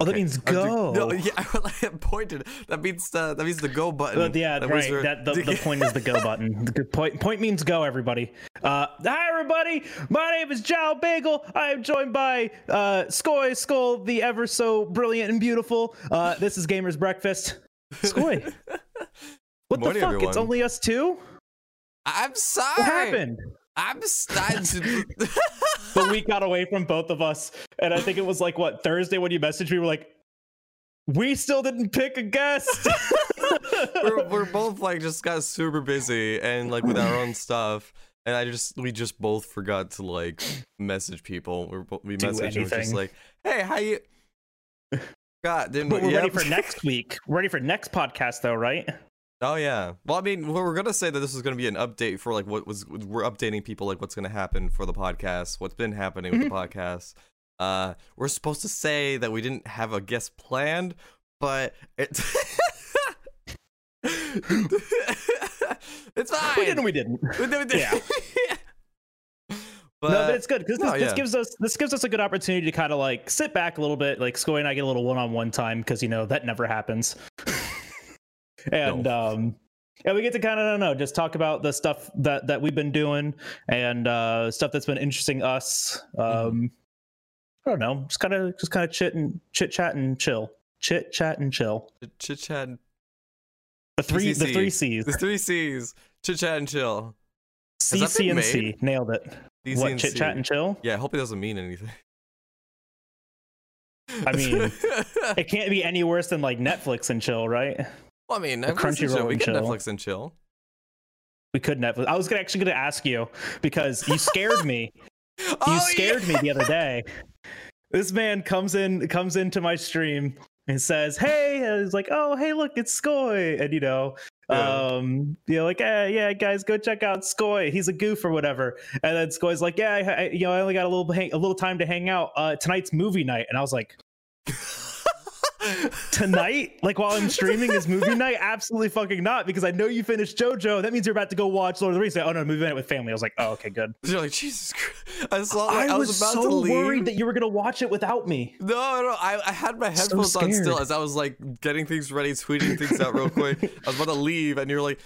Oh, that means I'm do- go. No, yeah, I pointed. That means uh, that means the go button. Uh, yeah, That right. where- That the, the point is the go button. The point point means go. Everybody. Uh, hi, everybody. My name is Jow Bagel. I am joined by uh, Skoy Skull, the ever so brilliant and beautiful. Uh, this is Gamers Breakfast. Skoy. What the Morning, fuck? It's only us two. I'm sorry. What happened? I'm to. The week got away from both of us, and I think it was like what Thursday when you messaged me. We're like, we still didn't pick a guest. we're, we're both like just got super busy and like with our own stuff. And I just we just both forgot to like message people. We're bo- we Do messaged and was just like, "Hey, how you?" God, didn't but we? we're ready for next week. We're ready for next podcast, though, right? Oh yeah. Well, I mean, we're gonna say that this is gonna be an update for like what was we're updating people like what's gonna happen for the podcast, what's been happening with the podcast. Uh, we're supposed to say that we didn't have a guest planned, but it. it's fine. We didn't. We didn't. We did- we did. Yeah. but, no, but it's good because this, no, this yeah. gives us this gives us a good opportunity to kind of like sit back a little bit. Like Skoy and I get a little one-on-one time because you know that never happens. and um, and we get to kind of I don't know, just talk about the stuff that that we've been doing and uh, stuff that's been interesting us. Mm-hmm. Um, I don't know, just kind of just kind of chit and chit chat and chill, chit chat and chill. chit chat. The three the three C's, The three C's. Chit chat and chill. C C and C, nailed it. DC what chit chat and chill? Yeah, I hope it doesn't mean anything. I mean, It can't be any worse than like Netflix and chill, right? Well, I mean, the Netflix and Crunchyroll chill. We get. Netflix and chill. We could Netflix. I was gonna, actually going to ask you because you scared me. You Oh, scared me the other day. This man comes in, comes into my stream and says, "Hey," and he's like, "Oh, hey, look, it's Skoy," and you know. Yeah. Um, you know, like, yeah, yeah, guys, go check out Skoy. He's a goof or whatever. And then Skoy's like, yeah, I, I, you know, I only got a little, hang- a little time to hang out. Uh, tonight's movie night, and I was like, tonight like while i'm streaming is movie night absolutely fucking not because i know you finished jojo that means you're about to go watch lord of the rings oh no movie night with family i was like oh okay good You're like Jesus. Christ. I saw. i, Like, I, was, was, about so to leave. worried that you were gonna watch it without me No, no, I, I had my So headphones on still as I was like getting things ready, tweeting things out real quick. I was about to leave, and you're like,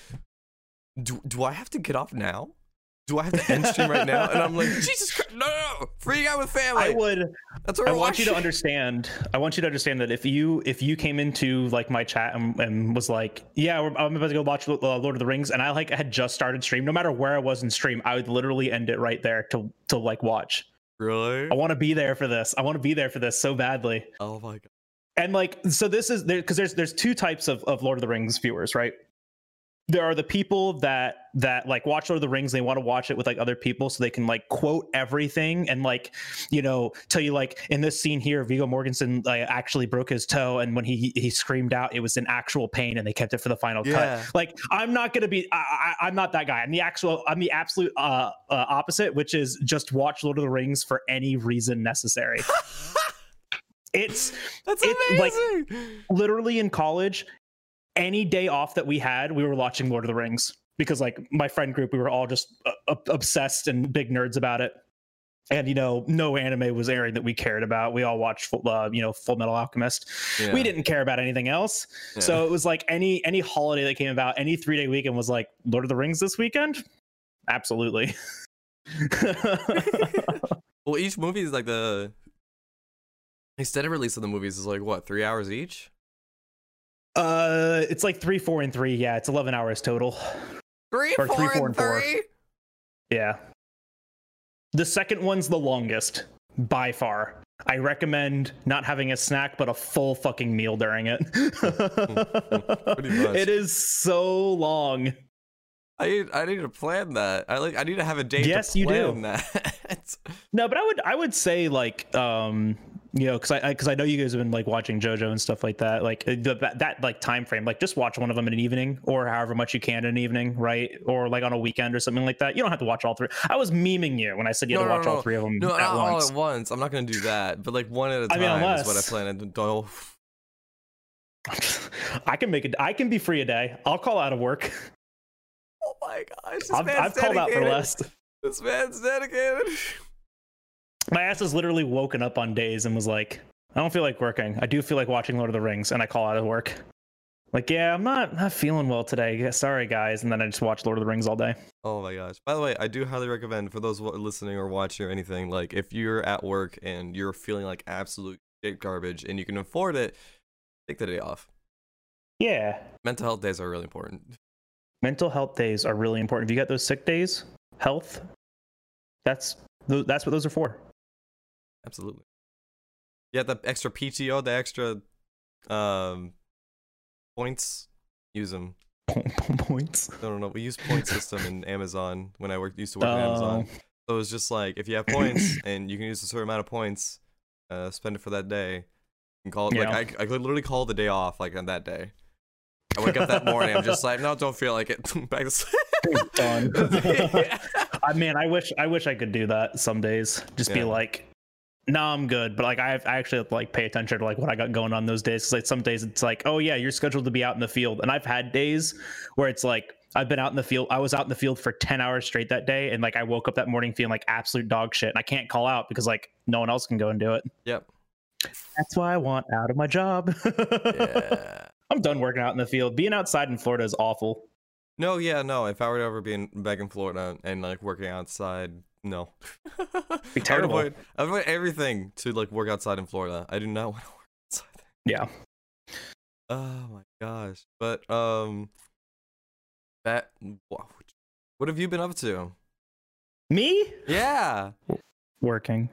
"Do do I have to get off now? Do I have to end stream right now?" And I'm like, "Jesus Christ, no, no, no. free guy with family." i would That's what i want you to understand i want you to understand that if you if you came into like my chat and, and was like yeah i'm about to go watch uh, lord of the rings and i like had just started stream no matter where i was in stream i would literally end it right there to to like watch Really? i want to be there for this i want to be there for this so badly Oh my god. and like so this is there because there's there's two types of, of lord of the rings viewers right there are the people that that like watch lord of the rings they want to watch it with like other people so they can like quote everything and like you know tell you like in this scene here viggo mortensen like actually broke his toe and when he he screamed out it was an actual pain and they kept it for the final Yeah. cut like i'm not gonna be I, I i'm not that guy i'm the actual i'm the absolute uh, uh opposite which is just watch lord of the rings for any reason necessary it's That's It- like- amazing. literally in college, any day off that we had, we were watching Lord of the Rings because, like, my friend group, we were all just uh, obsessed and big nerds about it. And you know, no anime was airing that we cared about. We all watched, Full- uh, you know, Full Metal Alchemist. Yeah. We didn't care about anything else. Yeah. So it was like any any holiday that came about, any three day weekend was like Lord of the Rings this weekend. Absolutely. well, each movie is like the extended release of the movies is like what three hours each. Uh, it's like three, four, and three. Yeah, it's eleven hours total. Three, Or four, three, four, and and four. three. Yeah. The second one's the longest by far. I recommend not having a snack, but a full fucking meal during it. It is so long. I need, I need to plan that. I like I need to have a date. Yes, to you do. That. No, but I would I would say like um you know because I because I, know you guys have been like watching JoJo and stuff like that like the, that that like time frame like just watch one of them in an evening or however much you can in an evening right or like on a weekend or something like that. You don't have to watch all three. I was memeing you when I said you had to no, watch no. all three of them no, at not all at once. I'm not gonna do that. But like one at a I time mean, is what I unless- plan to do. I can make it. I can be free a day. I'll call out of work. Oh my gosh, this I've, I've called out for less. This man's dedicated. My ass has literally woken up on days and was like, I don't feel like working. I do feel like watching Lord of the Rings, and I call out of work. Like, yeah, I'm not not feeling well today. Sorry, guys. And then I just watch Lord of the Rings all day. Oh my gosh. By the way, I do highly recommend for those listening or watching or anything, like if you're at work and you're feeling like absolute shit garbage and you can afford it, take the day off. Yeah, Mental health days are really important. mental health days are really important. If you got those sick days, health, that's that's what those are for. Absolutely. Yeah, the extra PTO, the extra um points, use them. Points. No, no, no. We use point system in Amazon when I worked used to work in Amazon. Oh. So it's just like if you have points and you can use a certain amount of points, uh, spend it for that day. And call it Yeah. like I, I could literally call the day off like on that day. I wake up that morning, I'm just like, no, don't feel like it. Back to sleep. Done. Yeah. I mean, I wish I wish I could do that some days. Just be like, no, I'm good. But like, I, have, I actually have to like pay attention to like what I got going on those days. Cause like some days it's like, oh yeah, you're scheduled to be out in the field, and I've had days where it's like I've been out in the field. I was out in the field for ten hours straight that day, and like I woke up that morning feeling like absolute dog shit, and I can't call out because like no one else can go and do it. Yep. That's why I want out of my job. Yeah. I'm done working out in the field. Being outside in Florida is awful. No, yeah, no. If I were to ever be in, back in Florida and like working outside, no. Be I terrible. avoid, I avoid everything to like work outside in Florida. I do not want to work outside. Yeah. Oh my gosh. But um that what have you been up to? Me? Yeah. working.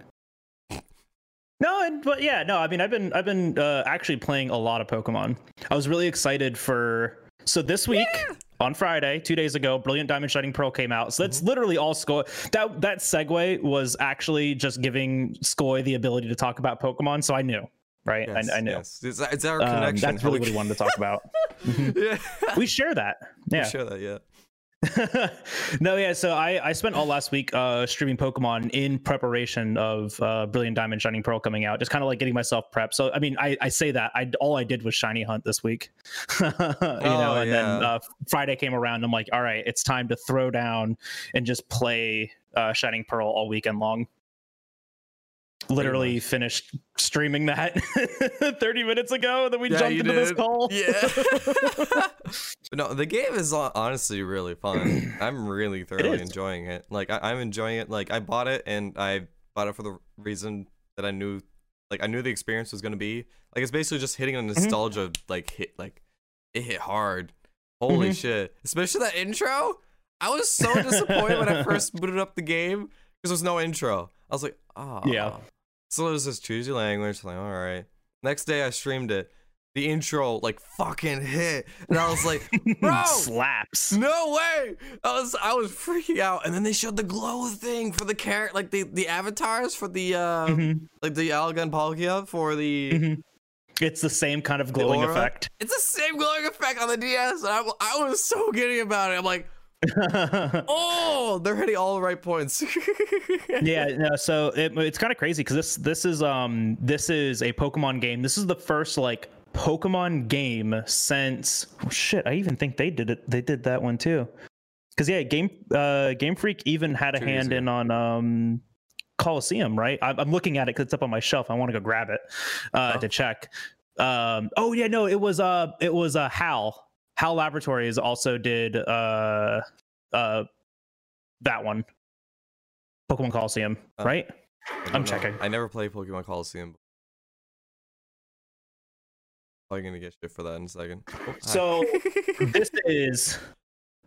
No, and but yeah, no. I mean, I've been I've been uh, actually playing a lot of Pokemon. I was really excited for so this week on Friday, two days ago, Brilliant Diamond Shining Pearl came out. So that's literally all Skoy. That that segue was actually just giving Skoy the ability to talk about Pokemon. So I knew, right? Yes, I, I knew. Yes. It's, it's our Um, connection. that's really what he wanted to talk about. yeah. we share that. Yeah. We share that, yeah. no, yeah. So I, I spent all last week uh, streaming Pokemon in preparation of uh, Brilliant Diamond Shining Pearl coming out, just kind of like getting myself prepped. So I mean, I, I say that I all I did was shiny hunt this week, you know, Oh, and then uh, Friday came around. I'm like, all right, it's time to throw down and just play uh, Shining Pearl all weekend long. Literally finished streaming that 30 minutes ago, and then we Yeah, jumped into this call. Yeah. No, the game is honestly really fun. I'm really thoroughly is. enjoying it. Like I- I'm enjoying it. Like I bought it and I bought it for the reason that I knew, like I knew the experience was gonna be. Like it's basically just hitting a nostalgia like hit. Like it hit hard. Holy Mhm. shit! Especially that intro. I was so disappointed when I first booted up the game because there's no intro. I was like, oh Yeah. So it was just choose your language. Like, all right. Next day I streamed it. The intro like fucking hit, and I was like, bro, slaps. no way! I was I was freaking out, and then they showed the glow thing for the character, like the the avatars for the uh Mhm, like Dialga and Palkia for the. mhm. It's the same kind of glowing effect. It's the same glowing effect on the DS, and I, I was so giddy about it. I'm like, oh, they're hitting all the right points. yeah no, so it, it's kind of crazy because this this is um this is a pokemon game. This is the first like pokemon game since oh, shit i even think they did it they did that one too. Because yeah game uh game freak even had a Two years hand in on um colosseum right? I'm, I'm looking at it because it's up on my shelf. I want to go grab it uh Oh. to check. Um oh yeah no it was uh it was uh hal. Hal laboratories also did uh uh that one pokemon colosseum Oh. right I'm know. checking. I never played Pokemon Colosseum. Probably gonna get shit for that in a second. Oh. So this is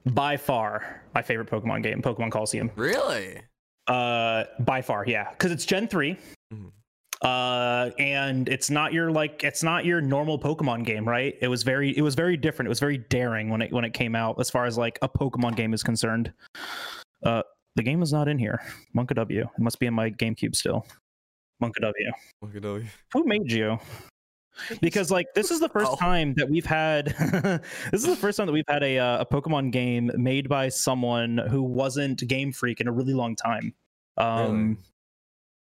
by far my favorite Pokemon game, Pokemon Colosseum. really? Uh, by far, yeah, because it's Gen 3 Mhm. Uh, and it's not your like it's not your normal Pokemon game, right? It was very it was very different. It was very daring when it when it came out, as far as like a Pokemon game is concerned. Uh, the game is not in here. Monka W. It must be in my GameCube still. Monka W. All you. Who made you? Because like this is the first Oh. time that we've had this is the first time that we've had a uh, a Pokemon game made by someone who wasn't Game Freak in a really long time. Um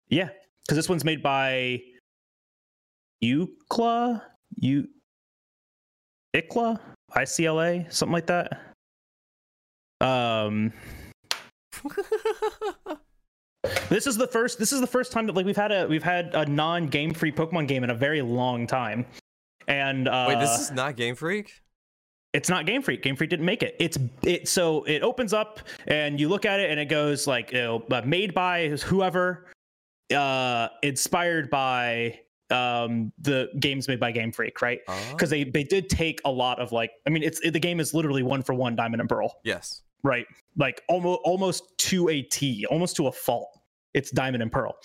yeah, cuz this one's made by Ucla, U Icla, ICLA, something like that. Um This is the first. This is the first time that like we've had a we've had a non Game Freak Pokemon game in a very long time. And uh, Wait, this is not Game Freak. it's not Game Freak. Game Freak didn't make it. It's it. So it opens up and you look at it and it goes like you know, uh, made by whoever, uh, inspired by um the games made by Game Freak, right? Oh. Because they they did take a lot of like I mean it's it, the game is literally one for one Diamond and Pearl. yes, right? Like almost almost to a T, almost to a fault. It's Diamond and Pearl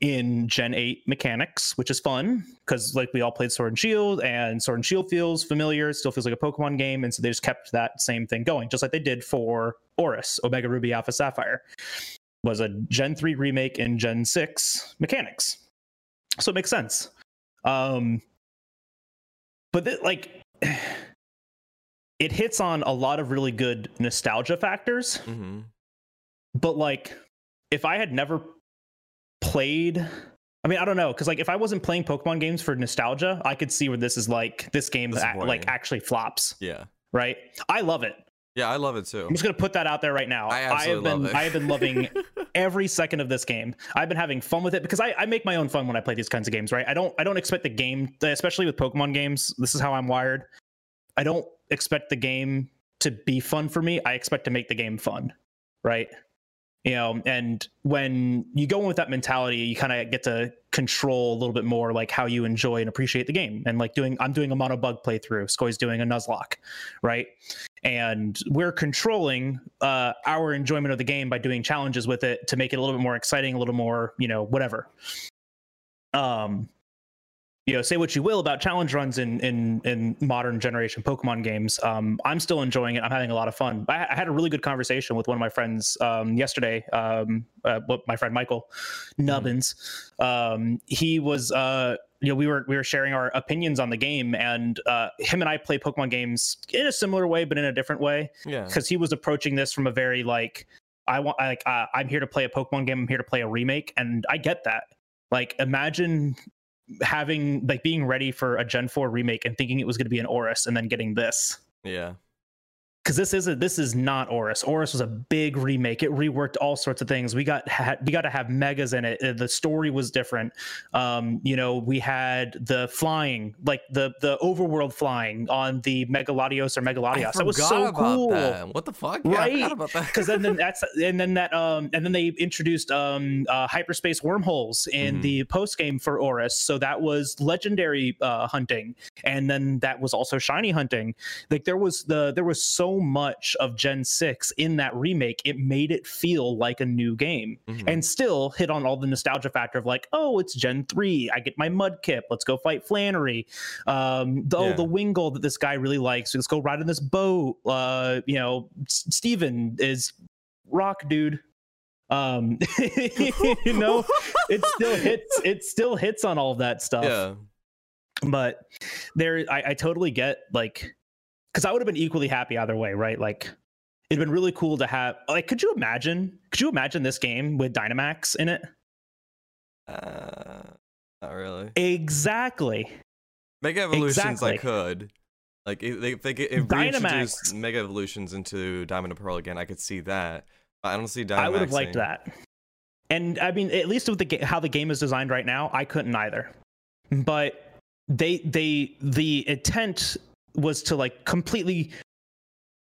in Gen 8 mechanics, which is fun because like we all played Sword and Shield, and Sword and Shield feels familiar, it still feels like a Pokemon game, and so they just kept that same thing going, just like they did for ORAS, Omega Ruby Alpha Sapphire. Was a Gen 3 remake in Gen 6 mechanics. So it makes sense. Um but th- like it hits on a lot of really good nostalgia factors hmm but like if i had never played i mean i don't know because like if i wasn't playing pokemon games for nostalgia i could see where this is like this game Disappointing. like actually flops yeah, right i love it yeah. I love it too. i'm just gonna put that out there right now. I have been i have been loving every second of this game. I've been having fun with it because I, I make my own fun when i play these kinds of games right? I don't i don't expect the game especially with pokemon games this is how i'm wired. I don't expect the game to be fun for me. I expect to make the game fun right? You know and when you go in with that mentality you kind of get to control a little bit more like how you enjoy and appreciate the game. And like doing i'm doing a mono bug playthrough. Skoy's doing a nuzlocke right? And we're controlling uh, our enjoyment of the game by doing challenges with it to make it a little bit more exciting a little more you know whatever. Um you know say what you will about challenge runs in in in modern generation pokemon games um i'm still enjoying it. I'm having a lot of fun. I, I had a really good conversation with one of my friends um yesterday um uh, what my friend michael nubbins. Um he was uh you know we were we were sharing our opinions on the game and uh him and i play pokemon games in a similar way but in a different way. Yeah, because he was approaching this from a very like I want like uh, I'm here to play a Pokemon game. I'm here to play a remake, and I get that. Like, imagine having like being ready for a Gen Four remake and thinking it was going to be an ORAS, and then getting this. yeah. Because this is a, this is not ORAS. ORAS was a big remake. It reworked all sorts of things. We got had, we got to have megas in it. Uh, The story was different. Um, you know, we had the flying, like the the overworld flying on the Mega Latios or Mega Latias. That was so cool that. What the fuck? Yeah, I Right? forgot about that. because then, then that's and then that um and then they introduced um uh, hyperspace wormholes in Mhm. the post game for ORAS, so that was legendary uh, hunting, and then that was also shiny hunting. Like there was the there was so much of Gen six in that remake, it made it feel like a new game, Mhm. and still hit on all the nostalgia factor of like, oh, it's Gen three, I get my Mudkip, let's go fight Flannery, um, the, oh, the Wingull that this guy really likes, let's go ride in this boat, uh, you know, S- Steven is rock dude. Um you know it still hits it still hits on all of that stuff. Yeah, but there I, I totally get like because i would have been equally happy either way right like it'd been really cool to have like could you imagine could you imagine this game with dynamax in it uh, not really. exactly Mega evolutions, Exactly. I could. Like if they if they get if reintroduced Mega evolutions into Diamond and Pearl again, I could see that. But I don't see Dynamax. i would have liked that and i mean at least with the how the game is designed right now i couldn't either but they they the intent was to like completely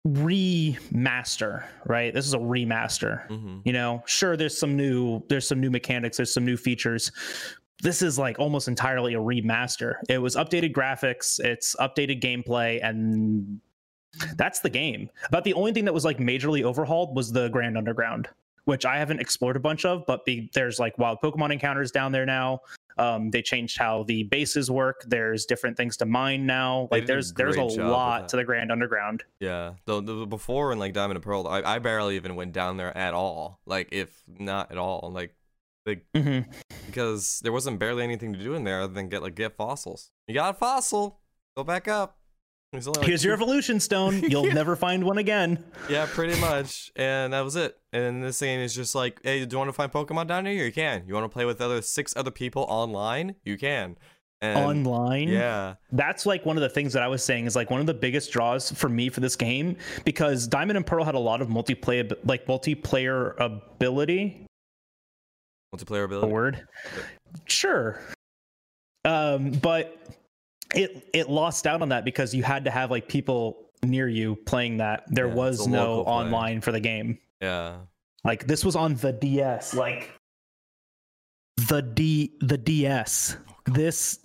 remaster right? This is a remaster hmm you know? Sure there's some new there's some new mechanics there's some new features. This is like almost entirely a remaster. It was updated graphics it's updated gameplay and that's the game. About the only thing that was like majorly overhauled was the grand underground which i haven't explored a bunch of but be, there's like wild pokemon encounters down there now um, they changed how the bases work. There's different things to mine now. They like did a there's there's a great job with lot to the grand underground. Yeah, the, the before in like Diamond and Pearl, I, I barely even went down there at all. Like if not at all, like hmm because there wasn't barely anything to do in there other than get like get fossils. You got a fossil, go back up. Like, here's your evolution stone you'll Yeah. never find one again Yeah, pretty much. And that was it. And this game is just like, hey, do you want to find Pokemon down here? You can. You want to play with other six other people online? You can. And online yeah, that's like one of the things that I was saying is like one of the biggest draws for me for this game because Diamond and Pearl had a lot of multiplayer like multiplayer ability multiplayer a ability. word. Sure. Um, but it it lost out on that because you had to have like people near you playing that. There Yeah, was no online for the game. Yeah. Like this was on the DS. Like the D the DS. This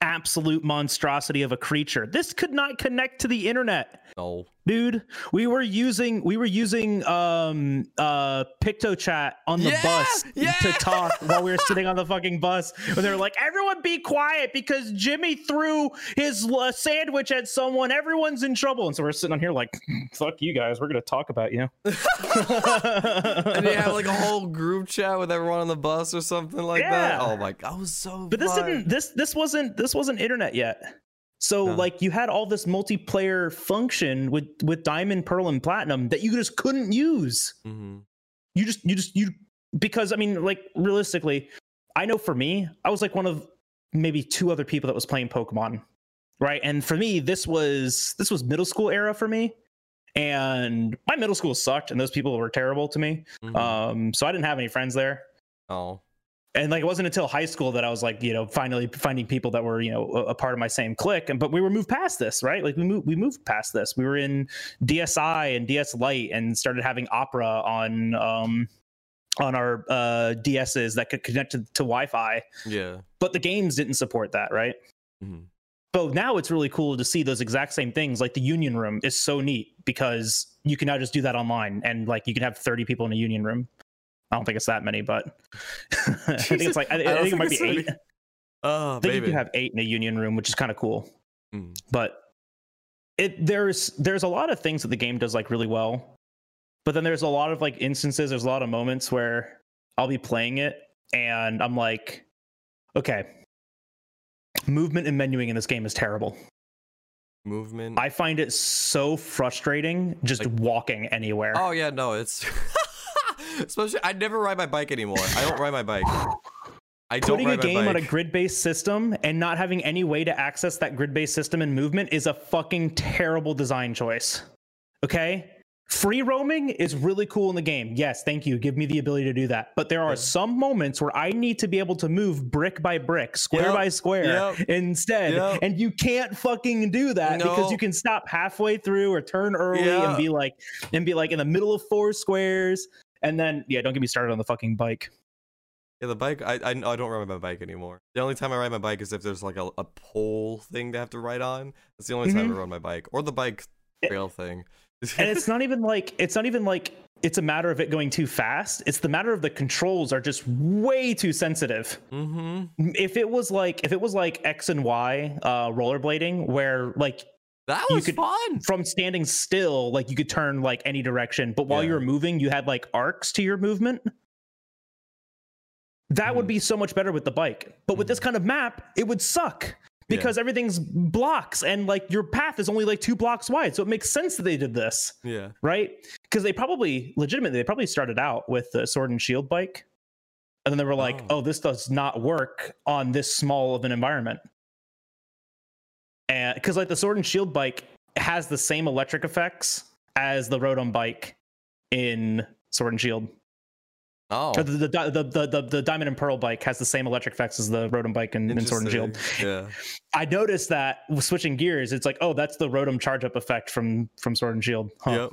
absolute monstrosity of a creature. This could not connect to the internet. No. Dude, we were using we were using um uh PictoChat on the Yeah, bus yeah. to talk while we were sitting on the fucking bus. And they were like, "Everyone, be quiet because Jimmy threw his uh, sandwich at someone. Everyone's in trouble." And so we're sitting on here like, "Fuck you guys, we're gonna talk about you." and you have like a whole group chat with everyone on the bus or something like that. Oh my god, I was so. But this didn't this this wasn't this wasn't internet yet. So like you had all this multiplayer function with with Diamond, Pearl, and Platinum that you just couldn't use. Mhm. You just you just you because I mean like realistically, I know for me, I was like one of maybe two other people that was playing Pokemon. Right. And for me, this was this was middle school era for me. And my middle school sucked and those people were terrible to me. Mhm. Um, so I didn't have any friends there oh. And like it wasn't until high school that I was like, you know, finally finding people that were, you know, a, a part of my same clique. And but we were moved past this, right? Like we moved we moved past this. We were in DSi and DS Lite and started having Opera on um on our uh DSs that could connect to, to Wi-Fi. Yeah. But the games didn't support that, right? Mhm. So now it's really cool to see those exact same things. Like the union room is so neat because you can now just do that online and like you can have 30 people in a union room. I don't think it's that many, but I think it's like I, I don't think it might be think eight. Oh, I think maybe. you can have eight in a union room, which is kind of cool. Mm. But it there's there's a lot of things that the game does like really well. But then there's a lot of like instances, there's a lot of moments where I'll be playing it and I'm like, okay, movement and menuing in this game is terrible. Movement. I find it so frustrating just Like- walking anywhere. Oh yeah, no, it's especially I never ride my bike anymore. I don't ride my bike. I don't Putting a game on a grid-based system and not having any way to access that grid-based system and movement is a fucking terrible design choice. Okay? Free roaming is really cool in the game. Yes, thank you. Give me the ability to do that. But there are some moments where I need to be able to move brick by brick, square Yep, by square yep, instead. yep. And you can't fucking do that because you can stop halfway through or turn early and be like and be like in the middle of four squares. And then yeah, don't get me started on the fucking bike. Yeah, the bike. I, I I don't ride my bike anymore. The only time I ride my bike is if there's like a, a pole thing to have to ride on. That's the only time Mhm. I ride my bike or the bike It- trail thing. and it's not even like it's not even like it's a matter of it going too fast it's the matter of the controls are just way too sensitive mm-hmm. if it was like if it was like x and y uh rollerblading where like That was could- fun. from standing still like you could turn like any direction but while Yeah. you were moving you had like arcs to your movement that would Mhm. be so much better with the bike but with this Mhm. kind of map it would suck Yeah. because everything's blocks and like your path is only like two blocks wide so it makes sense that they did this Yeah. right? Because they probably legitimately they probably started out with the sword and shield bike, and then they were like, Oh. "Oh, this does not work on this small of an environment." And because like the sword and shield bike has the same electric effects as the Rotom bike in Sword and Shield. Oh. The, the, the, the, the, the Diamond and Pearl bike has the same electric effects as the Rotom bike in, in Sword and Shield. Yeah. I noticed that switching gears, it's like, oh, that's the Rotom charge up effect from from Sword and Shield. Huh. Yep.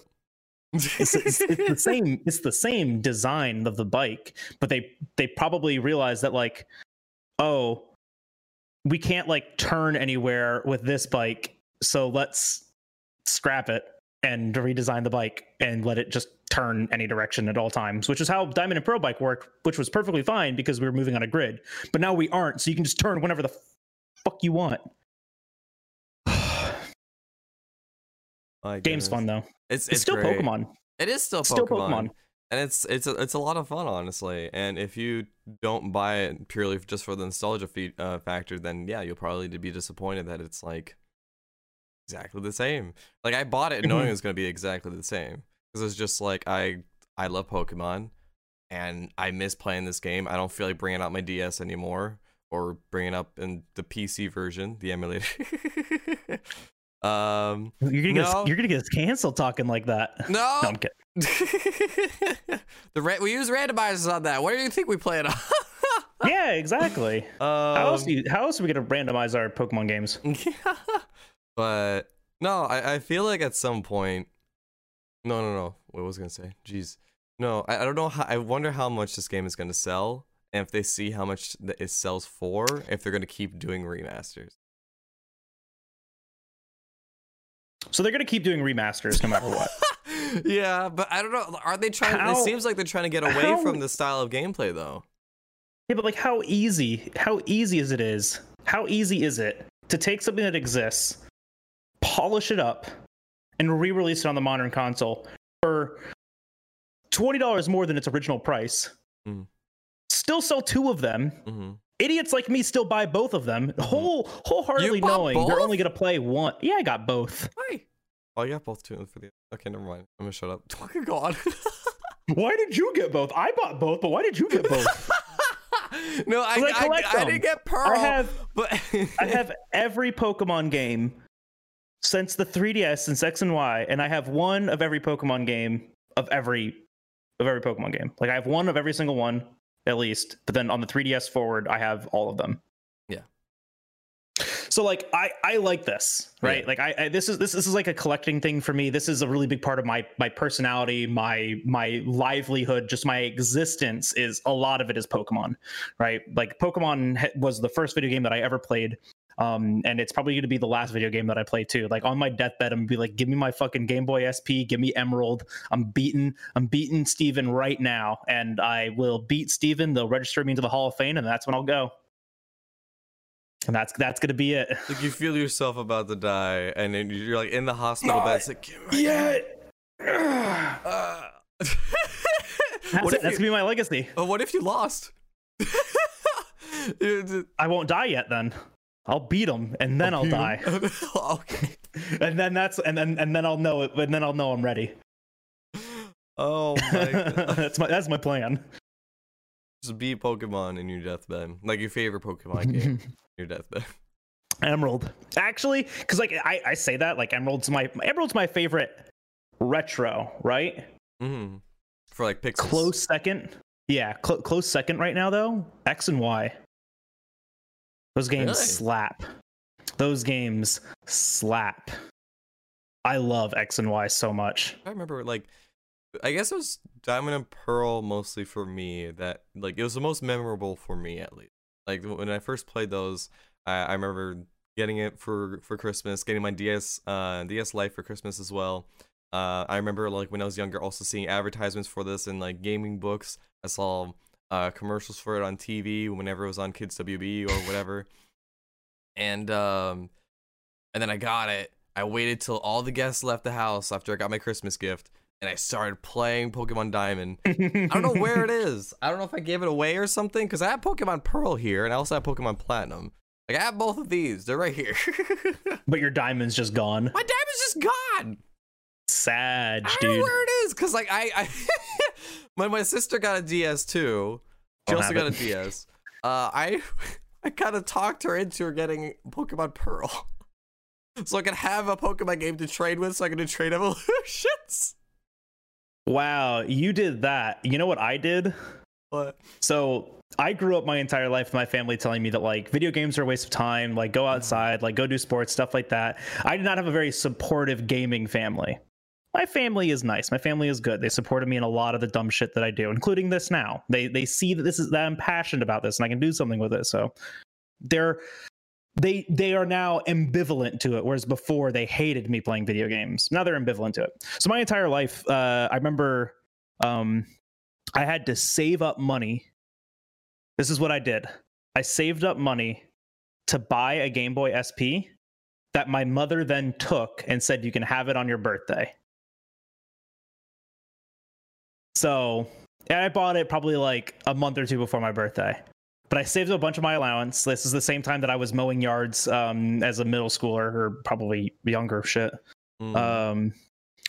it's, it's, it's the same it's the same design of the bike but they they probably realized that like oh we can't like turn anywhere with this bike so let's scrap it and redesign the bike and let it just turn any direction at all times which is how diamond and pearl bike worked which was perfectly fine because we were moving on a grid. But now we aren't so you can just turn whenever the fuck you want. Game's fun though. It's, it's, it's still great. pokemon. It is still Pokemon. still pokemon and it's it's a, it's a lot of fun honestly. And if you don't buy it purely just for the nostalgia fe- uh, factor then yeah you'll probably be disappointed that it's like exactly the same. Like i bought it knowing Mhm. it was going to be exactly the same. Because it's just like i i love pokemon and i miss playing this game. I don't feel like bringing out my ds anymore or bringing up in the pc version the emulator. Um you're gonna get No. us, you're gonna get canceled talking like that. No. No i'm kidding the ra- we use randomizers on that. What do you think we play it on? yeah, exactly. Um, how else? Do you, how else are we gonna randomize our Pokemon games? but no, I, I feel like at some point. No, no, no. What was I gonna say? Jeez. No, I, I don't know how. I wonder how much this game is gonna sell, and if they see how much that it sells for, if they're gonna keep doing remasters. So they're gonna keep doing remasters no matter what. yeah, but I don't know. Are they trying? How- it seems like they're trying to get away how- from the style of gameplay, though. Yeah, but like how easy, how easy is it is? How easy is it to take something that exists, polish it up, and re-release it on the modern console for twenty dollars more than its original price? Mhm. Still sell two of them. hmm Idiots like me still buy both of them, whole wholeheartedly knowing they're only gonna play one. Yeah, I got both. Hi. Oh, you got both the. Okay, never mind. I'm gonna shut up. Oh Fucking God. Why did you get both? I bought both, but why did you get both? no, I, I I, I, didn't get Pearl. I have but I have every Pokemon game since the 3DS, since X and Y, and I have one of every Pokemon game of every of every Pokemon game. Like I have one of every single one at least, but then on the 3DS forward, I have all of them. So like I I like this, right? Yeah. Like I, I this is this this is like a collecting thing for me. This is a really big part of my my personality, my my livelihood, just my existence is a lot of it is Pokemon, right? Like Pokemon was the first video game that I ever played. Um, and it's probably going to be the last video game that I play too. Like on my deathbed, I'm gonna be like, "Give me my fucking Game Boy SP, give me Emerald. I'm beating, I'm beating Steven right now, and I will beat Steven. They'll register me into the Hall of Fame, and that's when I'll go. And that's that's gonna be it. like you feel yourself about to die, and then you're like in the hospital bed. It's like, "Give Yeah, Uh, that's, it. that's you, gonna be my legacy. uh, what if you lost? I won't die yet. Then I'll beat him, and then I'll die, okay. and then that's and then and then I'll know it, and then I'll know I'm ready. Oh my that's my that's my plan. Just beat Pokemon in your deathbed. Like your favorite Pokemon game. Your deathbed. Emerald. Actually, because like I, I say that like Emerald's my Emerald's my favorite retro, right? hmm For like pixels. Close second. Yeah, cl- close second right now though. X and Y. Those games Really? slap. Those games slap. I love X and Y so much. I remember like I guess it was Diamond and Pearl mostly for me that like it was the most memorable for me at least. Like when I first played those, I, I remember getting it for for Christmas, getting my DS uh DS Lite for Christmas as well. Uh, I remember like when I was younger, also seeing advertisements for this in like gaming books. I saw uh, commercials for it on TV whenever it was on Kids WB or whatever. And um, and then I got it. I waited till all the guests left the house after I got my Christmas gift, and I started playing Pokemon Diamond. I I don't know where it is. I don't know if I gave it away or something, because I have Pokemon Pearl here, and I also have Pokemon Platinum. Like I have both of these. They're right here. but your diamond's just gone. my diamond's just gone. Sag, I don't know where it is, because like I, I when my sister got a DS too, she also got it. a DS. Uh, I I kind of talked her into her getting Pokemon Pearl, so I could have a Pokemon game to trade with, so I could trade evolutions. Wow, you did that. You know what I did? But So I grew up my entire life with my family telling me that like video games are a waste of time, like go mm-hmm. outside, like go do sports, stuff like that. I did not have a very supportive gaming family. My family is nice. My family is good. They supported me in a lot of the dumb shit that I do, including this now. They they see that this is that I'm passionate about this and I can do something with it. So they're they they are now ambivalent to it whereas before they hated me playing video games. Now they're ambivalent to it. So my entire life uh i remember um i had to save up money. This is what i did. I saved up money to buy a game boy sp that my mother then took and said you can have it on your birthday. So i bought it probably like a month or two before my birthday but I saved a bunch of my allowance. This is the same time that I was mowing yards um, as a middle schooler or probably younger shit. mm, Um,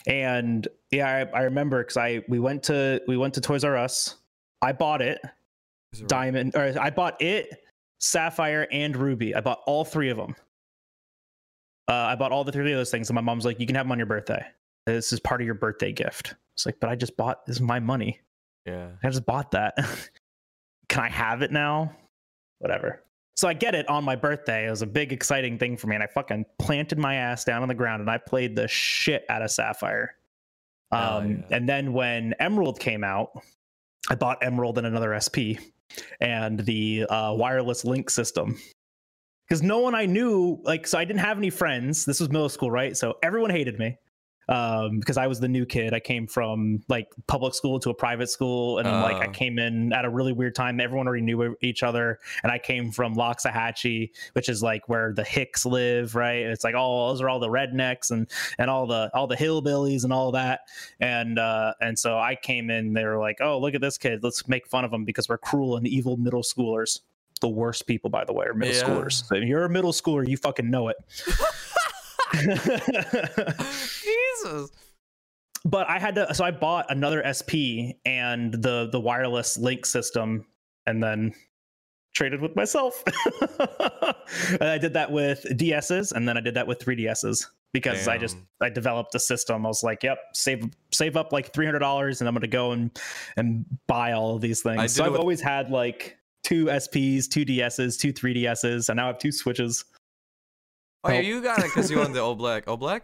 and yeah, I, I remember because I we went to we went to Toys R Us. I bought it, it right? Diamond, or I bought it, Sapphire, and Ruby. I bought all three of them. Uh, I bought all the three of those things, and my mom's like, "You can have them on your birthday." this is part of your birthday gift. It's like, but I just bought this is my money. Yeah. I just bought that. Can I have it now? Whatever. So I get it on my birthday. It was a big, exciting thing for me. And I fucking planted my ass down on the ground and I played the shit out of Sapphire. Um, yeah. And then when Emerald came out, I bought Emerald and another SP and the uh, wireless link system. Because no one I knew, like, so I didn't have any friends. This was middle school, right? So everyone hated me um, because I was the new kid. I came from like public school to a private school, and then like I Oh. came in at a really weird time. Everyone already knew each other, and I came from Loxahatchee, which is like where the Hicks live, right? It's like all those are all the rednecks and and all the all the hillbillies and all that, and uh, and so I came in. They were like, "Oh, look at this kid. Let's make fun of him because we're cruel and evil middle schoolers." The worst people, by the way, are middle Yeah. schoolers. So if you're a middle schooler, you fucking know it. Jesus. but I had to so I bought another SP and the the wireless link system and then traded with myself. and I did that with DSs and then I did that with 3DSs because I just I developed a system. I was like, yep, save save up like $300 and I'm going to go and and buy all of these things. I so I've with- always had like two SPs, two DSs, two 3DSs and now I have two switches. Oh, yeah, you got it because you on the Oblak. Oblak?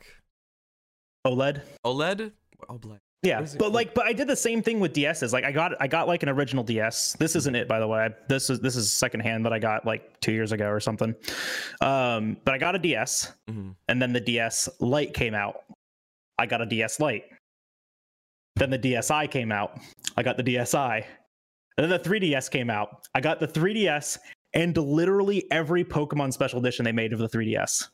OLED OLED? Oblak. Yeah, What is it but like, but I did the same thing with DSs. Like, I got, I got like an original DS. This isn't it, by the way. This is this is secondhand that I got like two years ago or something. Um, but I got a DS, Mhm. and then the DS Lite came out. I got a DS Lite. Then the DSi came out. I got the DSi. And then the 3DS came out. I got the 3DS and literally every Pokemon special edition they made of the 3DS.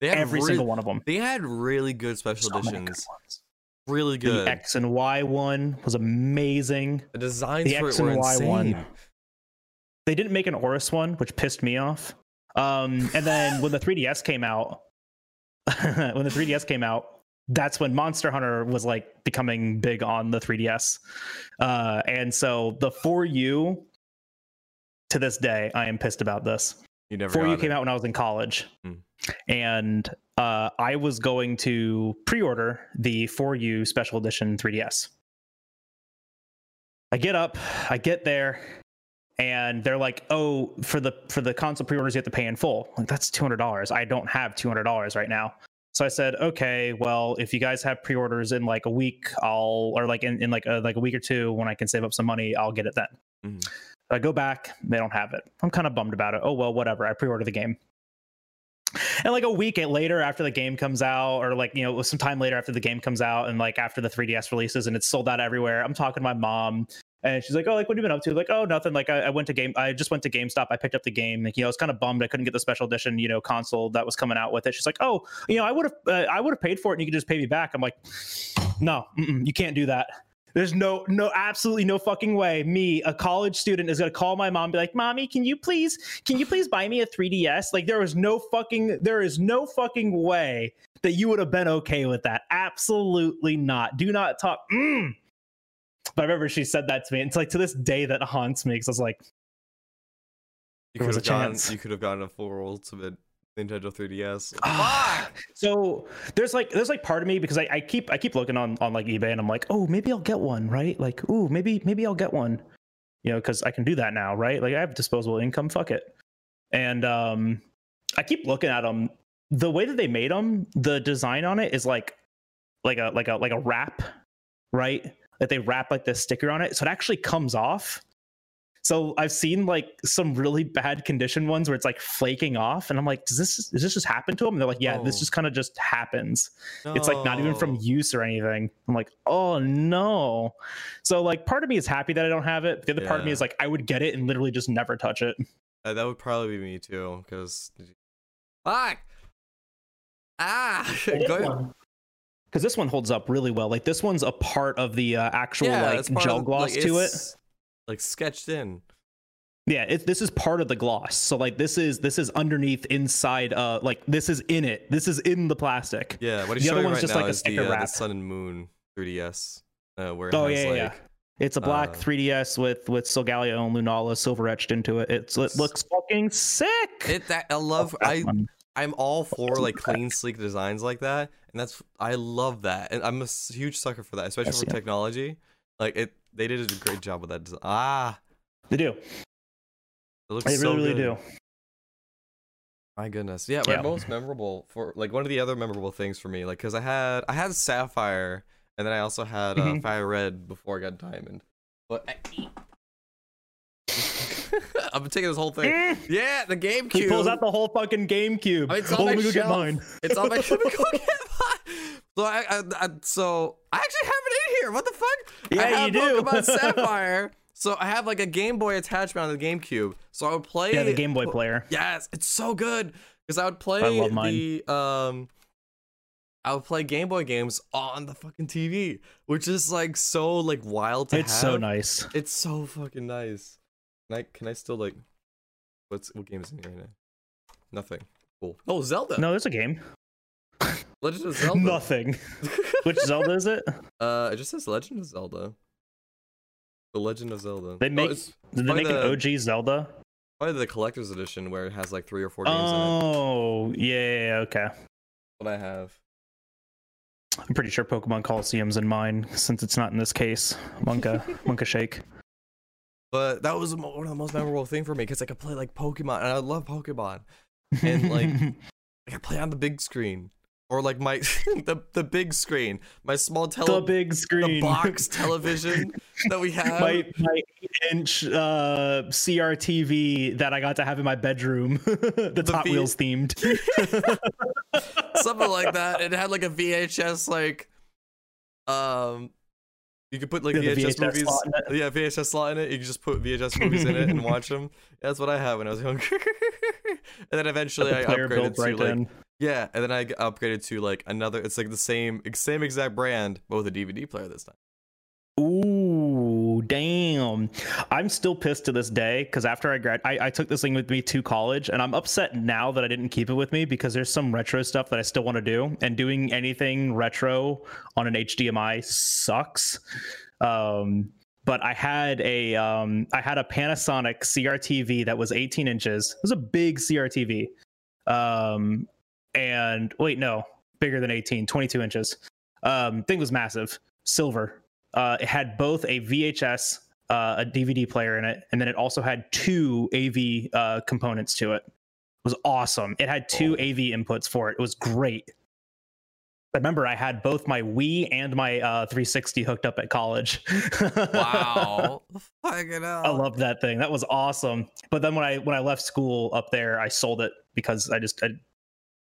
They had Every single one of them. They had really good special So many good editions. Really good. The X and Y one was amazing. the designs the for X and Y insane. one. They didn't make an ORAS one, which pissed me off. Um, and then when the 3DS came out, when the 3DS came out, that's when Monster Hunter was like becoming big on the 3DS. Uh, and so the 4U, to this day, I am pissed about this. You never 4U got came it. out when I was in college. Hmm. And uh, I was going to pre order the For You Special Edition 3DS. I get up, I get there, and they're like, "Oh, for the for the console pre-orders, you have to pay in full." Like that's two hundred dollars. I don't have two hundred dollars right now. So I said, "Okay, well, if you guys have pre-orders in like a week, I'll or like in, in like a, like a week or two when I can save up some money, I'll get it then." Mhm. I go back, they don't have it. I'm kind of bummed about it. Oh well, whatever. I pre-order the game. And like a week later, after the game comes out, or like you know, some time later after the game comes out, and like after the 3DS releases, and it's sold out everywhere. I'm talking to my mom, and she's like, "Oh, like what have you been up to?" Like, "Oh, nothing. Like I, I went to game. I just went to GameStop. I picked up the game. Like, you know, I was kind of bummed I couldn't get the special edition, you know, console that was coming out with it." She's like, "Oh, you know, I would have, uh, I would have paid for it, and you could just pay me back." I'm like, "No, you can't do that." There's no, no, absolutely no fucking way. Me, a college student, is gonna call my mom, and be like, "Mommy, can you please, can you please buy me a 3ds?" Like, there was no fucking, there is no fucking way that you would have been okay with that. Absolutely not. Do not talk. Mm. But I remember she said that to me. and It's like to this day that haunts me because I was like, You could was have gone. chance. You could have gotten a full ultimate Nintendo 3DS. Ah. so there's like there's like part of me because I, I keep I keep looking on on like eBay and I'm like, oh, maybe I'll get one, right? Like, ooh, maybe maybe I'll get one, you know, because I can do that now, right? Like I have disposable income, fuck it. And um, I keep looking at them. The way that they made them, the design on it is like like a like a like a wrap, right? That they wrap like this sticker on it, so it actually comes off. So I've seen like some really bad condition ones where it's like flaking off, and I'm like, does this does this just happen to them? And they're like, yeah, this Oh. just kind of just happens. It's like not even from use or anything. I'm like, oh no. So like part of me is happy that I don't have it. The other part of me is like I would get it and literally just never touch it. Uh, that would probably be me too, because. Fuck. Ah. Go- Because this one holds up really well. Like this one's a part of the uh, actual like it's gel gloss like, to it. Like sketched in. Yeah, it, this is part of the gloss. So like this is this is underneath inside. Uh, like this is in it. This is in the plastic. Yeah, what The he's other showing one's right just now like a is the, sticker uh, the. Sun and Moon 3DS, uh, where Oh, yeah, like yeah, It's a black Uh, 3DS with with Solgaleo and Lunala silver etched into it. It's it looks fucking sick. it. That I love. That I one. I'm all for like clean, sleek designs like that, and that's I love that, and I'm a huge sucker for that, especially Yes, for yeah. technology. Like it, they did a great job with that. design. Ah, They do. it looks They so really, really do. My goodness, yeah. My Yeah. most memorable for like one of the other memorable things for me, like because I had I had Sapphire, and then I also had uh, Mhm. Fire Red before I got Diamond. But I'm taking this whole thing. Mm. Yeah, the GameCube. He pulls out the whole fucking GameCube. I mean, it's on oh, my let me go get mine. It's on my let me go get mine. So I, I, I so I actually have it in here. What the fuck? Yeah, I have you do. Pokemon Sapphire. So I have like a Game Boy attachment on the GameCube. So I would play. Yeah, the Game Boy player. Yes, it's so good because I would play I love mine. the um. I would play Game Boy games on the fucking TV, which is like so like wild to It's have. so nice. It's so fucking nice. Can I can I still like what's what game is in here right now? Nothing. Cool. Oh, Zelda. No, there's a game. Legend of Zelda. Nothing. Which Zelda is it? uh, it just says Legend of Zelda. The Legend of Zelda. They Oh, make- it's Did they Probably make an OG Zelda? probably the collector's edition where it has like three or four games in it. Oh, yeah, yeah, yeah, okay. What I have. I'm pretty sure Pokemon Colosseum's in mine since it's not in this case. Monka, Monka Shake. But that was one of the most memorable thing for me because I could play like Pokemon and I love Pokemon. And, like, I could play on the big screen or like my the the big screen, my small the tele big the screen, box television that we have. my my inch uh, CRTV that I got to have in my bedroom, the, The Top V- Wheels themed. something like that. It had like a VHS like um you could put like VHS, VHS movies. slot Yeah, VHS slot in it. You could just put VHS movies in it and watch them. That's what I had when I was younger. and then eventually I the player upgraded built to right like in. yeah, and then I upgraded to like another. It's like the same same exact brand, but with a DVD player this time. Damn. I'm still pissed to this day because after I grad, I, I took this thing with me to college, and I'm upset now that I didn't keep it with me because there's some retro stuff that I still want to do, and doing anything retro on an HDMI sucks. Um, but I had a um, I had a Panasonic CRTV that was 18 inches. It was a big CRTV. Um, and wait, no, bigger than 18, 22 inches. Um, thing was massive, silver. Uh, it had both a VHS, uh, a DVD player in it, and then it also had two AV uh, components to it. It was awesome. It had two Oh. AV inputs for it. It was great. I remember I had both my Wii and my uh, 360 hooked up at college. Wow, fucking hell. I loved that thing. That was awesome. But then when I when I left school up there, I sold it because I just I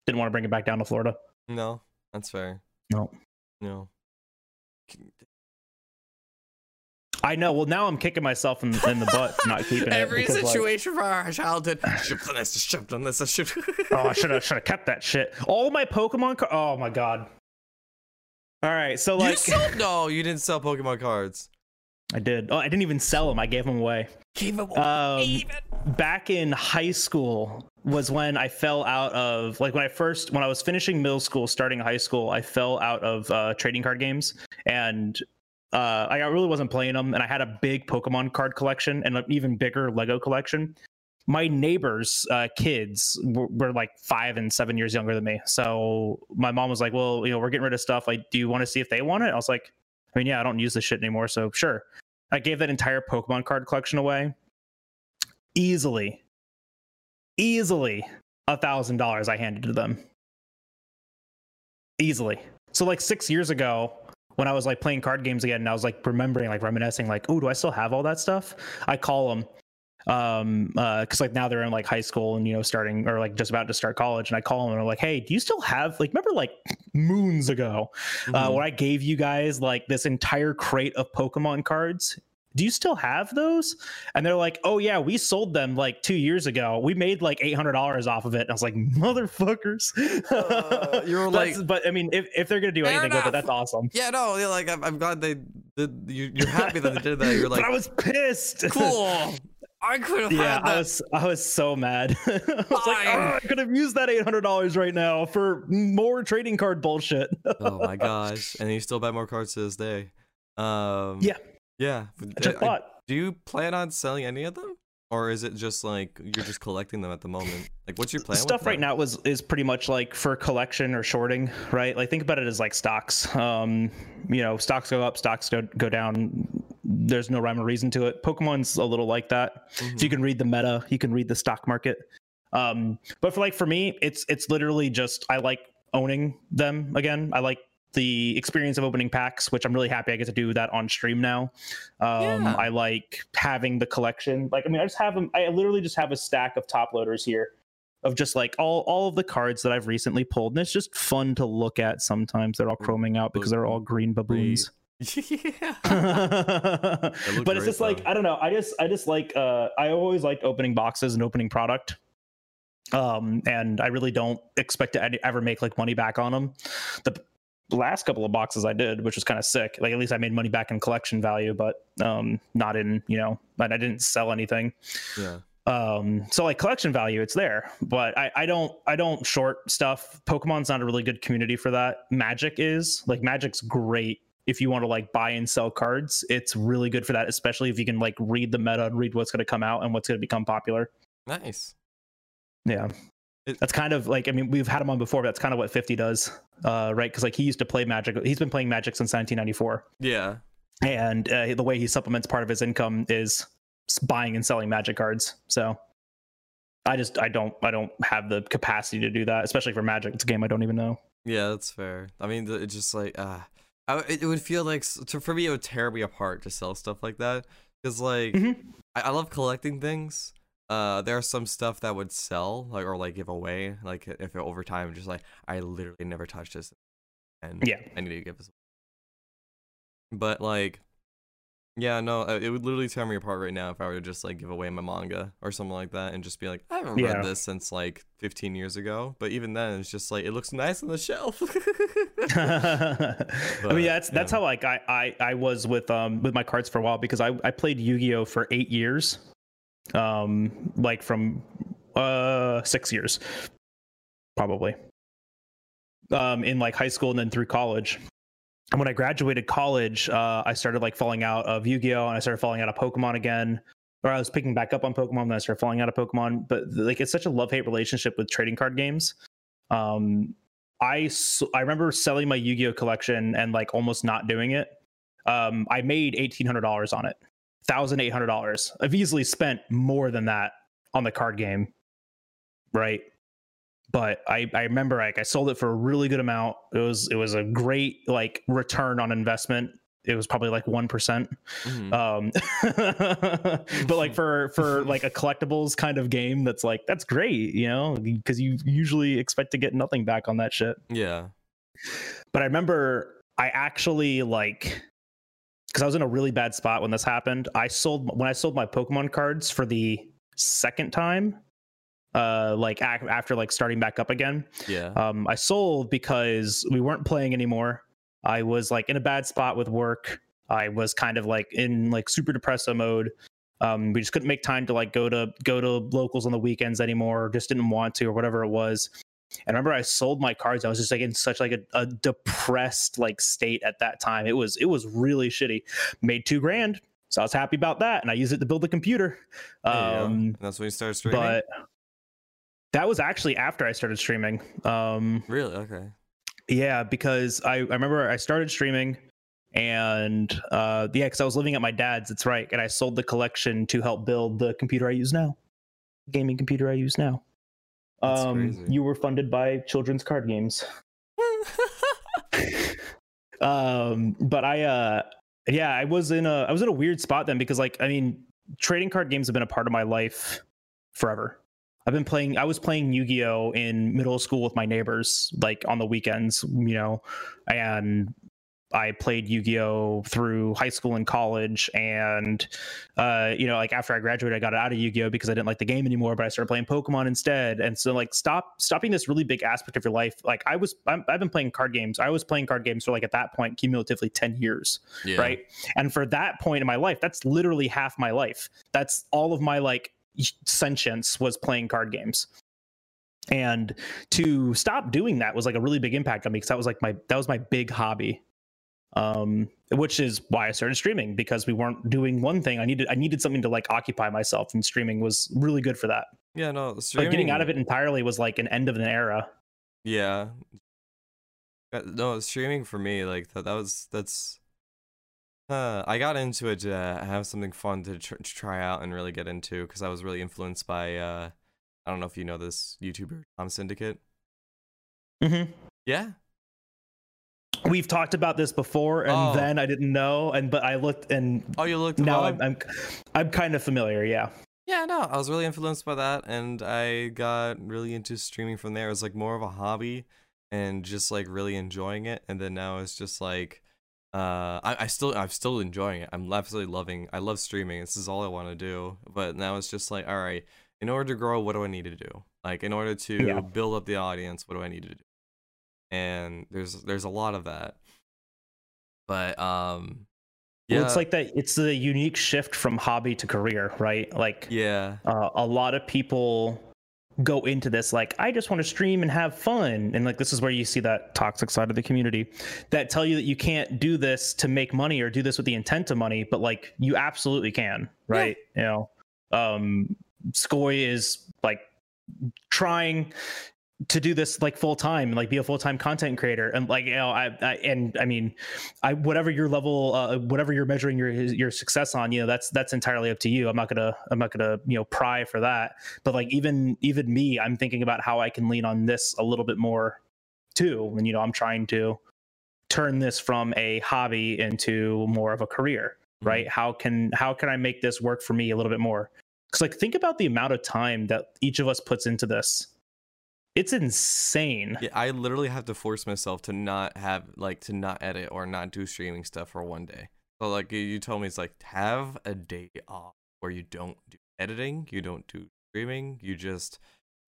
didn't want to bring it back down to Florida. No, that's fair. No. No. I know. Well, now I'm kicking myself in, in the butt for not keeping Every it. because, like, situation for our childhood. Should have done this. Should have done this. I should. oh, I should have should have kept that shit. All my Pokemon. Car- oh my god. All right, so you like sold? No, you didn't sell Pokemon cards. I did. Oh, I didn't even sell them. I gave them away. Keep it Um, back in high school was when I fell out of like when I first when I was finishing middle school, starting high school, I fell out of uh, trading card games, and uh, I really wasn't playing them. And I had a big Pokemon card collection and an even bigger Lego collection. My neighbors' uh, kids were, were like five and seven years younger than me, so my mom was like, "Well, you know, we're getting rid of stuff. Like, do you want to see if they want it?" I was like, "I mean, yeah, I don't use this shit anymore, so sure." I gave that entire Pokemon card collection away easily, easily a thousand dollars I handed to them. Easily. So like six years ago, when I was like playing card games again, and I was like remembering, like reminiscing, like, oh, do I still have all that stuff? I call them, um, uh, because like now they're in like high school and you know starting or like just about to start college, and I call them and I'm like, hey, do you still have like remember like moons ago uh, Mhm. when I gave you guys like this entire crate of Pokemon cards. Do you still have those? And they're like, oh yeah, we sold them like two years ago. We made like eight hundred dollars off of it. And I was like, motherfuckers. Uh, you were like- but I mean, if, if they're gonna do Fair anything with it, that's awesome. Yeah, no, yeah, like I'm, I'm glad they did. You, you're happy that they did that. You're like, but I was pissed. cool. I could have Yeah, had that. I was I was so mad. I was like, oh, I could have used that eight hundred dollars right now for more trading card bullshit. oh my gosh! And you still buy more cards to this day. Um, Yeah. Yeah. I just bought. do you plan on selling any of them? or is it just like you're just collecting them at the moment? Like, what's your plan? Stuff right now is is pretty much like for collection or shorting, right? Like think about it as like stocks. Um, you know, stocks go up, stocks go go down. There's no rhyme or reason to it. Pokemon's a little like that. Mm-hmm. So you can read the meta, you can read the stock market. Um, but for like for me, it's it's literally just I like owning them again. I like the experience of opening packs, which I'm really happy I get to do that on stream now. Um, yeah. I like having the collection. Like, I mean, I just have them. I literally just have a stack of top loaders here of just like all all of the cards that I've recently pulled, and it's just fun to look at. Sometimes they're all chroming out because they're all green baboons. yeah, but it's just though. like I don't know. I just I just like uh, I always liked opening boxes and opening product um and i really don't expect to ever make like money back on them the last couple of boxes I did, which was kind of sick. Like at least I made money back in collection value, but um, not in you know, but I didn't sell anything. Yeah. Um, so like collection value, it's there, but I, I don't I don't short stuff. Pokemon's not a really good community for that. Magic is like Magic's great if you want to like buy and sell cards. It's really good for that, especially if you can like read the meta and read what's going to come out and what's going to become popular. Nice. Yeah. That's kind of like I mean we've had him on before, but that's kind of what 50 does, uh, right? Because like he used to play Magic. He's been playing Magic since 1994. Yeah. And uh, the way he supplements part of his income is buying and selling Magic cards. So I just I don't I don't have the capacity to do that, especially for Magic. It's a game I don't even know. Yeah, that's fair. I mean, it's just like uh, I, it would feel like to, for me it would tear me apart to sell stuff like that because like mm-hmm. I, I love collecting things uh there's some stuff that would sell like or like give away like if it, over time just like i literally never touched this and yeah. I need to give this away. but like yeah no uh, it would literally tear me apart right now if i were to just like give away my manga or something like that and just be like i haven't yeah. read this since like 15 years ago. But even then it's just like it looks nice on the shelf. But, i mean yeah, that's that's how like I, I i was with um with my cards for a while because i i played yu-gi-oh! for eight years um, like from uh six years, probably. Um, in like high school and then through college. And when I graduated college, uh, I started like falling out of Yu-Gi-Oh, and I started falling out of Pokemon again. Or I was picking back up on Pokemon, then I started falling out of Pokemon. But like, it's such a love-hate relationship with trading card games. Um, I I remember selling my Yu-Gi-Oh collection and like almost not doing it. Um, I made eighteen hundred dollars on it thousand eight hundred dollars. I've easily spent more than that on the card game, right? But I I remember like I sold it for a really good amount. It was it was a great like return on investment. It was probably like one mm-hmm. um, but like for for like a collectibles kind of game, that's like that's great, you know, because you usually expect to get nothing back on that shit. Yeah. But I remember I actually like because I was in a really bad spot when this happened. I sold when I sold my Pokemon cards for the second time, uh, like ac- after like starting back up again. Yeah. Um, I sold because we weren't playing anymore. I was like in a bad spot with work. I was kind of like in like super depresso mode. Um, we just couldn't make time to like go to go to locals on the weekends anymore. Just didn't want to or whatever it was. And I remember I sold my cards. I was just like in such like a, a depressed like state at that time. It was it was really shitty. Made two grand, so I was happy about that, and I used it to build a computer. Um, that's when you started streaming. But that was actually after I started streaming. Um, really? Okay. Yeah, because I, I remember I started streaming and uh, yeah, because I was living at my dad's. It's right, and I sold the collection to help build the computer I use now, gaming computer I use now. Um, you were funded by children's card games. um, but I, uh, yeah, I was in a, I was in a weird spot then because, like, I mean, trading card games have been a part of my life forever. I've been playing. I was playing Yu Gi Oh in middle school with my neighbors, like on the weekends, you know, and I played Yu-Gi-Oh through high school and college, and uh, you know, like after I graduated, I got out of Yu-Gi-Oh because I didn't like the game anymore. But I started playing Pokemon instead, and so like stop stopping this really big aspect of your life. Like I was, i have been playing card games. I was playing card games for like at that point cumulatively ten years, yeah. right? And for that point in my life, that's literally half my life. That's all of my like sentience was playing card games and to stop doing that was like a really big impact on me because that was like my that was my big hobby um, which is why I started streaming because we weren't doing one thing. I needed I needed something to like occupy myself, and streaming was really good for that. Yeah, no, Like getting out of it entirely was like an end of an era. Yeah. Uh, No, streaming for me, like that, that was that's. Uh, I got into it to have something fun to, tr- to try out and really get into because I was really influenced by. Uh, I don't know if you know this YouTuber Tom Syndicate. Mm-hmm. Yeah. We've talked about this before, and Oh. then I didn't know, and but I looked, and Oh, you looked. now? I'm, I'm I'm kind of familiar. Yeah. Yeah, no, I was really influenced by that, and I got really into streaming from there. It was like more of a hobby, and just like really enjoying it. And then now it's just like, uh, I, I still, I'm still enjoying it. I'm absolutely loving. I love streaming. This is all I want to do. But now it's just like, all right, in order to grow, what do I need to do? Like, in order to Yeah. build up the audience, what do I need to do? And there's there's a lot of that. But um, yeah, Well, it's like that. It's a unique shift from hobby to career, right? Like yeah, uh, a lot of people go into this like I just want to stream and have fun, and like this is where you see that toxic side of the community that tell you that you can't do this to make money or do this with the intent of money, but like you absolutely can, right? You know, um, Skoy is like trying to do this like full time like be a full-time content creator. And like you know I, I and i mean i whatever your level uh whatever you're measuring your your success on you know that's that's entirely up to you. I'm not gonna i'm not gonna you know pry for that. But like even even me i'm thinking about how i can lean on this a little bit more too and you know i'm trying to turn this from a hobby into more of a career Mhm. right? How can how can i make this work for me a little bit more? Because like think about the amount of time that each of us puts into this it's insane Yeah, I literally have to force myself to not have like to not edit or not do streaming stuff for one day. So like you- told me it's like have a day off where you don't do editing, you don't do streaming, you just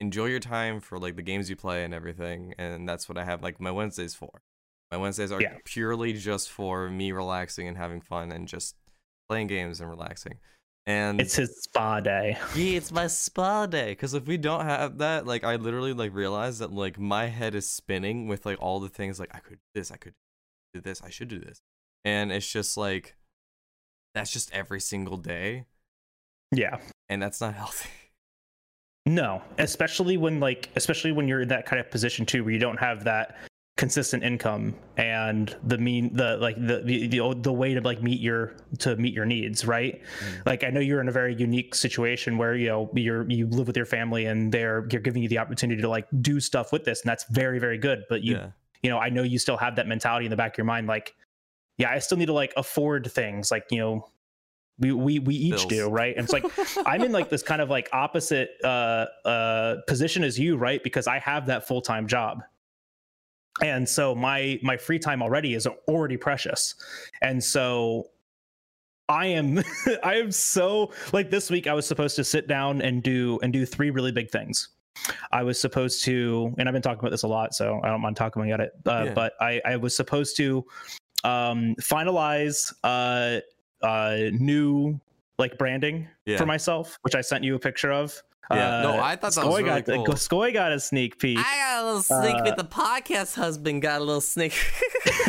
enjoy your time for like the games you play and everything. And that's what I have like my Wednesdays for. My Wednesdays are Yeah. purely just for me relaxing and having fun and just playing games and relaxing. And it's his spa day yeah, it's my spa day. Because if we don't have that, like, I literally like realize that like my head is spinning with like all the things like I could do this, I could do this, I should do this, and it's just like that's just every single day, yeah and that's not healthy. no especially when like especially when you're in that kind of position too where you don't have that consistent income and the mean the like the the the, the way to like meet your to meet your needs right? Mm. like i know you're in a very unique situation where you know you're you live with your family and they're you're giving you the opportunity to like do stuff with this and that's very very good but you yeah, you know i know you still have that mentality in the back of your mind like yeah i still need to like afford things like you know we we, we each Bills. do right? And it's like i'm in like this kind of like opposite uh uh position as you right? Because i have that full-time job and so my my free time already is already precious. And so i am i am so like this week i was supposed to sit down and do and do three really big things. I was supposed to and i've been talking about this a lot so i don't mind talking about it uh, Yeah. but i i was supposed to um finalize uh uh new like branding yeah, for myself which i sent you a picture of yeah. no, Uh, I thought that was really got cool. Skoy got a sneak peek. I got a little sneak Uh, peek. The podcast husband got a little sneak.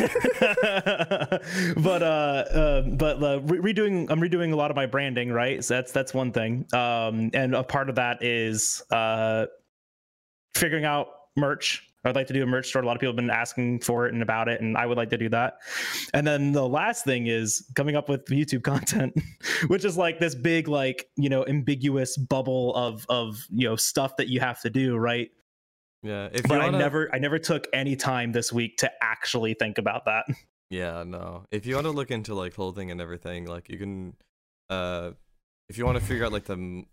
but uh, uh but uh, re- redoing i'm redoing a lot of my branding right so that's that's one thing um and a part of that is uh figuring out merch i'd like to do a merch store a lot of people have been asking for it and about it and i would like to do that and then the last thing is coming up with youtube content which is like this big like you know ambiguous bubble of of you know stuff that you have to do right yeah, if but i wanna, never i never took any time this week to actually think about that Yeah, no. If you want to look into like clothing and everything, like you can, uh, if you want to figure out like the m-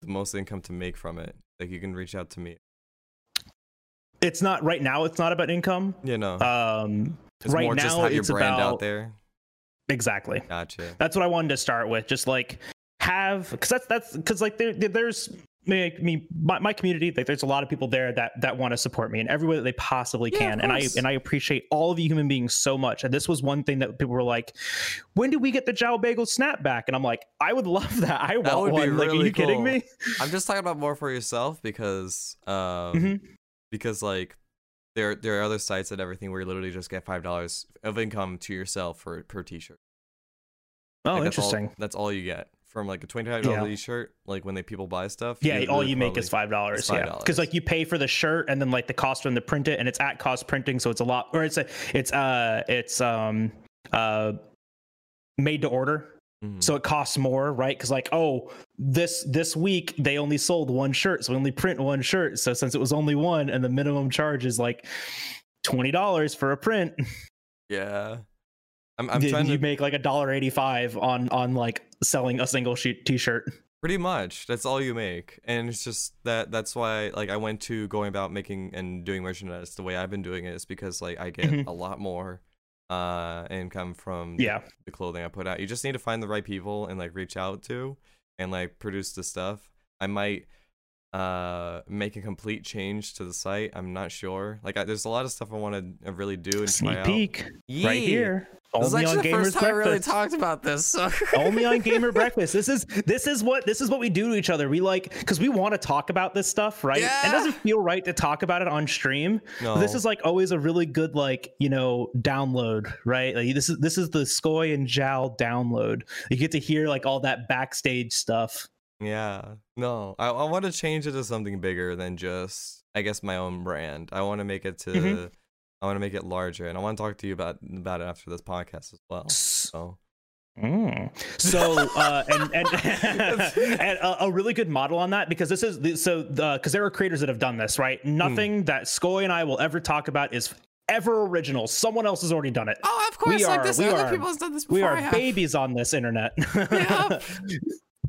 the most income to make from it, like you can reach out to me. It's not right now it's not about income. You know, um it's right more just now have your it's brand about out there. exactly. Gotcha. that's what i wanted to start with. Just like have because that's that's because like there, there- there's me, me my, my community like there's a lot of people there that that want to support me in every way that they possibly can of and i and i appreciate all of you human beings so much and this was one thing that people were like when do we get the jow bagel snapback and i'm like i would love that. I want would be one. Like are really you kidding me? I'm just talking about more for yourself because, um, Mhm. Because like there there are other sites and everything where you literally just get five dollars of income to yourself for per t-shirt. Oh, Like, that's all- interesting. That's all, you get from like a twenty five dollar Yeah. t-shirt. Like when they people buy stuff. Yeah, all you make is five dollars. Yeah, because like you pay for the shirt and then like the cost them to print it, and it's at cost printing, so it's a lot. Or it's a, it's uh, it's um, uh, made to order, Mhm. so it costs more, right? Because like, oh, this this week they only sold one shirt, so we only print one shirt. So since it was only one, and the minimum charge is like twenty dollars for a print, Yeah. I'm I'm trying you to make like a dollar eighty five on on like selling a single sheet t-shirt. Pretty much. That's all you make. And it's just that that's why like I went to going about making and doing merchandise the way I've been doing it is because like I get Mhm. a lot more uh income from the, the clothing I put out. You just need to find the right people and like reach out to and like produce the stuff. I might uh make a complete change to the site. I'm not sure. Like I, there's a lot of stuff I want to really do and try sneak out. peek right Yeah. here. This is Only actually on the Gamers first time I really talked about this. So only on gamer breakfast this is this is what this is what we do to each other we like because we want to talk about this stuff right Yeah. it doesn't feel right to talk about it on stream no. this is like always a really good like you know download right like this is this is the skoy and jowl download you get to hear like all that backstage stuff Yeah. No, I, I want to change it to something bigger than just, I guess, my own brand. I want to make it to, Mhm. I want to make it larger, and I want to talk to you about about it after this podcast as well. So Mm. So, uh, and and, and a, a really good model on that because this is so the because there are creators that have done this right. Hmm. Nothing that Skoy and I will ever talk about is ever original. Someone else has already done it. oh, of course, like, this- other people have done this we are babies on this internet. Yeah.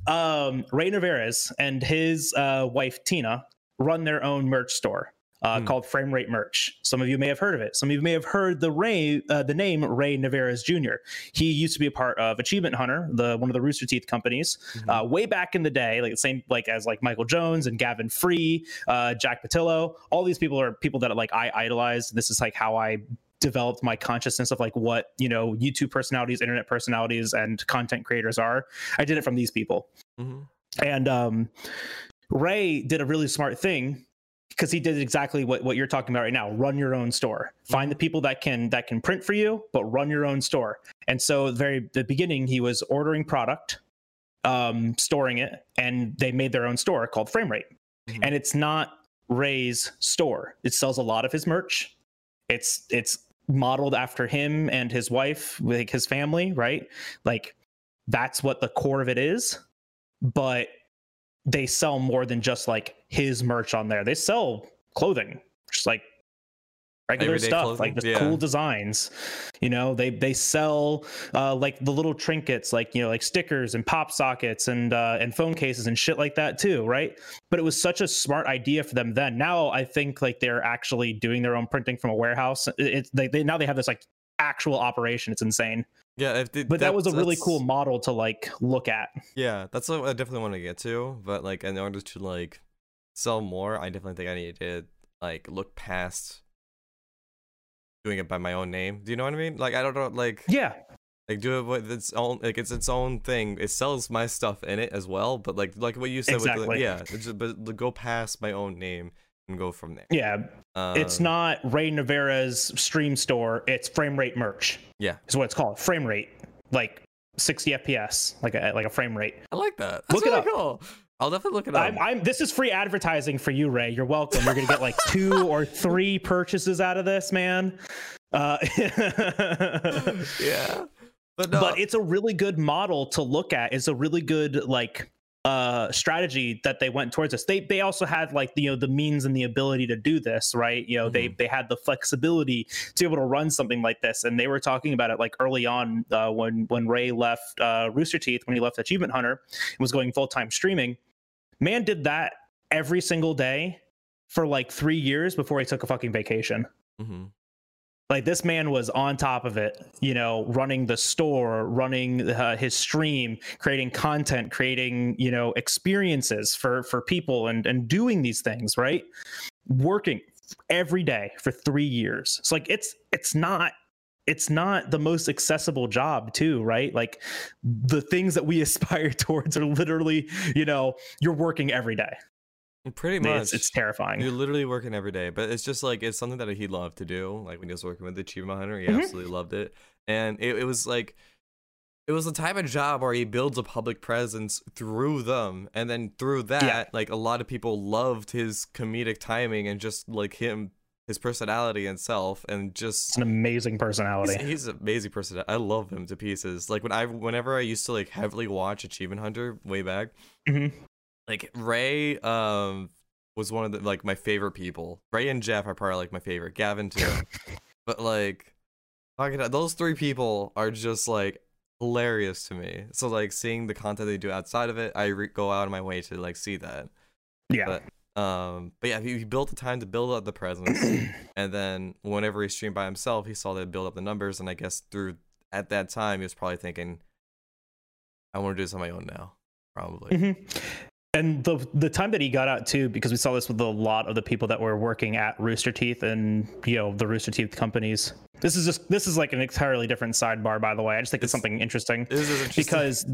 Um, Ray Narvaez and his uh, wife Tina run their own merch store uh, Hmm. called Frame Rate Merch. Some of you may have heard of it. Some of you may have heard the Ray, uh, the name Ray Narvaez Jr. He used to be a part of Achievement Hunter, the one of the Rooster Teeth companies, uh, way back in the day, like the same like as like Michael Jones and Gavin Free, uh, Jack Pattillo. All these people are people that like I idolize. This is like how I developed my consciousness of like what you know YouTube personalities, internet personalities, and content creators are. I did it from these people. Mhm. And um, Ray did a really smart thing because he did exactly what, what you're talking about right now. Run your own store. Find the people that can that can print for you, but run your own store. And so, the very the beginning, he was ordering product, um, storing it, and they made their own store called Frame Rate. Mhm. And it's not Ray's store. It sells a lot of his merch. It's it's modeled after him and his wife, like his family, right? Like that's what the core of it is. But they sell more than just like his merch on there. They sell clothing, just like regular stuff, clothing? like just Yeah. cool designs. You know, they they sell uh, like the little trinkets, like you know, like stickers and pop sockets and uh, and phone cases and shit like that too, right? But it was such a smart idea for them then. Now I think like they're actually doing their own printing from a warehouse. It- It's they, they now they have this like actual operation. It's insane. Yeah, if the, But that was a really cool model to like look at. Yeah, that's what I definitely want to get to. But like, in order to like sell more, I definitely think I need to like look past doing it by my own name. Do you know what I mean? Like, I don't know, like, Yeah, like do it with its own, like it's its own thing. It sells my stuff in it as well. But like, like what you said, with Exactly. the, yeah, it's just, but go past my own name and go from there. yeah. it's Um, not Ray Navarra's stream store. It's frame rate merch. Yeah. is what it's called. Frame rate, like 60 FPS, like a like a frame rate. I like that. That's Look it really up. cool. I'll definitely look it up. I'm, I'm this is free advertising for you, Ray. You're welcome. You're gonna get like two or three purchases out of this, man. Uh, yeah, but no, but it's a really good model to look at. It's a really good like uh strategy that they went towards this. They they also had like you know the means and the ability to do this, right? You know, they they had the flexibility to be able to run something like this. And they were talking about it like early on uh, when when Ray left uh Rooster Teeth, when he left Achievement Hunter and was going full-time streaming. Man did that every single day for like three years before he took a fucking vacation. Mhm. like this man was on top of it you know running the store running uh, his stream creating content creating you know experiences for for people and and doing these things right? Working every day for 3 years. It's like it's it's not it's not the most accessible job too right like the things that we aspire towards are literally you know you're working every day Pretty much. It's, it's terrifying. You're literally working every day, but it's just like it's something that he loved to do. Like when he was working with the Achievement Hunter, he Mhm. absolutely loved it, and it, it was like it was the type of job where he builds a public presence through them, and then through that, Yeah. like a lot of people loved his comedic timing and just like him, his personality and self, and just It's an amazing personality. he's an amazing person. I love him to pieces. Like when I, whenever I used to like heavily watch Achievement Hunter way back, Mhm. like Ray, um, was one of the like my favorite people. Ray and Geoff are probably like my favorite. Gavin too, but like, those three people are just like hilarious to me. So like seeing the content they do outside of it, I re- go out of my way to like see that. Yeah. But um, but yeah, he, he built the time to build up the presence, and then whenever he streamed by himself, he saw that build up the numbers, and I guess through at that time he was probably thinking, I want to do this on my own now, probably. Mhm. And the the time that he got out too, because we saw this with a lot of the people that were working at Rooster Teeth and you know the Rooster Teeth companies. This is just this is like an entirely different sidebar, by the way. I just think it's, It's- something interesting This is interesting. because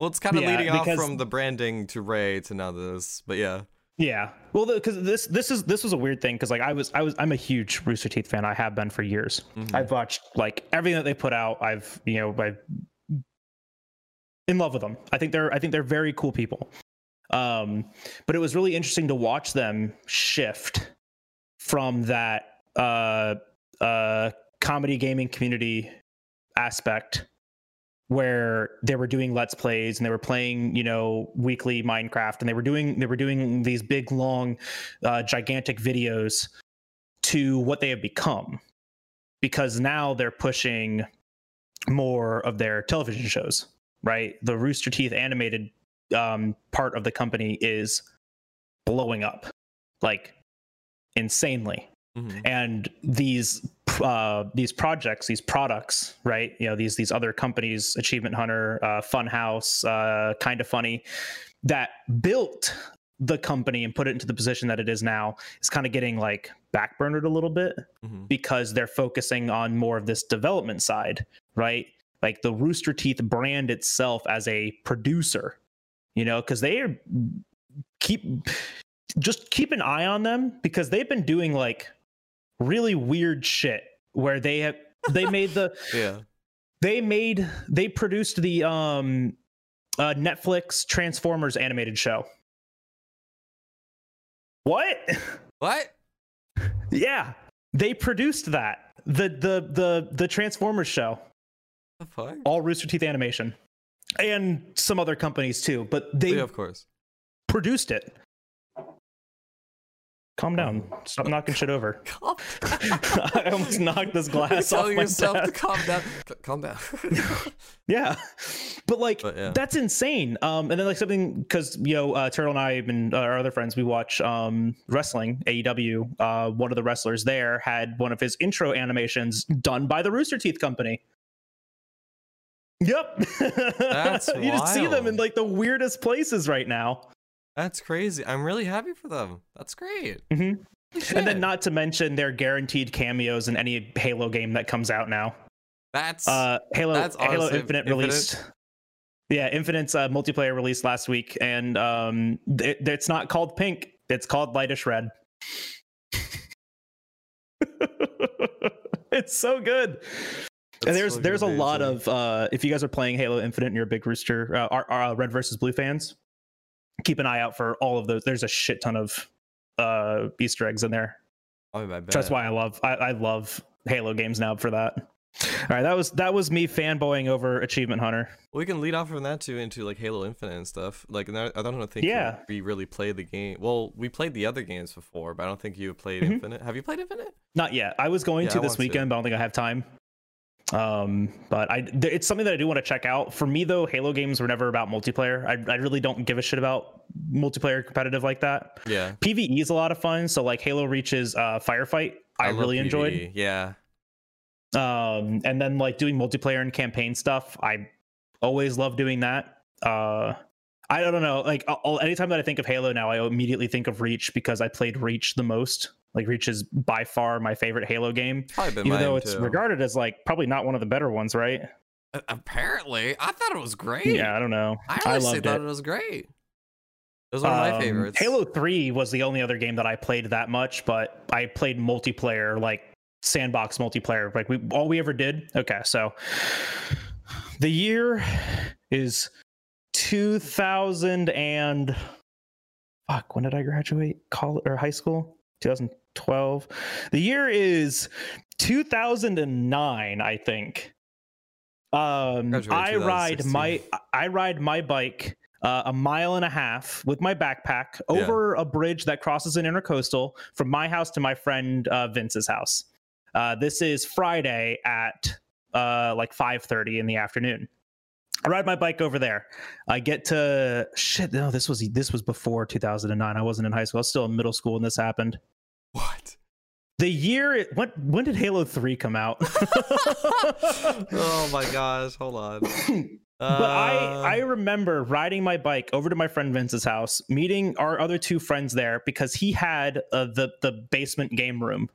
well, it's kind of yeah, leading off from the branding to Ray to now this, but yeah, yeah, well, because this this is this was a weird thing because like I was I was I'm a huge Rooster Teeth fan. I have been for years. Mhm. I've watched like everything that they put out. I've you know I've in love with them. I think they're I think they're very cool people. Um, but it was really interesting to watch them shift from that uh uh comedy gaming community aspect where they were doing let's plays and they were playing you know weekly minecraft and they were doing they were doing these big long uh, gigantic videos to what they have become because now they're pushing more of their television shows right? The rooster teeth animated um, part of the company is blowing up like insanely Mhm. and these uh, these projects these products right you know these these other companies achievement hunter uh, Funhaus uh, kind of funny that built the company and put it into the position that it is now is kind of getting like backburnered a little bit Mhm. because they're focusing on more of this development side, right? Like the Rooster Teeth brand itself as a producer, you know, because they are keep just keep an eye on them because they've been doing like really weird shit where they have they made the yeah. they made they produced the um uh Netflix Transformers animated show. What? What? Yeah, they produced that. The the the the Transformers show, The fuck? all Rooster Teeth Animation, and some other companies too, but they yeah, of course. produced it. Calm down. Stop knocking shit over. I almost knocked this glass off my yourself to calm down. Calm down. Yeah, but like But, yeah. that's insane. Um, and then like something because you know uh, Turtle and I and uh, our other friends we watch um wrestling AEW. Uh, one of the wrestlers there had one of his intro animations done by the Rooster Teeth Company. Yep, That's you just see them in like the weirdest places right now. That's crazy. I'm really happy for them. That's great. Mhm. And then not to mention their guaranteed cameos in any Halo game that comes out now. That's Uh, Halo That's Halo Infinite, Infinite? released. Yeah, Infinite's uh, multiplayer released last week, and um, it, it's not called pink; it's called lightish red. it's so good. that's and there's fucking there's a lot of uh, if you guys are playing Halo Infinite and you're a big Rooster, uh, our, our Red versus Blue fans, keep an eye out for all of those. There's a shit ton of uh, Easter eggs in there. Oh, I bet. That's why I love I, I love Halo games now for that. All right, that was that was me fanboying over Achievement Hunter. We can lead off from that too into like Halo Infinite and stuff. Like, I I don't think Yeah. we really played the game. Well, we played the other games before, but I don't think you have played Mhm. Infinite. Have you played Infinite? Not yet. I was going Yeah, to this want to. weekend, but I don't think I have time. Um, but I th- it's something that I do want to check out. For me though, Halo games were never about multiplayer. I I really don't give a shit about multiplayer competitive like that. Yeah, PVE is a lot of fun. So like Halo Reach's uh, firefight, I, love really enjoyed. Yeah, um and then like doing multiplayer and campaign stuff i always love doing that uh i don't know like I'll- anytime that i think of halo now i immediately think of reach because i played reach the most like reach is by far my favorite halo game even though it's too. regarded as like probably not one of the better ones right Apparently, I thought it was great. yeah i don't know I I honestly loved thought it. Was great. It was one of my Um, favorites. Halo 3 was the only other game that I played that much, but I played multiplayer, like sandbox multiplayer. Like we all we ever did. Okay, so the year is 2000 and fuck, when did I graduate college or high school? 2012. The year is 2009, I think. Um I ride my I ride my bike uh, a mile and a half with my backpack over a bridge that crosses an intercoastal from my house to my friend uh, Vince's house. Uh, this is Friday at uh, like 5:30 in the afternoon. I ride my bike over there. I get to shit. No, this was this was before 2009. I wasn't in high school. I was still in middle school when this happened. What? The year it, when when did Halo 3 come out? oh my gosh! Hold on. But I Uh, I remember riding my bike over to my friend Vince's house, meeting our other two friends there because he had uh, the the basement game room.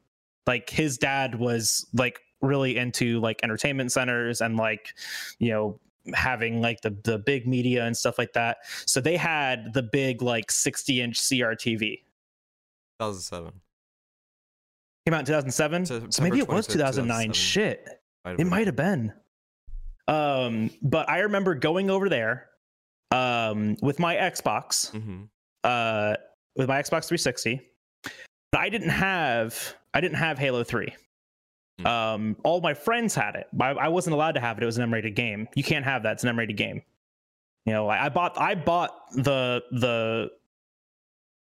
Like his dad was like really into like entertainment centers and like you know having like the the big media and stuff like that. So they had the big like 60 inch CRTV. 2007. Came out in 2007. So maybe it was 2009. Shit. Might It might have been. Um, but I remember going over there um with my Xbox, Mhm. uh with my Xbox 360. But I didn't have I didn't have Halo 3. Hmm. Um, all my friends had it. I, I wasn't allowed to have it. It was an M-rated game. You can't have that. It's an M-rated game. You know, I, I bought I bought the the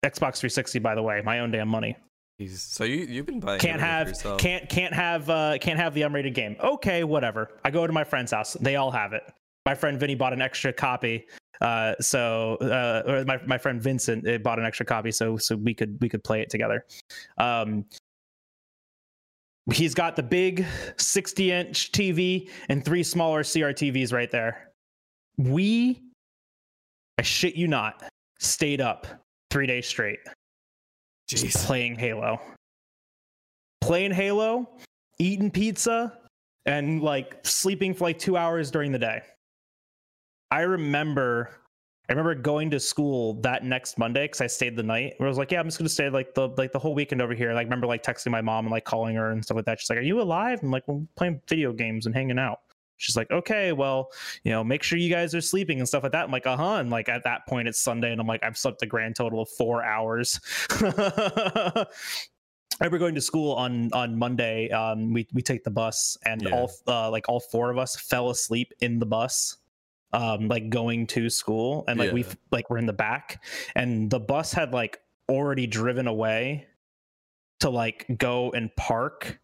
Xbox 360 by the way, my own damn money Jeez. So you you've been buying. can't have can't can't have uh can't have the unrated game. Okay whatever. I go to my friend's house. They all have it. My friend vinny bought an extra copy uh so uh or my, my friend vincent uh, bought an extra copy so so we could we could play it together. Um he's got the big 60 inch tv and three smaller crtvs right there. We i shit you not stayed up three days straight Jeez. playing Halo. Playing Halo, eating pizza, and like sleeping for like two hours during the day. I remember I remember going to school that next Monday because I stayed the night. Where I was like, "Yeah, I'm just gonna stay like the like the whole weekend over here." Like, I remember like texting my mom and like calling her and stuff like that. She's like, "Are you alive?" I'm like, "We're playing video games and hanging out." She's like, "Okay, well, you know, make sure you guys are sleeping and stuff like that." I'm like, "Uh huh." And like at that point, it's Sunday, and I'm like, I've slept a grand total of four hours. I remember going to school on on Monday. Um, we we take the bus, and Yeah. all uh, like all four of us fell asleep in the bus, um, like going to school, and like we Yeah. like were in the back, and the bus had like already driven away to like go and park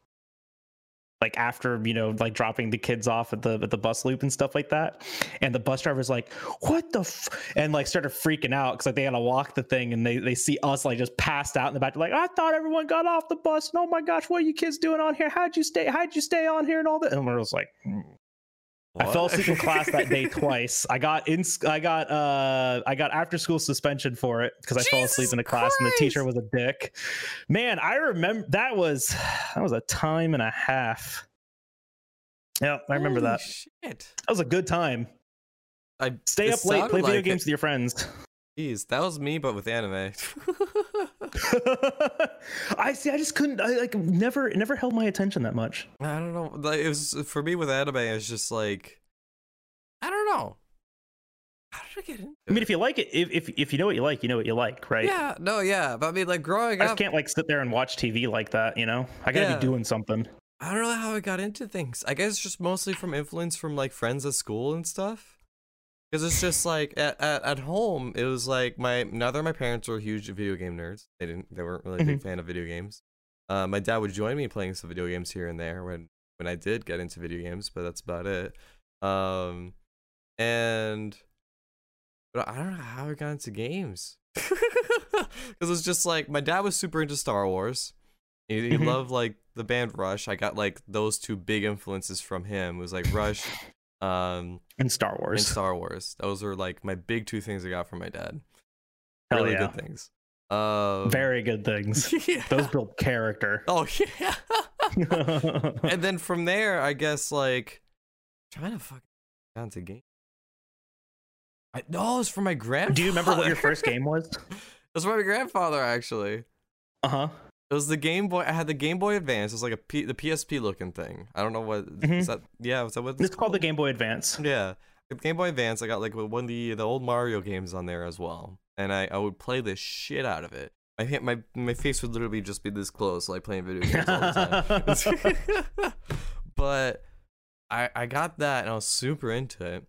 like after you know like dropping the kids off at the at the bus loop and stuff like that. And the bus driver's like what the f-? and like started freaking out because like they had to walk the thing and they they see us like just passed out in the back. They're like i thought everyone got off the bus. And oh my gosh what are you kids doing on here? How'd you stay how'd you stay on here and all that? And we're just like mm. Hmm. I fell asleep in class that day twice. I got in. I got uh. I got after school suspension for it because I fell asleep in a class and the teacher was a dick. Man, I remember that was that was a time and a half. Yeah, I remember Holy that. Shit. That was a good time. I Stay up late, play sounded video like games it. with your friends. Jeez, that was me, but with anime. I see. I just couldn't. I like never, it never held my attention that much. I don't know. Like it was for me with anime. It's just like I don't know. How did I get into? I mean, it? if you like it, if if if you know what you like, you know what you like, right? yeah, no, yeah, but I mean, like growing up I just can't like sit there and watch TV like that. You know, I gotta Yeah. be doing something. I don't know how I got into things. I guess just mostly from influence from like friends at school and stuff. Because it's just like at, at at home, it was like my neither of my parents were huge video game nerds. They didn't they weren't really a big fan of video games. Uh, my dad would join me playing some video games here and there when when I did get into video games, but that's about it. Um, and but I don't know how I got into games. Because it's just like my dad was super into Star Wars. He, he Mhm. loved like the band Rush. I got like those two big influences from him. It was like Rush, um, and Star Wars. and Star Wars. Those were like my big two things I got from my dad. Hell really yeah. good things. Um, Very good things. yeah. Those build character. Oh yeah. and then from there, I guess like trying to fucking down to game. I, no, it's from my grandfather. Do you remember what your first game was? it was from my grandfather actually. Uh huh. It was the Game Boy. I had the Game Boy Advance. It was like a P, the PSP looking thing. I don't know what Mhm. is that. Yeah, was that what It's called the Game Boy Advance. Yeah, the Game Boy Advance. I got like one of the the old Mario games on there as well, and I I would play the shit out of it. My my my face would literally just be this close, like playing video games all the time. but I I got that and I was super into it,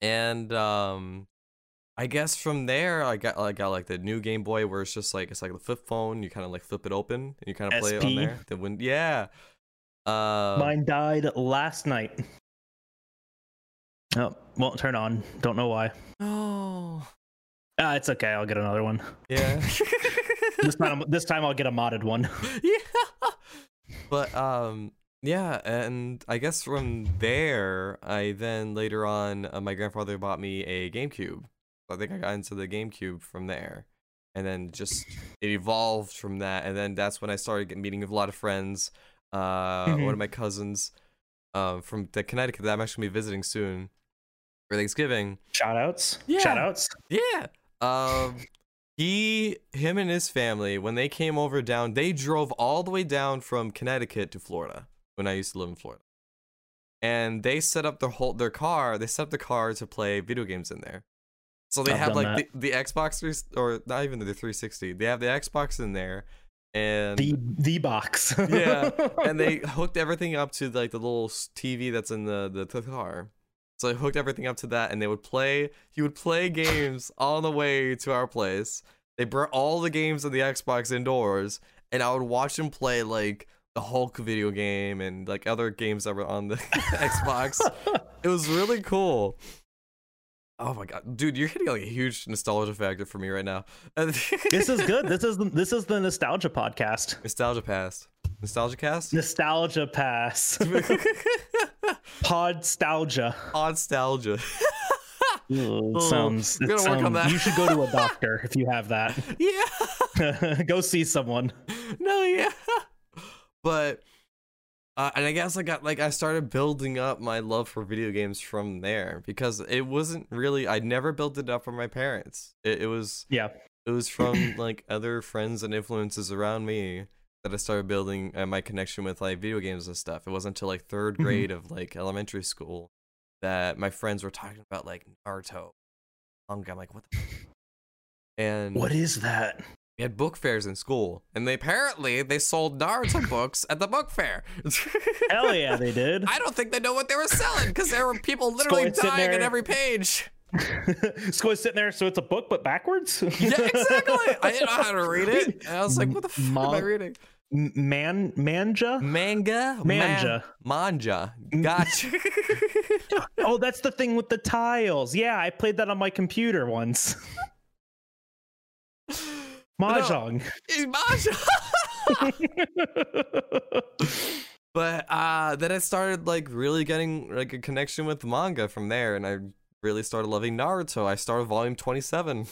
and um. I guess from there, I got I got like the new Game Boy where it's just like it's like the flip phone. You kind of like flip it open and you kind of play it on there. The win, yeah. Uh, Mine died last night. Oh, won't turn on. Don't know why. Oh. Ah, it's okay. I'll get another one. Yeah. This time, this time I'll get a modded one. yeah. But um yeah, and I guess from there I then later on uh, my grandfather bought me a GameCube. I think I got into the GameCube from there. And then just it evolved from that and then that's when I started meeting a lot of friends. Uh Mhm. one of my cousins um from the Connecticut that I'm actually gonna be visiting soon for Thanksgiving. Shout outs. Yeah. Shout outs. Yeah. Um he him and his family when they came over down they drove all the way down from Connecticut to Florida when I used to live in Florida. And they set up their whole their car, they set up the car to play video games in there. So they I've have like the, the Xbox 3 or not even the 360. They have the Xbox in there and The the box. Yeah, and they hooked everything up to like the little TV that's in the, the the car. So they hooked everything up to that, and they would play. He would play games on the way to our place. They brought all the games on the Xbox indoors, and I would watch him play like the Hulk video game and like other games that were on the Xbox. It was really cool. Oh my god, dude, you're hitting like a huge nostalgia factor for me right now. this is good. This is the, this is the nostalgia podcast. nostalgia past, nostalgia cast. Nostalgia pass. Podstalgia. Ooh, it sounds. we're gonna work on that. You should go to a doctor if you have that. yeah. go see someone. no, yeah. But uh, and I guess I got like I started building up my love for video games from there because it wasn't really I never built it up from my parents. It, it was Yeah. it was from like other friends and influences around me that I started building uh, my connection with like video games and stuff. It wasn't until like 3rd Mhm. grade of like elementary school that my friends were talking about like Naruto manga. I'm like, what the and What is that? We had book fairs in school, and they apparently they sold Naruto books at the book fair. Hell yeah, they did. I don't think they know what they were selling because there were people literally Squid dying at every page. Squid's sitting there, so it's a book but backwards. Yeah, exactly. I didn't know how to read it. And I was like, what the fuck am I reading? Man, manja. Manga? Manja. Man- manja. Gotcha. Oh, that's the thing with the tiles. Yeah, I played that on my computer once. Mahjong. Manja. but uh then I started like really getting like a connection with manga from there and I really started loving Naruto. I started volume 27.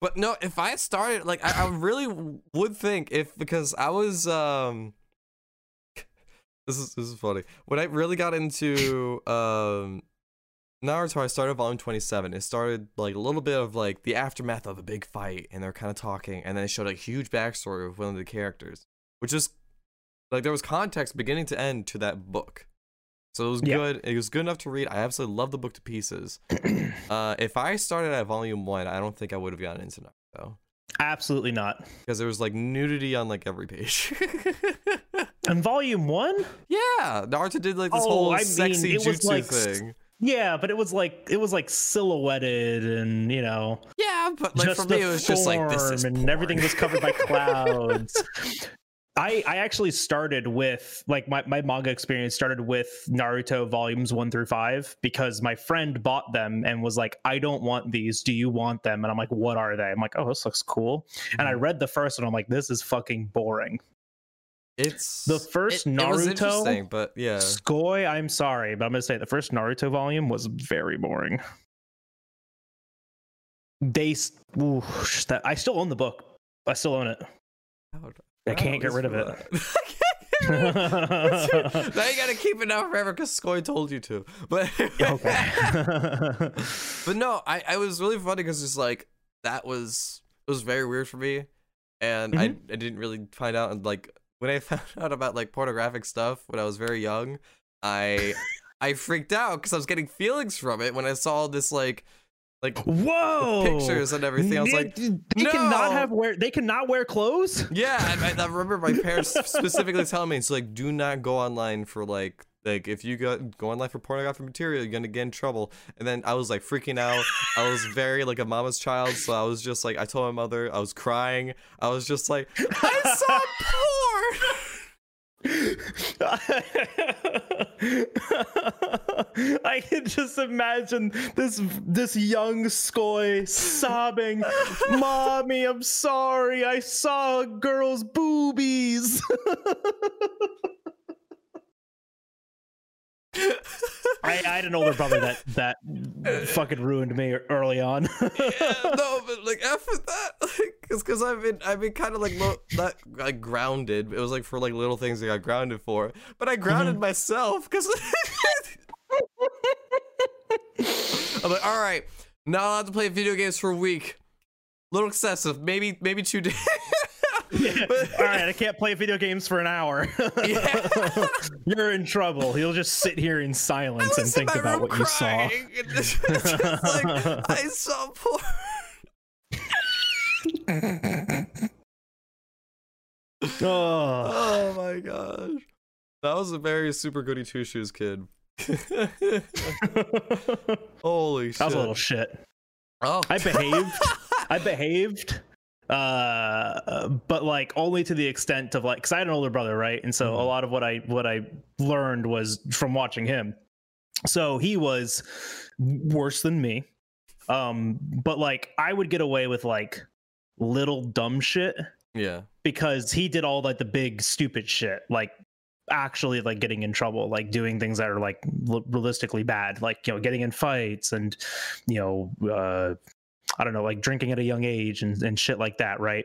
But no, if I started like I, I really would think if because I was um this is this is funny. When I really got into um Naruto, I started volume 27. It started like a little bit of like the aftermath of a big fight, and they're kind of talking, and then it showed a huge backstory of one of the characters, which is like there was context beginning to end to that book. So it was Yeah. good. It was good enough to read. I absolutely love the book to pieces. uh, if I started at volume one, I don't think I would have gotten into Naruto Absolutely not. because there was like nudity on like every page. In volume one? yeah, Naruto did like this Oh, whole I sexy was jutsu like thing. Yeah, but it was like it was like silhouetted and you know Yeah, but like for me, it was just like this is and porn. everything was covered by clouds. I I actually started with like my, my manga experience started with Naruto volumes one through five because my friend bought them and was like, I don't want these. Do you want them? And I'm like, what are they? I'm like, oh, this looks cool. And I Mhm. read the first one. I'm like, this is fucking boring. It's The first it, it was Naruto- interesting, but yeah, Skoy, I'm sorry, but I'm gonna say the first Naruto volume was very boring. They, that I still own the book. I still own it. I can't get rid of it. now you gotta keep it now forever because Skoy told you to. But okay. but no, I I was really funny because it's like that was it was very weird for me, and I Mm-hmm. I didn't really find out and like when I found out about like pornographic stuff when I was very young, I I freaked out because I was getting feelings from it when I saw this like like Whoa! pictures and everything. I was like, they cannot "No." have wear. They cannot wear clothes. Yeah, I, I remember my parents specifically telling me it's like do not go online for like like if you go go online for pornographic material, you're gonna get in trouble. And then I was like freaking out. I was very like a mama's child, so I was just like I told my mother I was crying. I was just like I saw porn. I can just imagine this this young Skoy sobbing, "Mommy, I'm sorry. I saw a girl's boobies." I, I had an older brother that that fucking ruined me early on. yeah, no, but like after that, like, cause, cause I've been, I've been kind of like lo- not like grounded. It was like for like little things I got grounded for, but I grounded mm-hmm. myself because I'm like, all right, not allowed to play video games for a week. A little excessive, maybe, maybe two days. All right, I can't play video games for an hour. Yeah. You're in trouble. You'll just sit here in silence and in think about what you saw. like I saw porn. Oh, Oh my gosh. That was a very super goody two shoes kid. Holy shit. that was a little shit. Oh. I behaved. I behaved. Uh, but like only to the extent of like, cause I had an older brother, right? And so a Mhm. lot of what I what I learned was from watching him. So he was worse than me. Um, but like I would get away with like little dumb shit Yeah. because he did all like the big stupid shit like actually like getting in trouble like doing things that are like realistically bad like you know getting in fights and you know uh i don't know like drinking at a young age and, and shit like that right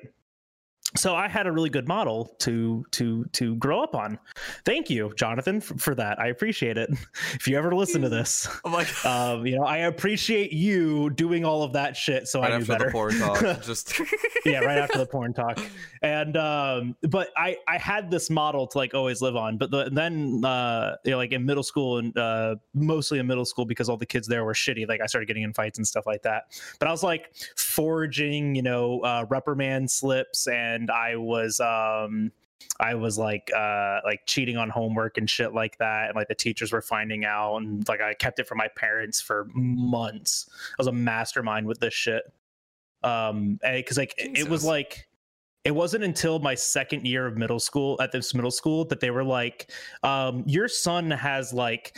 so i had a really good model to to to grow up on. Thank you jonathan f- for that. I appreciate it. If you ever listen to this I'm like um you know i appreciate you doing all of that shit so right i knew after better. the porn talk. Just yeah right after the porn talk. And um but i i had this model to like always live on. But the, then uh you know like in middle school and uh mostly in middle school because all the kids there were shitty like i started getting in fights and stuff like that. But i was like forging you know uh reprimand slips and i was um I was like uh like cheating on homework and shit like that and like the teachers were finding out and like I kept it from my parents for months. I was a mastermind with this shit. Um because like it- it was like it wasn't until my second year of middle school at this middle school that they were like um your son has like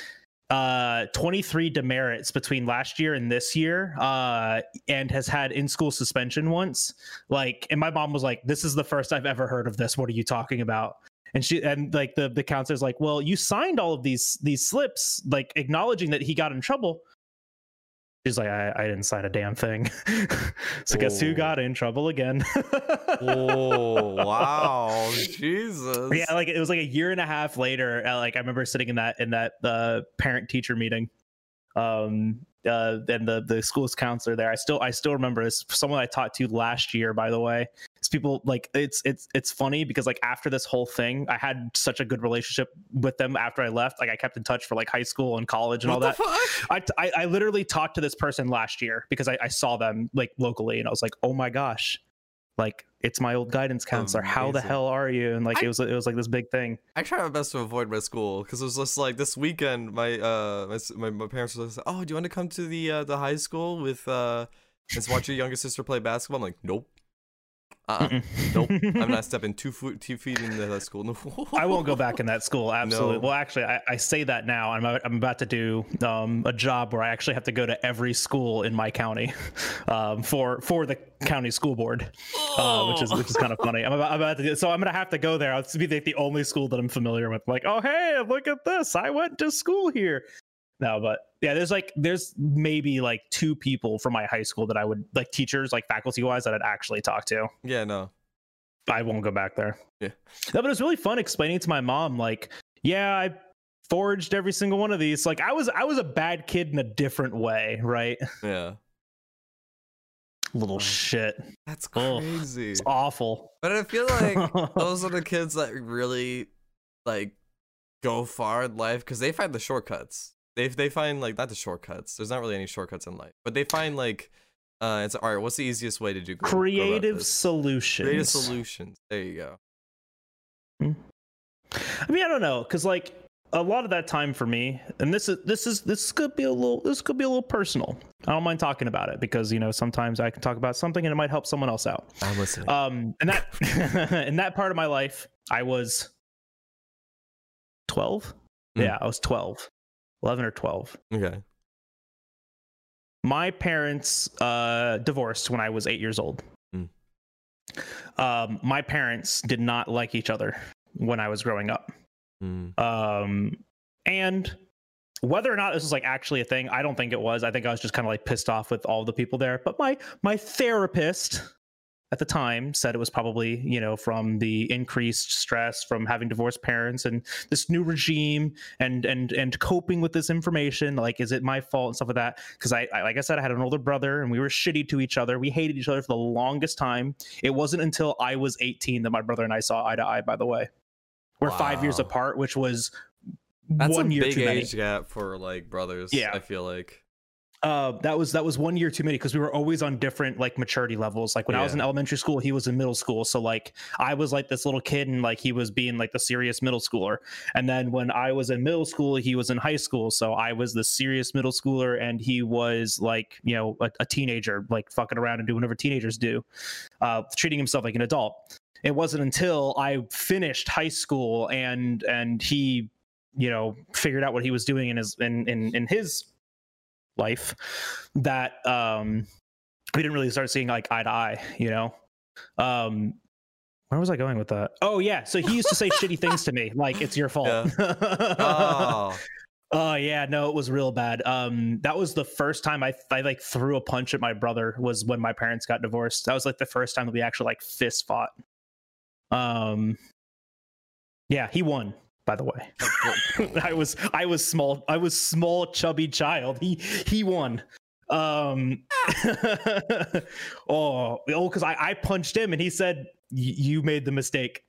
uh 23 demerits between last year and this year uh and has had in-school suspension once. Like and my mom was like this is the first i've ever heard of this. What are you talking about? And she and like the the counselor's like well you signed all of these these slips like acknowledging that he got in trouble she's like i, I didn't sign a damn thing so guess who Oh. got in trouble again Oh wow. Jesus. yeah like it was like a year and a half later uh, like i remember sitting in that in that uh parent teacher meeting um uh and the the school's counselor there. I still i still remember this. Someone i talked to last year by the way it's people like it's it's it's funny because like after this whole thing i had such a good relationship with them after i left. Like i kept in touch for like high school and college and what all that? I, I I literally talked to this person last year because I, I saw them like locally and I was like, oh my gosh, like it's my old guidance counselor. How the hell are you? And like I- it was it was like this big thing. I try my best to avoid my school because it was just like this weekend. My uh, my, my, parents were like, "Oh, do you want to come to the uh, the high school with uh, just watch your younger sister play basketball?" I'm like, "Nope, uh, uh nope. I'm not stepping two foot two feet into that school. No, I won't go back in that school. Absolutely. No. Well, actually, I, I say that now. I'm about- I'm about to do um, a job where I actually have to go to every school in my county um, for for the county school board, uh, which is which is kind of funny. I'm about, I'm about to do, so I'm gonna have to go there. It's be like the only school that I'm familiar with. Like, oh hey, look at this! I went to school here. No, but yeah, there's like there's maybe like two people from my high school that I would like teachers like faculty wise that I'd actually talk to. Yeah, no. I won't go back there. Yeah. No, but it was really fun explaining to my mom, like, yeah, I forged every single one of these. Like I was I was a bad kid in a different way, right? Yeah. Little shit. That's Ugh. crazy. It's awful. But I feel like those are the kids that really like go far in life because they find the shortcuts. They they find like not the shortcuts. There's not really any shortcuts in life, but they find like uh, it's all right. What's the easiest way to do go- go Creative this? solutions. Creative solutions. There you go. I mean, I don't know, because like a lot of that time for me, and this is this is this could be a little this could be a little personal. I don't mind talking about it because you know sometimes I can talk about something and it might help someone else out. I'm listening. Um, and that in that part of my life, I was twelve. Mm. Yeah, I was 12, 11 or twelve. okay. My parents uh, divorced when I was eight years old. Mm. Um, my parents did not like each other when I was growing up. Mm. Um, and whether or not this was like actually a thing, I don't think it was. I think I was just kind of like pissed off with all the people there. But my my therapist at the time said it was probably you know from the increased stress from having divorced parents and this new regime and and and coping with this information like is it my fault and stuff like that because I, I like i said i had an older brother and we were shitty to each other we hated each other for the longest time it wasn't until i was 18 that my brother and i saw eye to eye by the way we're five years apart which was That's one a year big too many age gap for like brothers. Yeah. I feel like. Uh that was that was one year too many because we were always on different like maturity levels. Like when i was in elementary school he was in middle school. So like i was like this little kid and like he was being like the serious middle schooler. And then when i was in middle school he was in high school. So i was the serious middle schooler and he was like you know a, a teenager like fucking around and doing whatever teenagers do uh treating himself like an adult. It wasn't until i finished high school and and he you know figured out what he was doing in his in in, in his life that um we didn't really start seeing like eye to eye you know um where was i going with that oh yeah so he used to say shitty things to me like it's your fault Oh. Oh yeah, no, it was real bad. Um, that was the first time I I like threw a punch at my brother was when my parents got divorced. That was like the first time that we actually like fist fought. Um, yeah, he won. By the way, I was I was small. I was small, chubby child. He he won. Um, oh, oh, because I I punched him and he said you made the mistake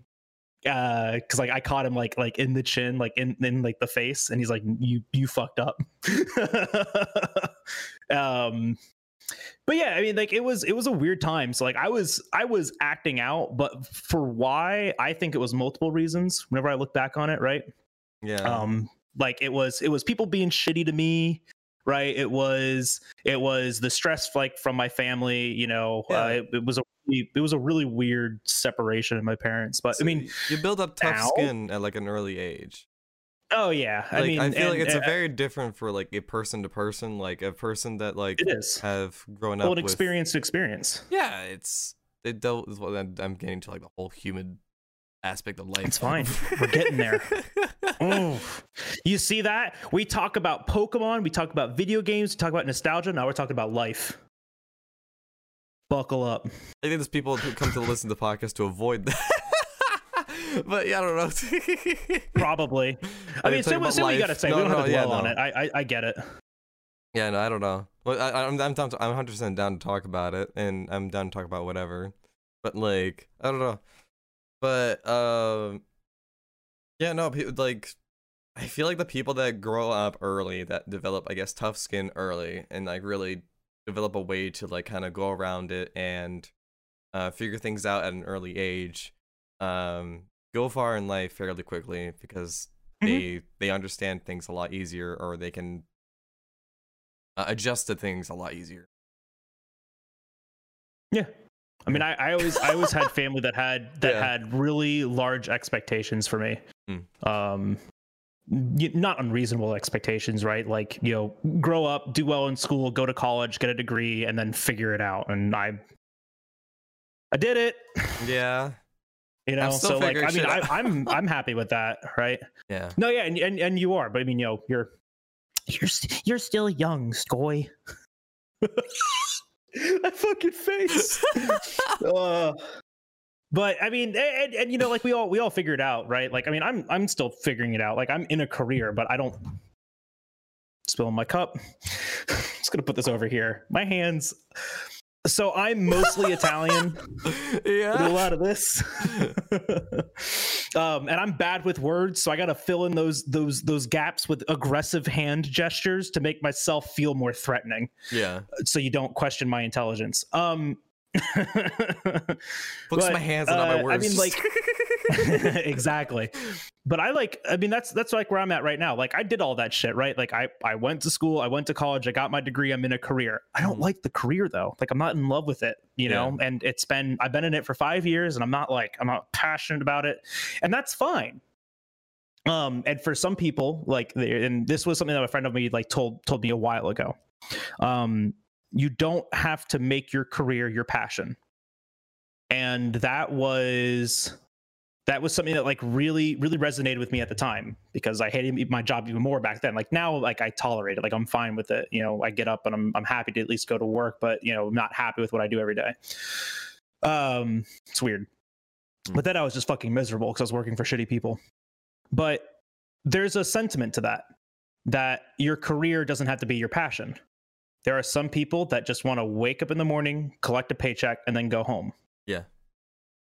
uh because like i caught him like like in the chin like in in like the face and he's like you you fucked up um but yeah i mean like it was it was a weird time so like i was i was acting out but for why i think it was multiple reasons whenever i look back on it right Yeah. um like it was it was people being shitty to me right it was it was the stress like from my family you know Yeah. uh, it, it was a it was a really weird separation of my parents but i mean you build up tough now- skin at like an early age. Oh yeah Like, i mean I feel like and- it's a uh, very different for like a person to person, like a person that like it is have grown well up with. experience to experience Yeah, it's it dealt with what I'm, I'm getting to like the whole human aspect of life. It's fine. We're getting there. Oh, you see that? We talk about Pokemon, we talk about video games, we talk about nostalgia. Now we're talking about life. Buckle up. I think there's people who come to listen to the podcast to avoid that. but yeah, I don't know. Probably. I mean, what- about say what you gotta say. No, we don't no, have to yeah, dwell on it. I, I I get it. Yeah, no, I don't know. Well, I, I'm I'm I'm 100 percent down to talk about it, and I'm down to talk about whatever. But like, I don't know. But um, yeah, no, like, I feel like the people that grow up early, that develop, I guess, tough skin early, and like really develop a way to like kind of go around it and uh, figure things out at an early age, um, go far in life fairly quickly because Mhm. they they understand things a lot easier, or they can uh, adjust to things a lot easier. Yeah. I mean, I, I always I always had family that had that Yeah. had really large expectations for me. Mm. Um, not unreasonable expectations, right? Like you know, grow up, do well in school, go to college, get a degree, and then figure it out. And I, I did it. Yeah, You know, so like I mean, I, I'm I'm happy with that, right? yeah. No, yeah, and and, and you are, but I mean, you know, you're you're st- you're still young, Skoy. that fucking face. uh, but I mean, and, and you know, like we all we all figure it out, right? Like, I mean, I'm I'm still figuring it out. Like, I'm in a career, but I don't spill my cup. Just gonna put this over here. My hands. So I'm mostly Italian. yeah. a lot of this. um, and I'm bad with words, so I got to fill in those those those gaps with aggressive hand gestures to make myself feel more threatening. Yeah. So you don't question my intelligence. Um, But, my hands and not uh, my words. I mean, like exactly. But I like. I mean, that's that's like where I'm at right now. Like I did all that shit, right? Like I I went to school, I went to college, I got my degree, I'm in a career. I don't Mhm. like the career though. Like I'm not in love with it, you know. And it's been I've been in it for five years, and I'm not like I'm not passionate about it, and that's fine. Um, and for some people, like, and this was something that a friend of me like told told me a while ago. Um, you don't have to make your career your passion. And that was that was something that like really really resonated with me at the time because i hated my job even more back then. Like now like i tolerate it. Like i'm fine with it. You know i get up and i'm, I'm happy to at least go to work but you know i'm not happy with what i do every day. Um it's weird. Mm. but then i was just fucking miserable because i was working for shitty people. But there's a sentiment to that that your career doesn't have to be your passion there are some people that just want to wake up in the morning, collect a paycheck, and then go home. Yeah.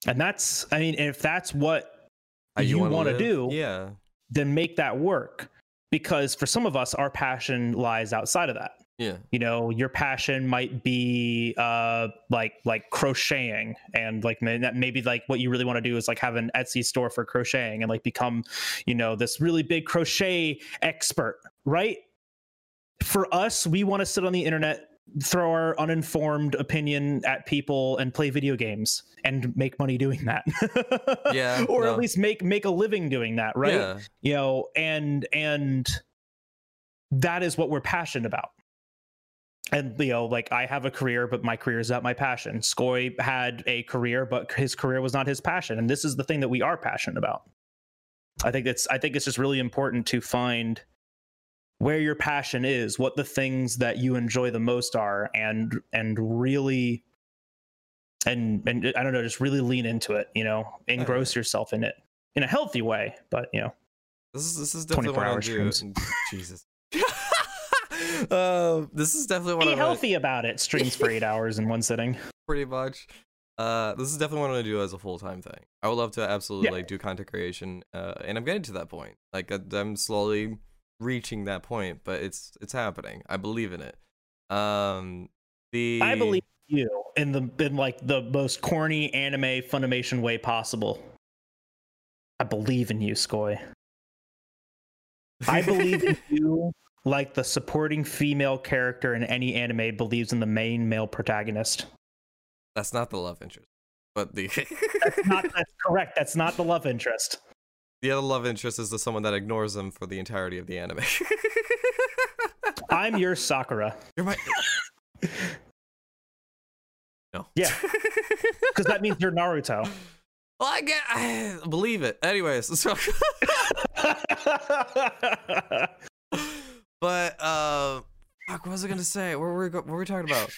And that's, I mean, if that's what How you want to do, Yeah. then make that work. Because for some of us, our passion lies outside of that. Yeah. You know, your passion might be uh, like like crocheting, and like that maybe like what you really want to do is like have an Etsy store for crocheting and like become, you know, this really big crochet expert, right? For us, we want to sit on the internet, throw our uninformed opinion at people, and play video games and make money doing that. Yeah, or no. at least make make a living doing that, right? Yeah. you know and and that is what we're passionate about and you know like i have a career but my career is not my passion skoy had a career but his career was not his passion and this is the thing that we are passionate about i think it's i think it's just really important to find where your passion is what the things that you enjoy the most are and and really and and i don't know just really lean into it you know engross yourself in it in a healthy way but you know This is this is definitely 24 what I do. Jesus. uh, this is definitely what be I'm healthy about it streams for eight hours in one sitting pretty much. Uh, this is definitely what I'm gonna do as a full time thing. I would love to absolutely Yeah. like do content creation, uh, and I'm getting to that point. Like I'm slowly reaching that point, but it's it's happening. I believe in it. Um, the i believe you in the in like the most corny anime funimation way possible. I believe in you skoy. I believe in you like the supporting female character in any anime believes in the main male protagonist. That's not the love interest, but the that's not that's correct. That's not the love interest the other love interest is the someone that ignores them for the entirety of the anime. i'm your sakura You're my. No. Yeah. because that means you're naruto Well, I get. I believe it. Anyways, so. but uh, fuck, what was I gonna say? What were we, what were we talking about?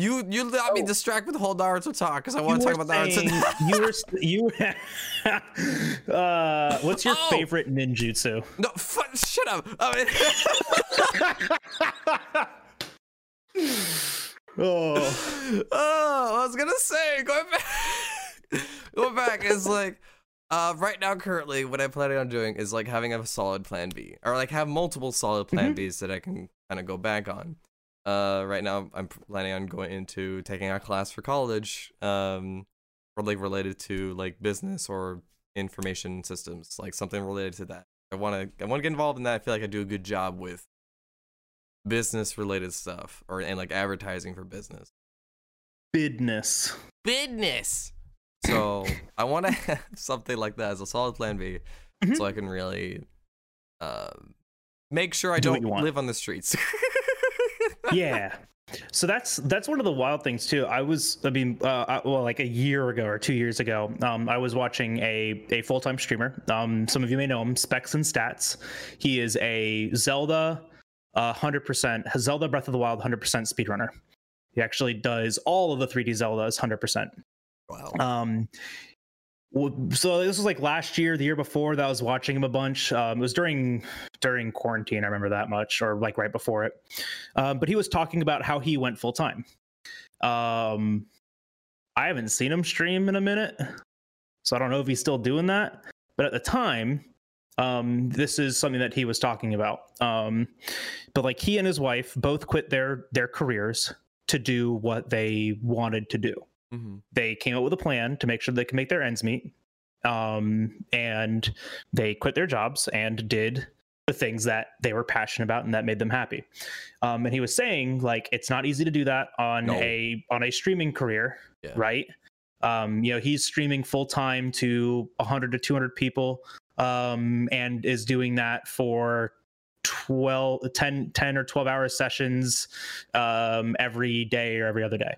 You you let me Oh. distract with the whole Naruto talk because I want to talk were about saying- Naruto. you were s- you. uh, what's your Oh. favorite ninjutsu? no, fu- shut up. I mean, Oh, oh, I was gonna say going back. going back is like. Uh, right now, currently, what I'm planning on doing is like having a solid plan B, or like have multiple solid plan Bs that I can kind of go back on. Uh, right now, I'm planning on going into taking a class for college, um, or like related to like business or information systems, like something related to that. I want to, I want to get involved in that. I feel like I do a good job with business related stuff, or and like advertising for business. bidness. Business. So I want to have something like that as a solid plan B, Mhm. so I can really um, make sure I do don't you want. live on the streets. yeah. So that's that's one of the wild things too. I was i mean uh I- well like a year ago or two years ago um i was watching a a full-time streamer. Um some of you may know him specs and stats. He is a zelda uh 100% zelda breath of the wild 100% speedrunner. He actually does all of the 3d zeldas 100% Wow. Um, so this was like last year, the year before that I was watching him a bunch. Um, it was during during quarantine. I remember that much, or like right before it. Um, but he was talking about how he went full time. Um, I haven't seen him stream in a minute, so I don't know if he's still doing that. But at the time, um, this is something that he was talking about. Um, but like he and his wife both quit their their careers to do what they wanted to do hmm they came up with a plan to make sure they can make their ends meet um, and they quit their jobs and did the things that they were passionate about and that made them happy um, and he was saying like it's not easy to do that on No. a on a streaming career Yeah. right um, you know he's streaming full time to 100 to 200 people um, and is doing that for 12 10 10 or 12 hour sessions um, every day or every other day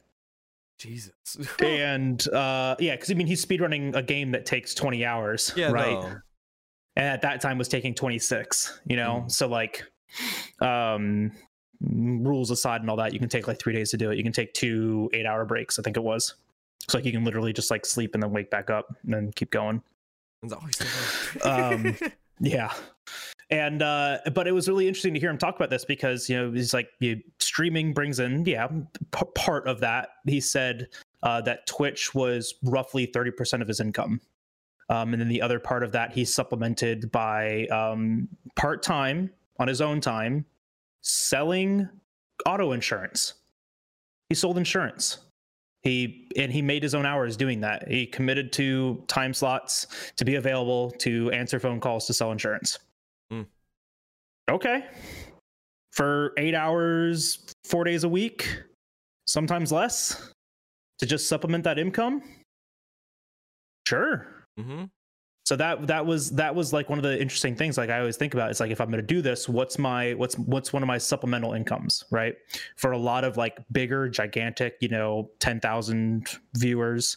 Jesus. and uh yeah because i mean he's speedrunning a game that takes 20 hours yeah, right? No. and at that time was taking 26 you know? Mhm. so like um rules aside and all that you can take like three days to do it. You can take two eight hour breaks i think it was. So like you can literally just like sleep and then wake back up and then keep going. It's always Um, yeah and uh but it was really interesting to hear him talk about this because you know he's like you, streaming brings in yeah p- part of that. He said uh that twitch was roughly 30% of his income. Um and then the other part of that he's supplemented by um part-time on his own time selling auto insurance. He sold insurance. He and he made his own hours doing that. He committed to time slots to be available to answer phone calls to sell insurance. Okay. For eight hours four days a week sometimes less to just supplement that income? Sure. Hmm so that that was that was like one of the interesting things like i always think about it's like if i'm going to do this what's my what's what's one of my supplemental incomes right? For a lot of like bigger gigantic you know 10,000 viewers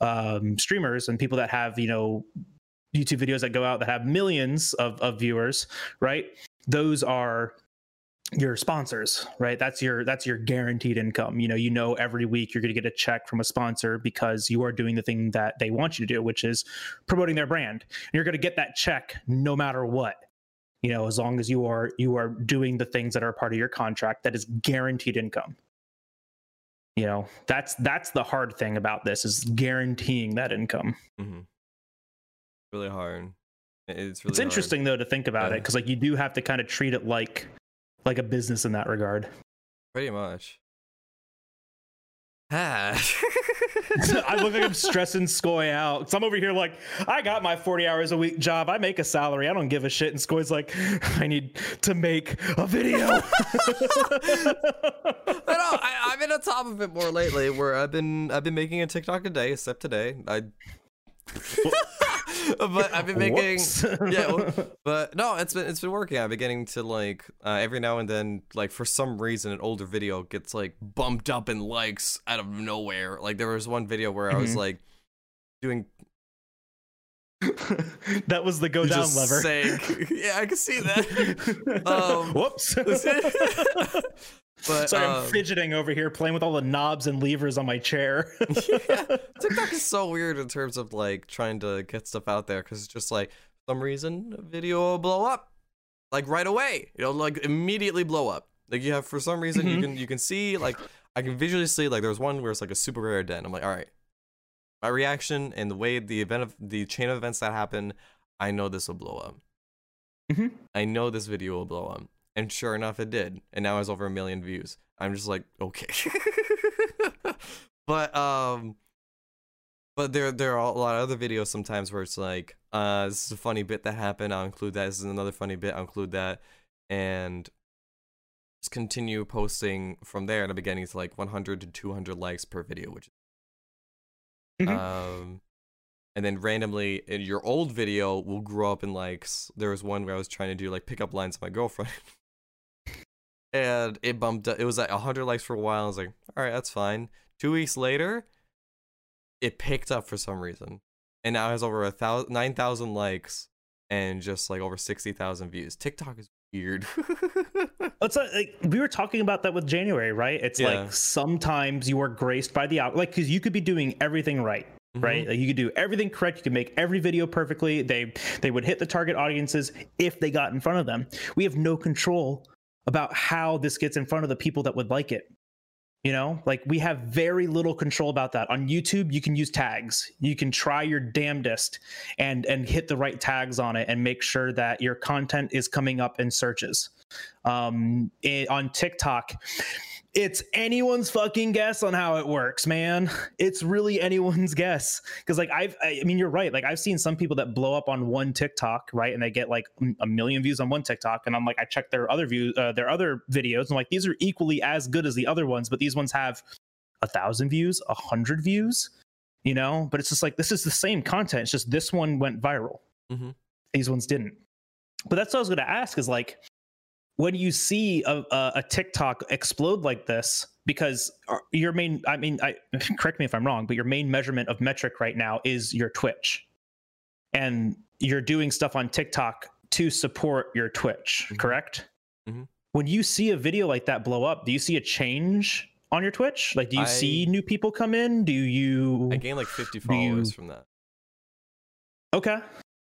um streamers and people that have you know youtube videos that go out that have millions of of viewers right those are your sponsors right? That's your that's your guaranteed income. You know you know every week you're going to get a check from a sponsor because you are doing the thing that they want you to do which is promoting their brand. And you're going to get that check no matter what you know as long as you are you are doing the things that are part of your contract that is guaranteed income. You know that's that's the hard thing about this is guaranteeing that income. Mm-hmm. Really hard. It- It's really it's hard. interesting though to think about it because like you do have to kind of treat it like like a business in that regard Pretty much. Ah. I look like I'm stressing Skoy out. Because I'm over here like, I got my 40 hours a week job. I make a salary. I don't give a shit. And Skoy's like, I need to make a video. I know. I, I've been on top of it more lately. Where I've been, I've been making a TikTok a day, except today. I. but I've been making. Yeah, but no, it's been it's been working. I've been getting to like uh, every now and then, like for some reason, an older video gets like bumped up in likes out of nowhere. Like there was one video where I was Mhm. like doing that was the go down just lever. saying, yeah, I can see that. Um, Whoops. But Sorry, um, I'm fidgeting over here, playing with all the knobs and levers on my chair. yeah, TikTok is so weird in terms of like trying to get stuff out there because it's just like for some reason a video will blow up like right away. You know, like immediately blow up. Like you have for some reason you Mhm. can you can see like I can visually see like there's one where it's like a super rare den. I'm like, all right, my reaction and the way the event of the chain of events that happen, I know this will blow up. Mhm. I know this video will blow up. And sure enough, it did. And now it has over a million views. I'm just like, okay. but um, but there there are a lot of other videos sometimes where it's like, uh, this is a funny bit that happened. I'll include that. This is another funny bit. I'll include that, and just continue posting from there. And I'm getting to like 100 to 200 likes per video, which Mhm. um, and then randomly in your old video will grow up in likes. There was one where I was trying to do like pickup lines with my girlfriend. and it bumped up. It was like 100 likes for a while. I was like, all right, that's fine. Two weeks later, it picked up for some reason. And now it has over a thousand, 9,000 likes and just like over 60,000 views. TikTok is weird. It's like, like we were talking about that with January, right? It's Yeah. like sometimes you are graced by the out, like because you could be doing everything right, mm-hmm. right? Like you could do everything correct. You could make every video perfectly. They they would hit the target audiences if they got in front of them. We have no control about how this gets in front of the people that would like it. You know, like we have very little control about that. On YouTube, you can use tags. You can try your damnedest and and hit the right tags on it and make sure that your content is coming up in searches. Um, it, on TikTok, it's anyone's fucking guess on how it works, man. It's really anyone's guess because, like, I've, I I mean, you're right. Like, I've seen some people that blow up on one TikTok, right, and they get like a million views on one TikTok, and I'm like, I check their other views, uh, their other videos, and I'm like, these are equally as good as the other ones, but these ones have a thousand views, a hundred views, you know. But it's just like this is the same content. It's just this one went viral. Mhm. These ones didn't. But that's what I was to ask is like, when you see a, a, a TikTok explode like this, because your main, I mean, I correct me if I'm wrong, but your main measurement of metric right now is your Twitch, and you're doing stuff on TikTok to support your Twitch, Mhm. correct? Mhm. When you see a video like that blow up, do you see a change on your Twitch? Like, do you I- see new people come in? Do you? I gained like 50 Do you- followers from that. Okay.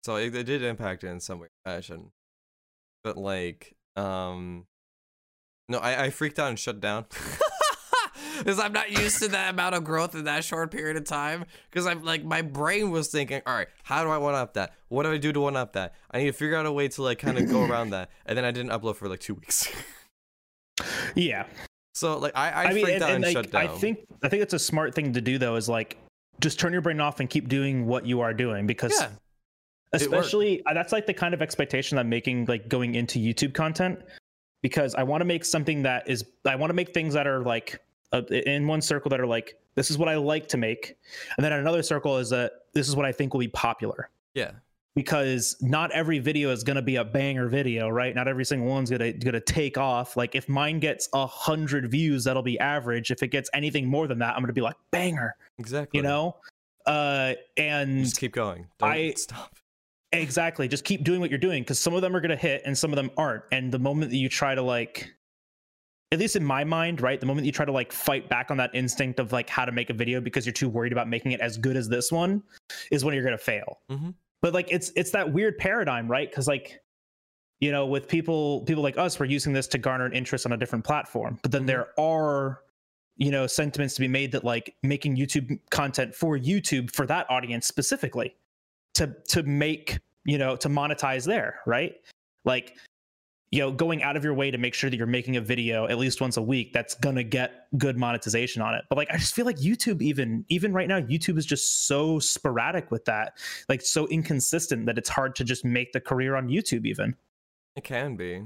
So it, it did impact it in some way fashion. But like, um no, I, I freaked out and shut down. Because I'm not used to that amount of growth in that short period of time. Because I'm like, my brain was thinking, all right, how do I one up that? What do I do to one up that? I need to figure out a way to like kind of go around that. And then I didn't upload for like two weeks. Yeah. so like, I, I, I, mean, freaked and, out and, and, like, shut down. I think I think it's a smart thing to do though. Is like just turn your brain off and keep doing what you are doing because yeah. Especially uh, that's like the kind of expectation I'm making like going into YouTube content because I want to make something that is I want to make things that are like uh, in one circle that are like this is what I like to make, and then another circle is that this is what I think will be popular yeah, because not every video is going to be a banger video, right? Not every single one's gonna gonna take off. Like if mine gets a hundred views, that'll be average. If it gets anything more than that, I'm gonna be like banger, exactly. you know. Uh, and just keep going. Don't I- stop. Exactly, just keep doing what you're doing because some of them are gonna hit and some of them aren't. And the moment that you try to like, at least in my mind, right, the moment you try to like fight back on that instinct of like how to make a video because you're too worried about making it as good as this one, is when you're gonna fail. Mhm. But like it's it's that weird paradigm, right? Because like you know, with people people like us, we're using this to garner an interest on a different platform. But then Mhm. there are you know sentiments to be made that like making YouTube content for YouTube for that audience specifically to to make you know to monetize there, right? Like you know going out of your way to make sure that you're making a video at least once a week that's gonna get good monetization on it but like i just feel like youtube even even right now youtube is just so sporadic with that like so inconsistent that it's hard to just make the career on youtube even It can be.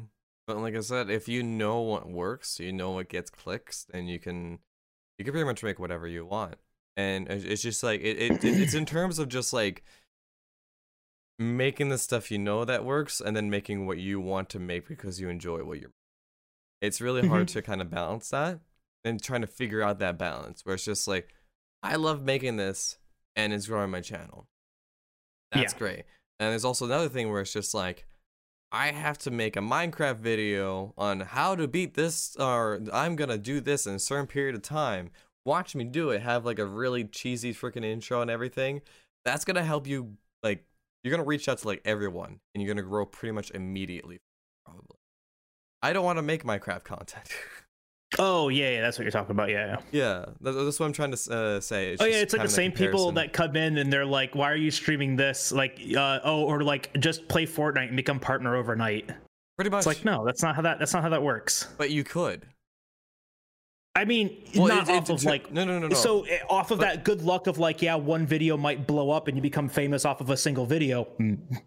But like I said, if you know what works, you know what gets clicks, then you can you can pretty much make whatever you want. And it's just like it it- it's in terms of just like making the stuff you know that works and then making what you want to make because you enjoy what you're it's really hard mm-hmm. to kind of balance that and trying to figure out that balance where it's just like I love making this and it's growing my channel. That's Yeah. great. And there's also another thing where it's just like I have to make a Minecraft video on how to beat this, or I'm gonna do this in a certain period of time. Watch me do it. Have like a really cheesy freaking intro and everything. That's gonna help you. Like, you're gonna reach out to like everyone, and you're gonna grow pretty much immediately. Probably. I don't want to make Minecraft content. oh yeah, yeah that's what you're talking about yeah, yeah. yeah, that- that's what I'm trying to uh, say. oh yeah it's like the same people that come in and they're like why are you streaming this like uh oh or like just play fortnite and become partner overnight pretty much. it's like no that's not how that that's not how that works but you could. I mean Well, not it- it- off of it- like no, no, no, no. So eh, off of But- that good luck of like, yeah, one video might blow up and you become famous off of a single video.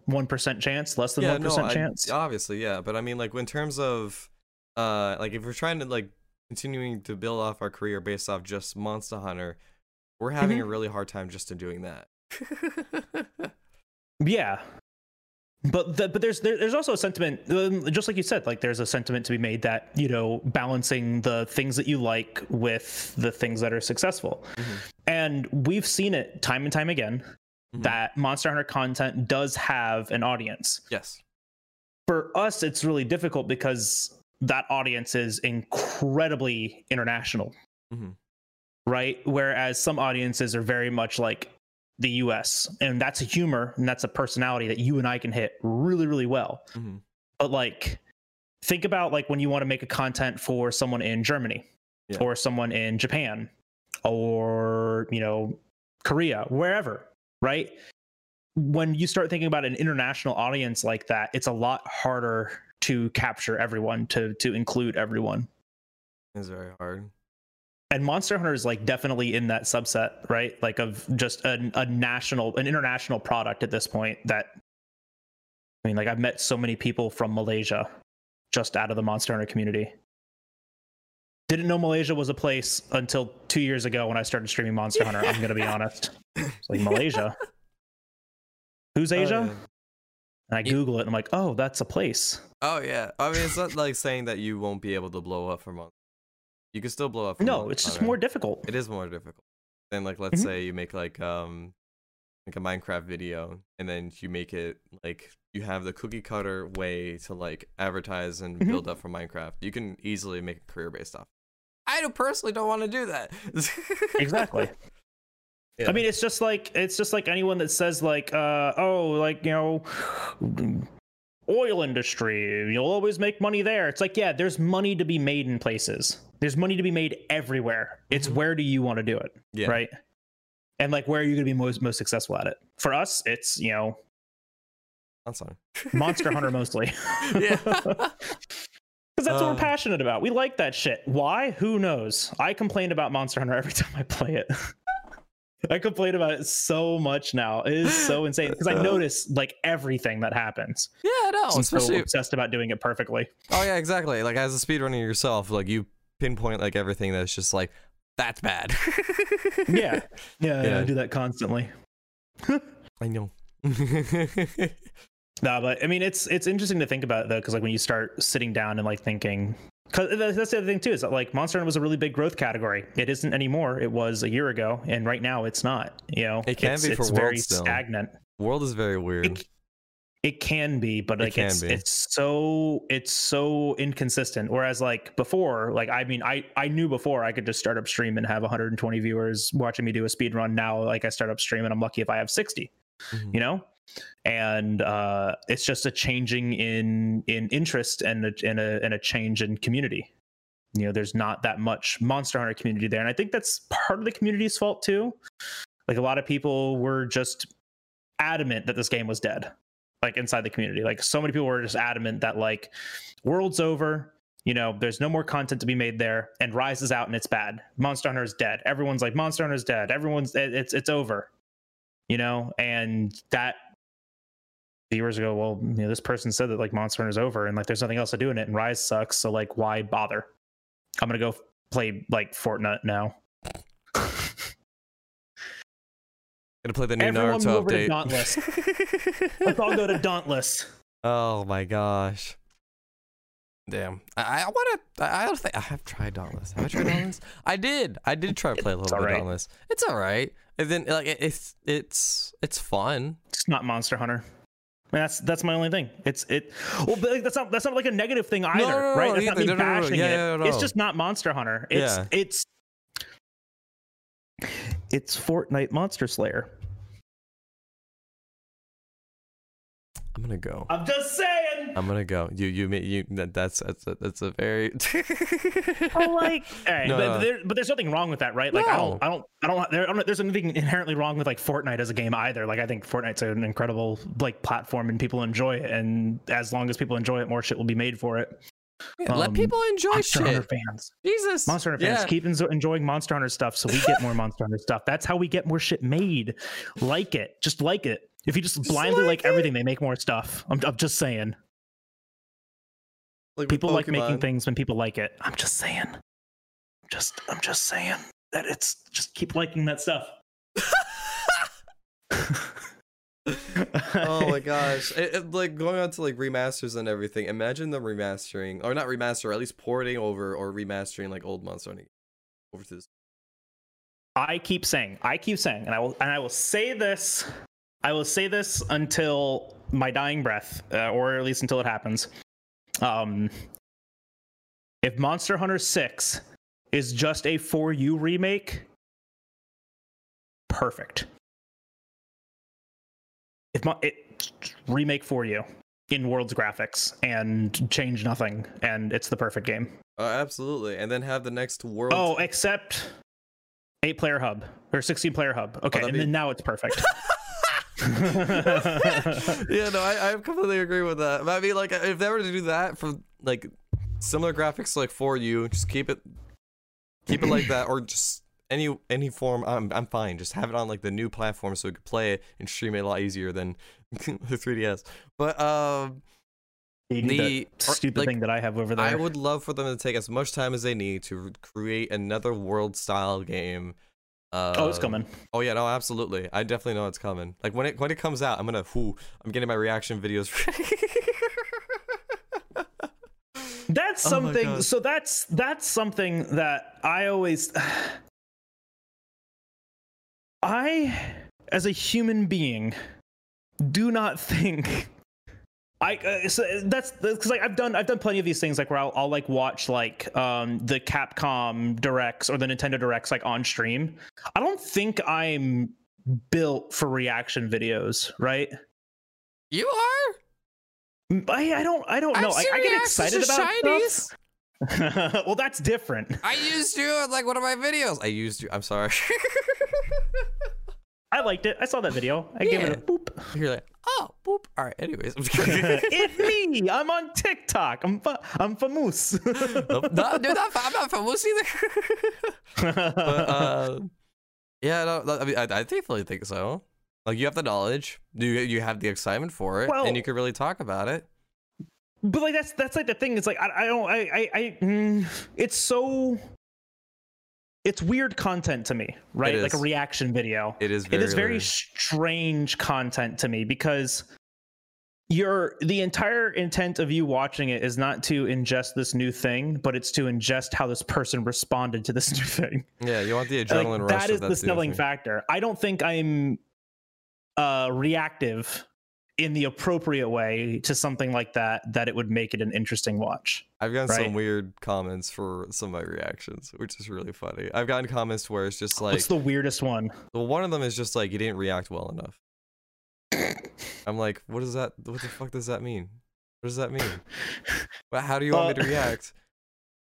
One percent chance, less than yeah, one no, percent I- chance. obviously, yeah. But I mean, like, in terms of, uh, like, if we're trying to like continuing to build off our career based off just Monster Hunter, we're having Mm-hmm. a really hard time just in doing that. Yeah, but the, but there's there, there's also a sentiment, um, just like you said, like there's a sentiment to be made that you know balancing the things that you like with the things that are successful, Mhm. and we've seen it time and time again Mhm. that Monster Hunter content does have an audience. yes. for us, it's really difficult because that audience is incredibly international, Mhm. right? Whereas some audiences are very much like the US, and that's a humor and that's a personality that you and I can hit really, really well. Mhm. But like, think about like when you want to make a content for someone in Germany Yeah. or someone in Japan or, you know, Korea, wherever, right? When you start thinking about an international audience like that, it's a lot harder to capture everyone, to to include everyone. It's very hard. And Monster Hunter is like definitely in that subset, right? Like of just a, a national, an international product at this point. That I mean, like I've met so many people from Malaysia just out of the Monster Hunter community. Didn't know Malaysia was a place until two years ago when I started streaming Monster Hunter. I'm gonna be honest. It's like Malaysia. Who's oh, Asia? Oh, yeah. And I Google it and I'm like, oh, that's a place. Oh yeah. I mean, it's not like saying that you won't be able to blow up for months. You can still blow up. No, it's just more difficult. It is more difficult. Then like let's Mhm. say you make like um like a Minecraft video and then you make it like you have the cookie cutter way to like advertise and Mhm. build up for Minecraft. You can easily make a career based off. I personally don't want to do that. Exactly. Yeah. I mean, it's just like it's just like anyone that says like, uh, oh, like you know, oil industry, you'll always make money there. It's like, yeah, there's money to be made in places. There's money to be made everywhere. It's Mhm. where do you want to do it, yeah. right? And like, where are you going to be most most successful at it? For us, it's you know. Monster Hunter mostly. Yeah. Because that's what Uh. we're passionate about. We like that shit. Why? Who knows? I complain about Monster Hunter every time I play it. I complain about it so much now. It is so insane because I notice like everything that happens. Yeah, no, I'm so obsessed about doing it perfectly. Oh yeah, exactly. Like as a speedrunner yourself, like you pinpoint like everything that's just like that's bad. Yeah. Yeah, Yeah. I do that constantly. I know. No, but I mean, it's it's interesting to think about though, because like when you start sitting down and like thinking, because that's the other thing too is that like Monster Hunter was a really big growth category. It isn't anymore. It was a year ago, and right now it's not. You know, It can it's, be for it's World very still. stagnant. World is very weird. It, it can be, but It like can it's be. it's so it's so inconsistent. Whereas like before, like I mean, I I knew before I could just start up stream and have 120 viewers watching me do a speed run. Now like I start up stream and I'm lucky if I have 60 Mhm. you know and uh it's just a changing in in interest and a, and a and a change in community you know there's not that much monster hunter community there and i think that's part of the community's fault too like a lot of people were just adamant that this game was dead like inside the community. Like so many people were just adamant that like world's over you know there's no more content to be made there and rise is out and it's bad. Monster hunter is dead. Everyone's like monster hunter is dead. Everyone's it- it's it's over you know? And that viewers ago well you know this person said that like monster hunter's over and like there's nothing else to do in it and rise sucks so like why bother? I'm gonna go play like fortnite now Gonna play the new Everyone Naruto move over to update. Dauntless. let's all go to dauntless oh my gosh. Damn. I, I want to. I, I don't think I have tried Dauntless. Have I tried Dauntless? I did. I did try to play a little bit alright. Dauntless. It's all right. And then like it- it's it's it's fun. it's not monster hunter I mean, that's that's my only thing. It's it. Well, but like, that's not that's not like a negative thing either, no, no, right? no, That's not me No, no, no, no. bashing Yeah, it. yeah, no. It's just not Monster Hunter. It's Yeah. it's it's Fortnite Monster Slayer. I'm gonna go. I'm just saying. I'm gonna go. You you ma- you that, that's that's a, that's a very. Oh, like, hey, No, but, no. There, but there's nothing wrong with that, right? Like, I don't, I don't, I don't, there, I don't. There's nothing inherently wrong with like Fortnite as a game either. Like, I think Fortnite's an incredible like platform and people enjoy it. And as long as people enjoy it, more shit will be made for it. Yeah, let Um, people enjoy Monster Hunter fans, Jesus. Monster Hunter fans, Yeah. keep enzo- enjoying Monster Hunter stuff, so we get more Monster Hunter stuff. That's how we get more shit made. Like it, just like it. If you just, Just blindly like like, everything, they make more stuff. I'm, I'm just saying. Like People like making things when people like it. I'm just saying. Just, I'm just saying that it's just keep liking that stuff. oh my gosh It- it, like going on to like remasters and everything imagine them remastering or not remaster at least porting over or remastering like old monster Hunter over to this I keep saying, I keep saying, and I will, and I will say this, I will say this until my dying breath, uh, or at least until it happens. Um, if Monster Hunter 6 is just a 4U remake, perfect. If my, it remake 4U in world's graphics and change nothing, and it's the perfect game. Uh, absolutely, and then have the next world. Oh, except eight player hub or 16 player hub. Okay, that'd and be- then now it's perfect. yeah, no, I, I completely agree with that. But I mean, like, if they were to do that for like similar graphics, like 4U, just keep it, keep it like that, or just any any form. I'm I'm fine. Just have it on like the new platform so we could play it and stream it a lot easier than the 3ds. But um, The- stupid like, thing that I have over there. I would love for them to take as much time as they need to create another world style game. Uh, oh, it's coming. Oh yeah, no, absolutely. I definitely know it's coming. Like when it when it comes out, I'm gonna whoo, I'm getting my reaction videos. That's Oh something. God. So that's that's something that I always. I, as a human being, do not think. I uh, so that's because like I've done I've done plenty of these things like where I'll, I'll like watch like um the Capcom directs or the Nintendo directs like on stream. I don't think I'm built for reaction videos, right? you are? I, I don't I don't know. I, I get excited about stuff. well, that's different. I used you in like one of my videos. I used you. I'm sorry. I liked it. I saw that video. I gave it a boop. You're like, oh, boop. All right. Anyways, I'm it's me. I'm on TikTok. I'm fa- I'm famous. No, dude, not, I'm not famous either. but uh, yeah, no, no, I mean, I, I definitely think so. Like you have the knowledge, you you have the excitement for it, Well- and you can really talk about it. But like that's that's like the thing. It's like I, I don't I I, I mm, it's so it's weird content to me, right? Like a reaction video. It is very. it is very weird. strange content to me because your the entire intent of you watching it is not to ingest this new thing, but it's to ingest how this person responded to this new thing. Yeah, you want the Like, adrenaline rush. that is that the selling factor. I don't think I'm uh reactive in the appropriate way to something like that that it would make it an interesting watch. I've gotten right? some weird comments for some of my reactions, which is really funny. I've gotten comments where it's just like, What's the weirdest one? well, one of them is just like you didn't react well enough. I'm like, what does that? What the fuck does that mean? What does that mean? How do you want me to Uh, react?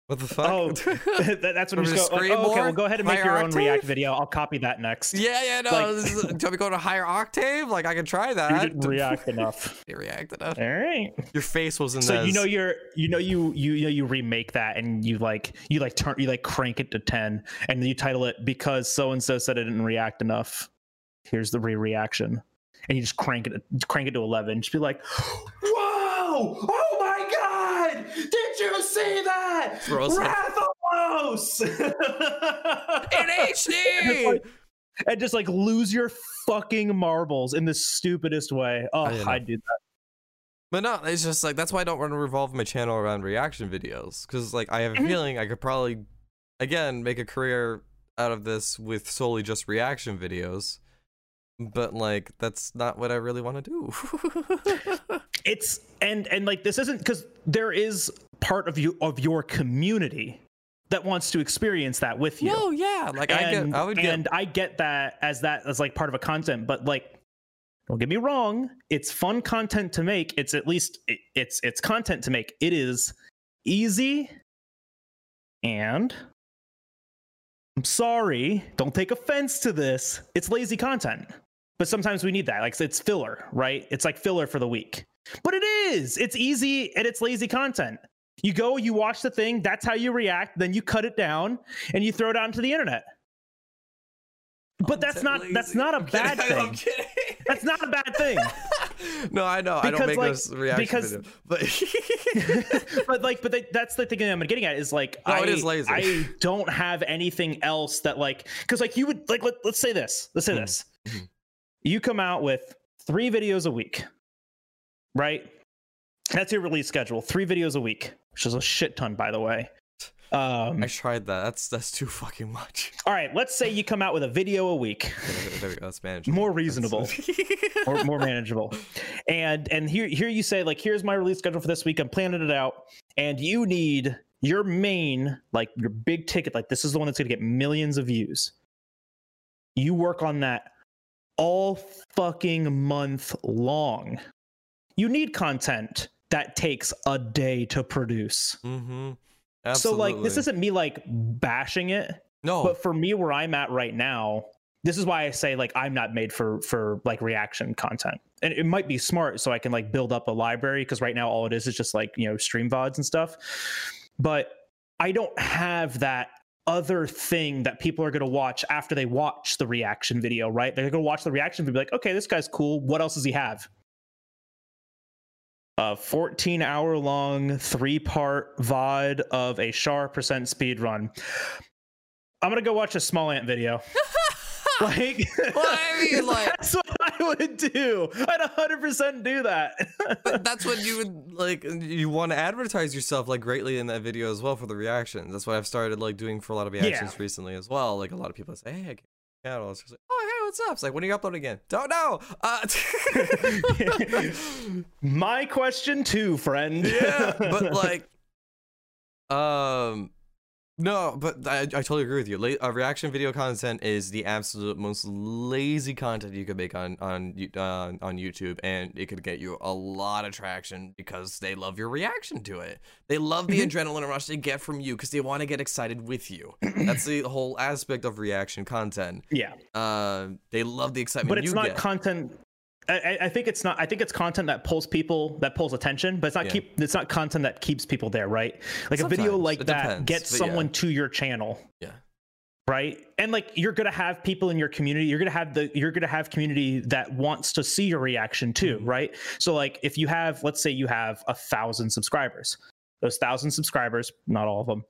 What the fuck? Oh, that- that's when you just go, like, oh, okay, well, go ahead and make Higher your own react video. I'll copy that next. yeah, yeah, no. Like- is, do you want me to go to higher octave? Like I can try that. You didn't react enough. You react enough. All right. Your face was in So you know you're you know you you you know you remake that and you like you like turn you like crank it to 10 and you title it because so and so said it didn't react enough. Here's the re-reaction. And you just crank it crank it to 11. Just be like, "Whoa! Oh my god! Did you see that? Rathalos!" in HD. and just like lose your fucking marbles in the stupidest way. Oh, I. I do that. But no, it's just like that's why I don't want to revolve my channel around reaction videos because like I have a Mhm. feeling I could probably again make a career out of this with solely just reaction videos. But like that's not what I really want to do. it's and and like this isn't because there is part of you of your community that wants to experience that with you. no, yeah, like I get, I would get. and I get that as that as like part of a content, but like don't get me wrong, it's fun content to make. It's at least it, it's it's content to make. It is easy and I'm sorry, don't take offense to this. It's lazy content. But sometimes we need that. Like it's filler, right? It's like filler for the week. But it is. It's easy and it's lazy content. You go, you watch the thing, that's how you react, then you cut it down and you throw it out into the internet. But that's not that's not a bad I'm thing. kidding. That's not a bad thing. no, I know. I don't make like, those reaction because- but but like, but that- that's the thing I'm getting at is like, No, I, it is lazy. I don't have anything else that like, because like you would like, let, let's say this, let's say Mhm. this, Mhm. you come out with three videos a week, right? That's your release schedule, three videos a week, which is a shit ton, by the way. Um, I tried that. That's that's too fucking much. all right, let's say you come out with a video a week, There, we go. That's manageable. more reasonable, or more manageable. And and here here you say like, here's my release schedule for this week. I'm planning it out, and you need your main like your big ticket. Like this is the one that's gonna get millions of views. You work on that all fucking month long. You need content that takes a day to produce. Mm-hmm. So like this isn't me like bashing it, no. but for me where I'm at right now, this is why I say like I'm not made for for like reaction content. And it might be smart so I can like build up a library because right now all it is is just like, you know, stream VODs and stuff. But I don't have that other thing that people are going to watch after they watch the reaction video, right? They're going to watch the reaction video and be like, "Okay, this guy's cool. What else does he have?" A 14 hour long three part VOD of a Char percent speed run. I'm gonna go watch a SmallAnt video. like, Well, I mean, like- that's what I would do. I'd 100% do that. But that's what you would like. You want to advertise yourself like greatly in that video as well for the reactions. That's what I've started like doing for a lot of reactions recently as well. Like a lot of people say, "Hey, I get channel." It's just like, "Oh, hey, what's up?" It's like, "When are you uploading again?" Don't know. Uh, My question too, friend. yeah, but like, um, no, but I, I totally agree with you. La- uh, reaction video content is the absolute most lazy content you could make on on uh, on YouTube, and it could get you a lot of traction because they love your reaction to it. They love the adrenaline rush they get from you because they want to get excited with you. That's the whole aspect of reaction content. yeah. Uh, they love the excitement. But it's not get. content. I, I- think it's not. I think it's content that pulls people, that pulls attention, but it's not Yeah. keep. It's not content that keeps people there, right? Like a video like It that depends, gets but yeah. someone to your channel. Yeah. right and like you're gonna have people in your community you're gonna have the you're gonna have community that wants to see your reaction too Mhm. right so like if you have let's say you have a thousand subscribers those thousand subscribers not all of them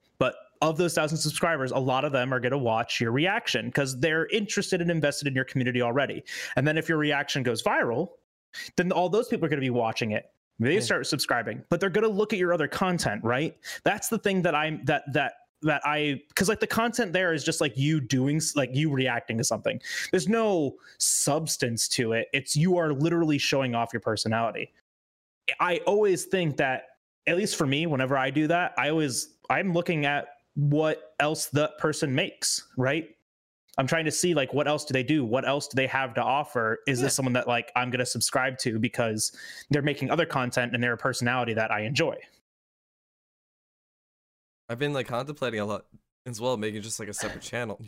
of those thousand subscribers a lot of them are going to watch your reaction because they're interested and invested in your community already. And then if your reaction goes viral then all those people are going to be watching it. They Yeah. start subscribing but they're going to look at your other content right? That's the thing that i'm that that that i because like the content there is just like you doing like you reacting to something. There's no substance to it. It's you are literally showing off your personality. I always think that at least for me whenever i do that i always i'm looking at what else the person makes right? I'm trying to see like what else do they do? What else do they have to offer? Is Yeah. this someone that like i'm going to subscribe to because they're making other content and they're a personality that i enjoy. I've been like contemplating a lot as well, making just like a separate channel.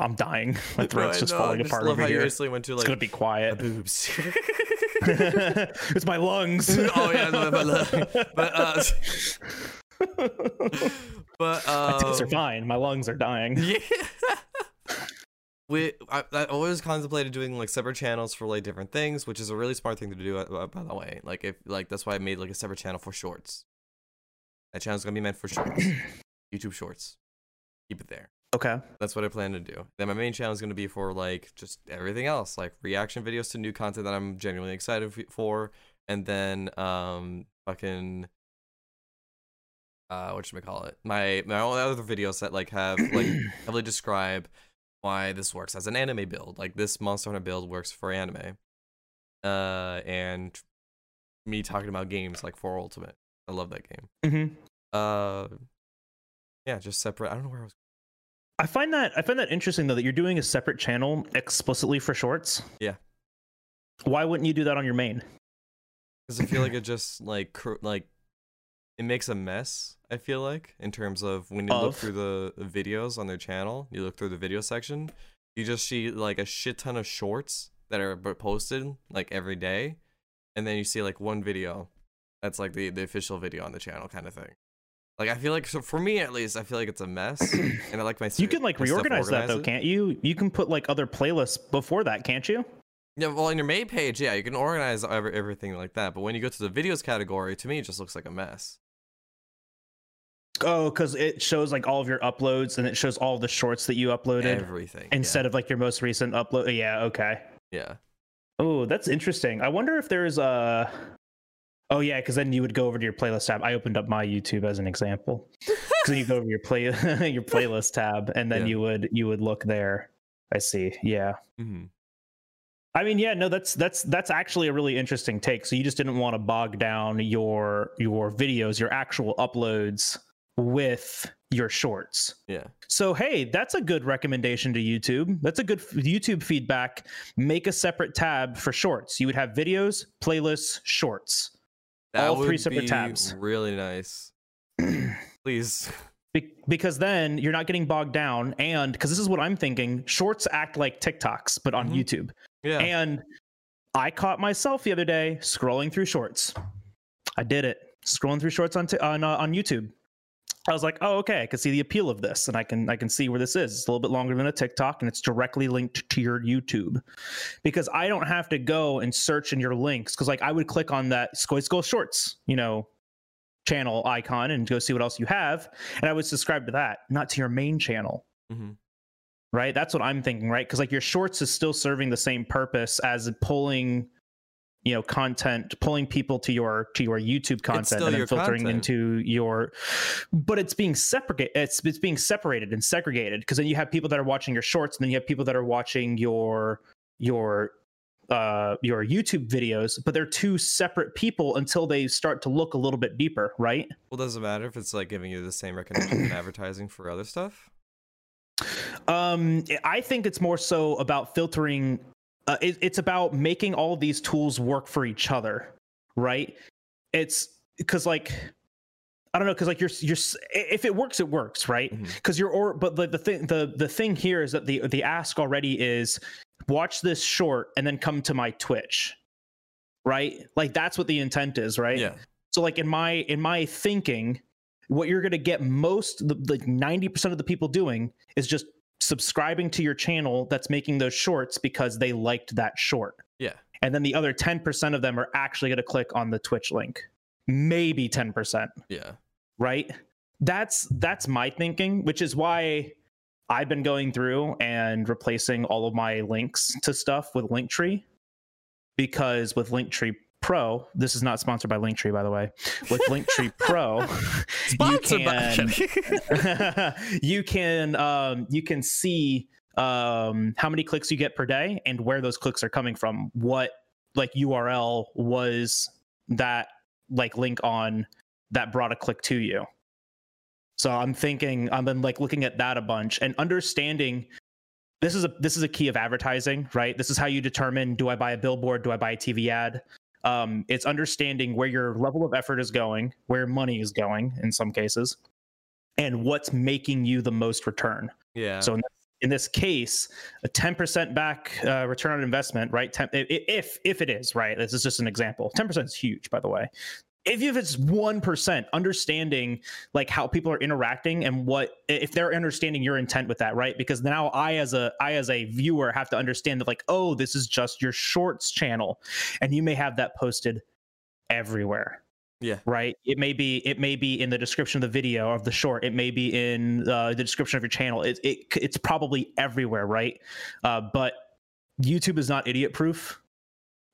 i'm dying. My throat's I just I falling just apart love over how you here. to it's like gonna be quiet. boobs. it's my lungs. Oh, yeah, no, my lung- but, uh, but my tits are um, fine my lungs are dying yeah. We, I, I always contemplated doing like separate channels for like different things, which is a really smart thing to do. uh, By the way, like if like that's why I made like a separate channel for shorts. That channel's gonna be meant for shorts, YouTube Shorts. Keep it there. okay That's what I plan to do. Then my main channel is going to be for like just everything else, like reaction videos to new content that I'm genuinely excited for, and then um fucking uh what should we call it? My my other videos that like have like heavily describe why this works as an anime build. Like this Monster Hunter build works for anime. Uh and me talking about games like 4 Ultimate. I love that game. hmm Uh yeah, just separate. I don't know where I was I find that I find that interesting though that you're doing a separate channel explicitly for shorts. Yeah. Why wouldn't you do that on your main? because I feel like it just like cr- like it makes a mess. I feel like in terms of when you look through the videos on their channel, you look through the video section, you just see like a shit ton of shorts that are posted like every day, and then you see like one video that's like the the official video on the channel kind of thing. Like I feel like so for me at least, I feel like it's a mess, and I like my You can like reorganize that though, organized. can't you? You can put like other playlists before that, can't you? Yeah, well, on your main page, yeah, you can organize every, everything like that. But when you go to the videos category, to me, it just looks like a mess. Oh, because it shows like all of your uploads and it shows all the shorts that you uploaded Everything instead of like your most recent upload. Yeah, okay. yeah. yeah. Oh, that's interesting. I wonder if there's a. Oh yeah, because then you would go over to your playlist tab. I opened up my YouTube as an example. Because you go over your play your playlist tab, and then Yeah. you would you would look there. I see. Yeah. hmm I mean, yeah, no, that's that's that's actually a really interesting take. So you just didn't want to bog down your your videos, your actual uploads with your shorts. Yeah. So hey, that's a good recommendation to YouTube. That's a good YouTube feedback. Make a separate tab for shorts. You would have videos, playlists, shorts. That All three separate be tabs. Really nice. Please. Be- because then you're not getting bogged down and because this is what i'm thinking shorts act like tiktoks but on Mhm. youtube Yeah. and i caught myself the other day scrolling through shorts i did it scrolling through shorts on t- on, uh, on youtube i was like oh okay i can see the appeal of this and i can i can see where this is. It's a little bit longer than a tiktok and it's directly linked to your youtube. Because i don't have to go and search in your links because like i would click on that Skoy Skull shorts you know channel icon and go see what else you have and i would subscribe to that not to your main channel. Mhm. right? That's what i'm thinking right? Because like your shorts is still serving the same purpose as pulling you know content pulling people to your to your youtube content and then filtering content. into your but it's being separated it's it's being separated and segregated because then you have people that are watching your shorts and then you have people that are watching your your uh your youtube videos but they're two separate people until they start to look a little bit deeper right Well, doesn't matter if it's like giving you the same recognition and advertising for other stuff? Um, I think it's more so about filtering. Uh, it, it's about making all these tools work for each other, right? It's because like I don't know, because like you're you're if it works, it works, right? Because you're or but the, the thing the the thing here is that the the ask already is watch this short and then come to my Twitch, right? Like that's what the intent is, right? Yeah. So like in my in my thinking, what you're gonna get most the like ninety percent of the people doing is just subscribing to your channel that's making those shorts because they liked that short. Yeah. And then the other ten percent of them are actually gonna click on the Twitch link. Maybe ten percent, Yeah. right? That's that's my thinking, which is why I've been going through and replacing all of my links to stuff with Linktree because with Linktree Pro, this is not sponsored by Linktree, by the way. With Linktree Pro, Sponsored you can you can um, you can see um, how many clicks you get per day and where those clicks are coming from. What like URL was that like link on that brought a click to you? So I'm thinking I've been like looking at that a bunch and understanding this is a this is a key of advertising, right? This is how you determine do I buy a billboard, do I buy a TV ad? Um, it's understanding where your level of effort is going, where money is going in some cases, and what's making you the most return. yeah. So in this, in this case, a 10% back uh, return on investment, right? 10, i- i- if if it is right, this is just an example. 10% is huge, by the way. If, if it's 1%, understanding like how people are interacting and what if they're understanding your intent with that, right? Because now I as a I as a viewer have to understand that like, oh, this is just your shorts channel, and you may have that posted everywhere. Yeah. right? It may be it may be in the description of the video of the short. It may be in uh, the description of your channel. It, it it's probably everywhere right? Uh, but youtube is not idiot proof.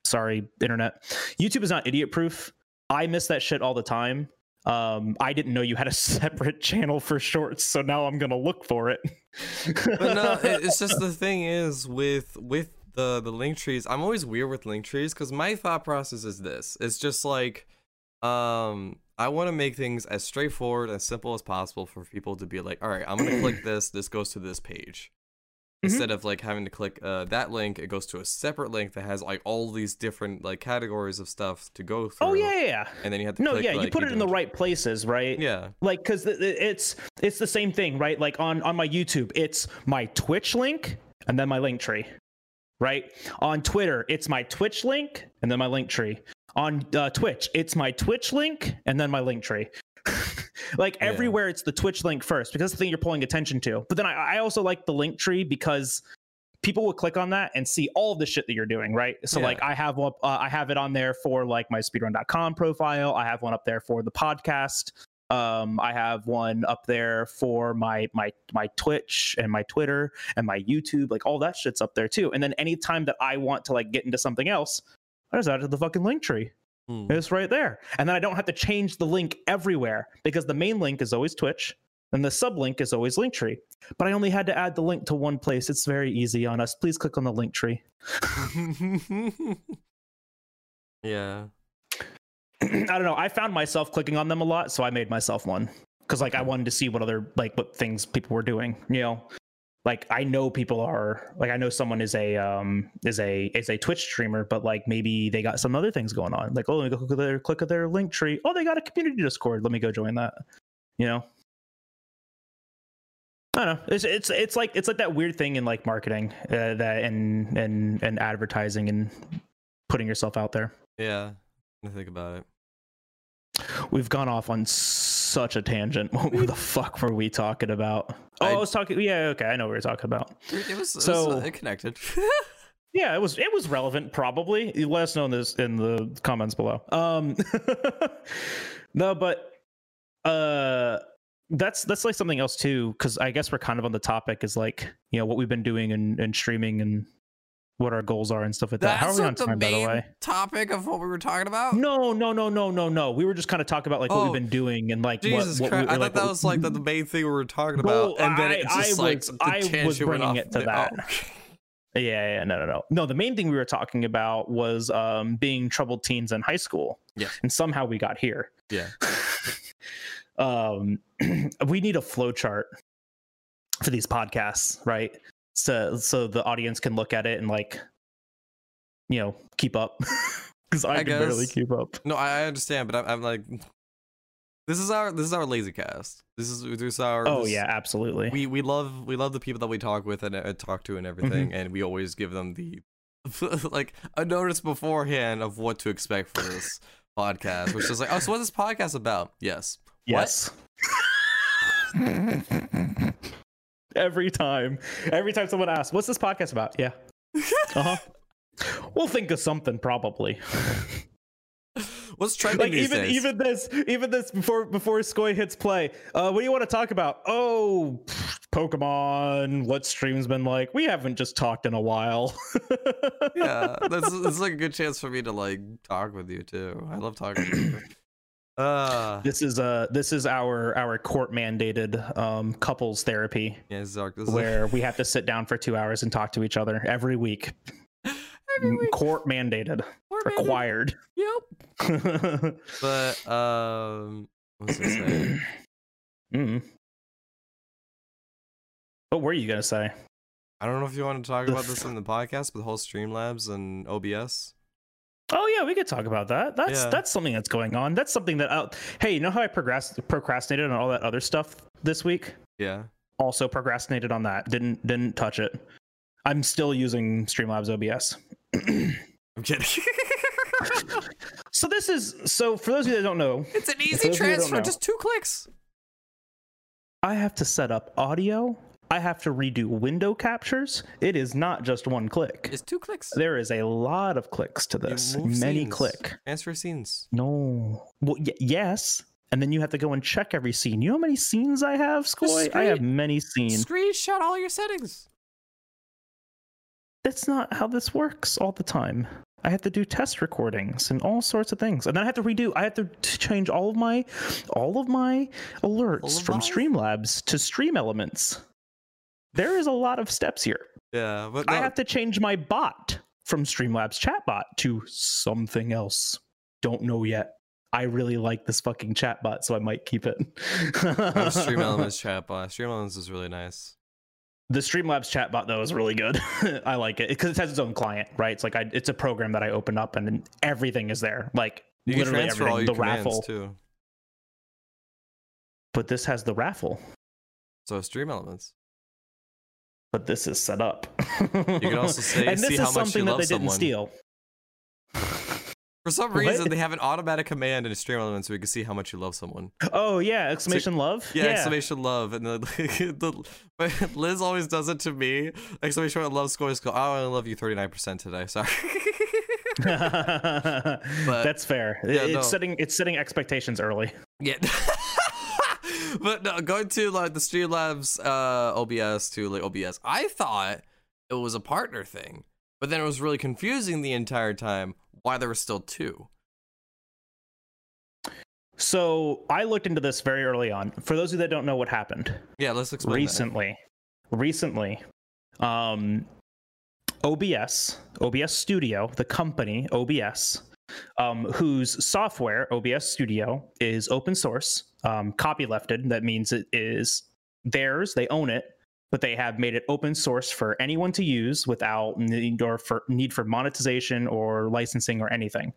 Sorry internet. Youtube is not idiot proof i miss that shit all the time um i didn't know you had a separate channel for shorts so now i'm gonna look for it but no, it's just the thing is with with the the link trees. I'm always weird with link trees because my thought process is this: it's just like, um, I want to make things as straightforward as simple as possible for people to be like, all right, I'm gonna click this. This goes to this page. Mhm. Instead of like having to click uh, that link, it goes to a separate link that has like all these different like categories of stuff to go through. oh yeah yeah, yeah And then you have to no click, yeah you like, put it in the right places right Yeah. like because it's it's the same thing right like on on my youtube it's my twitch link and then my link tree right on twitter it's my twitch link and then my link tree on uh, twitch it's my twitch link and then my link tree like Yeah. everywhere it's the twitch link first because that's the thing you're pulling attention to. But then i, I also like the link tree because people will click on that and see all of the shit that you're doing right? So Yeah. like i have one uh, i have it on there for like my speedrun.com profile. I have one up there for the podcast. Um i have one up there for my my my twitch and my twitter and my youtube like all that shit's up there too. And then anytime that i want to like get into something else i just add it to the fucking link tree Hmm. It's right there. And then I don't have to change the link everywhere because the main link is always Twitch and the sublink is always Linktree. But I only had to add the link to one place. It's very easy on us. Please click on the link tree. yeah. I don't know. I found myself clicking on them a lot, so I made myself one because like I wanted to see what other like what things people were doing. You know, like I know people are like I know someone is a um is a is a Twitch streamer, but like maybe they got some other things going on. Like oh, let me go click their click their link tree. Oh, they got a community Discord. Let me go join that. You know. I don't know. It's it's it's like it's like that weird thing in like marketing uh, that and and and advertising and putting yourself out there. Yeah. I think about it. We've gone off on such a tangent. What the fuck were we talking about? Oh, I, I- was talking. Yeah, okay, I know what we are talking about. It was, it So- was uh, connected. Yeah, it was it was relevant. Probably You let us know in this in the comments below. Um, no, but uh, that's that's like something else too. Because I guess we're kind of on the topic is like you know what we've been doing and and streaming and what our goals are and stuff like that. How are That's we on the time, by the main way? topic of what we were talking about. No, no, no, no, no, no. We were just kind of talking about like what Oh, we've been doing and like Jesus what, what Christ! we, I like, thought that was like the, the main thing we were talking Well, about, and then I- it's just I like was- I was bringing it to the- that. oh. Yeah, yeah, no, no, no. No, the main thing we were talking about was um, being troubled teens in high school. Yeah. And somehow we got here. Yeah. um, we need a flow chart for these podcasts, right? So so the audience can look at it and like, you know, keep up. Because I, I can barely keep up. No, I, understand, but I'm, I'm like, this is our this is our lazy cast. This is this is our. Oh this- yeah, absolutely. We we love we love the people that we talk with and uh, talk to and Mm-hmm. everything, and we always give them the like a notice beforehand of what to expect for this podcast, which is like, oh, so what's this podcast about? Yes. Yes. every time, every time someone asks, "What's this podcast about?" Yeah. Uh huh. we'll think of something probably. What's trending like even days? even this even this before before Skoy hits play. Uh, what do you want to talk about? Oh, Pokemon. What stream's been like? We haven't just talked in a while. yeah, that's this is like a good chance for me to like talk with you too. I love talking to you. Uh, This is uh this is our our court mandated um couples therapy yeah, this is our, this is where we have to sit down for two hours and talk to each other every week. every week. Court mandated, mandated. required. Yep. But um, what was I saying? mm. What were you gonna say? I don't know if you want to talk about this in the podcast, but the whole Streamlabs and OBS. Oh yeah, we could talk about that. That's Yeah. that's something that's going on. That's something that. Uh, hey, you know how I progress, procrastinated on all that other stuff this week? Yeah. Also procrastinated on that. Didn't didn't touch it. I'm still using Streamlabs OBS. I'm kidding. So this is so for those of you that don't know, it's an easy those of you that don't transfer, know. just two clicks. I have to set up audio. I have to redo window captures. It is not just one click. It's two clicks. There is a lot of clicks to You this. move Many scenes. click. Transfer scenes. No. Well, y- yes. And then you have to go and check every scene. You know how many scenes I have, Skoy? I have many scenes. Screenshot all your settings. That's not how this works all the time. I have to do test recordings and all sorts of things. And then I have to redo I have to change all of my all of my alerts All of from my? Streamlabs to Stream Elements. There is a lot of steps here. Yeah, but I have to change my bot from Streamlabs chatbot to something else. Don't know yet. I really like this fucking chatbot, so I might keep it. oh, Stream Elements chatbot. Stream Elements is really nice. The Streamlabs chatbot though is really good. I like it because it has its own client, right? It's like I, it's a program that I open up and then everything is there, like You can literally all everything. The raffle, too. but this has the raffle. So Stream Elements. But this is set up. You can also say- and this see is how much you something that love they didn't someone. steal. For some What? reason, they have an automatic command in Stream Elements so we can see how much you love someone. Oh yeah, exclamation love. Yeah, exclamation love, and the, the but Liz always does it to me. Exclamation point love scores go. Oh, I only love you thirty nine percent today. Sorry. That's fair. Yeah, it's no. setting it's setting expectations early. yeah. but no, going to like the Streamlabs uh, OBS to like OBS, I thought it was a partner thing, but then it was really confusing the entire time why there were still two. So I looked into this very early on. For those of you that don't know what happened Yeah, let's explain. that. recently, recently, um, OBS, OBS Studio, the company OBS, um, whose software OBS Studio is open source, um, copylefted. That means it is theirs; they own it, but they have made it open source for anyone to use without need or for need for monetization or licensing or anything.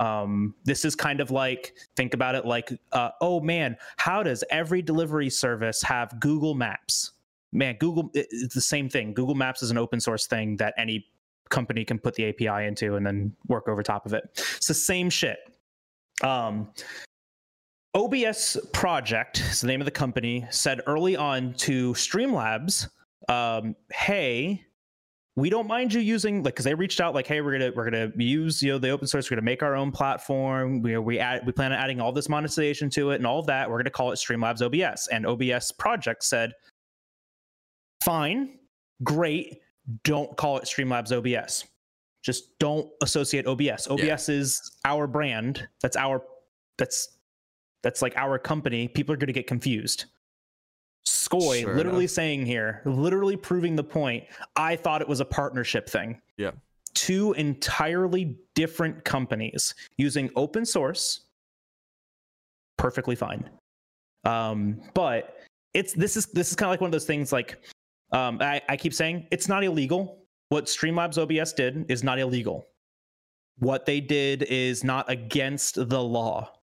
Um, this is kind of like think about it like, uh, oh man, how does every delivery service have Google Maps? Man, Google it's the same thing. Google Maps is an open source thing that any company can put the API into and then work over top of it. It's the same shit. Um, OBS Project is the name of the company. Said early on to Streamlabs, um, "Hey, we don't mind you using like because they reached out like, hey, we're gonna we're gonna use you know the open source. We're gonna make our own platform. We we add we plan on adding all this monetization to it and all of that. We're gonna call it Streamlabs OBS." And OBS Project said, "Fine, great. Don't call it Streamlabs OBS. Just don't associate OBS. OBS is our brand. That's our that's that's like our company. People are going to get confused. Skoy Sure literally enough. saying here, literally proving the point. I thought it was a partnership thing. Yeah. Two entirely different companies using open source. Perfectly fine. Um, but it's this is this is kind of like one of those things like um, I, I keep saying it's not illegal. What Streamlabs OBS did is not illegal. What they did is not against the law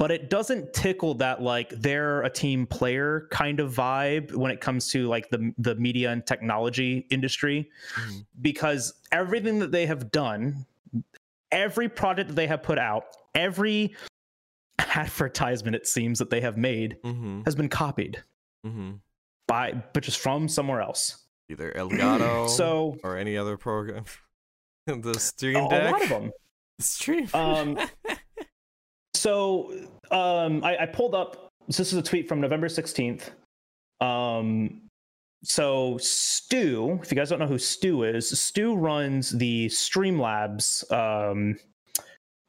but it doesn't tickle that like they're a team player kind of vibe when it comes to like the the media and technology industry Mhm. because everything that they have done every product that they have put out every advertisement it seems that they have made Mm-hmm. has been copied Mm-hmm. by but just from somewhere else Either Elgato so or any other program. the stream Stream a lot of them Stream. Um, so um, I, I pulled up. So this is a tweet from November sixteenth. Um, so Stu, if you guys don't know who Stu is, Stu runs the Streamlabs um,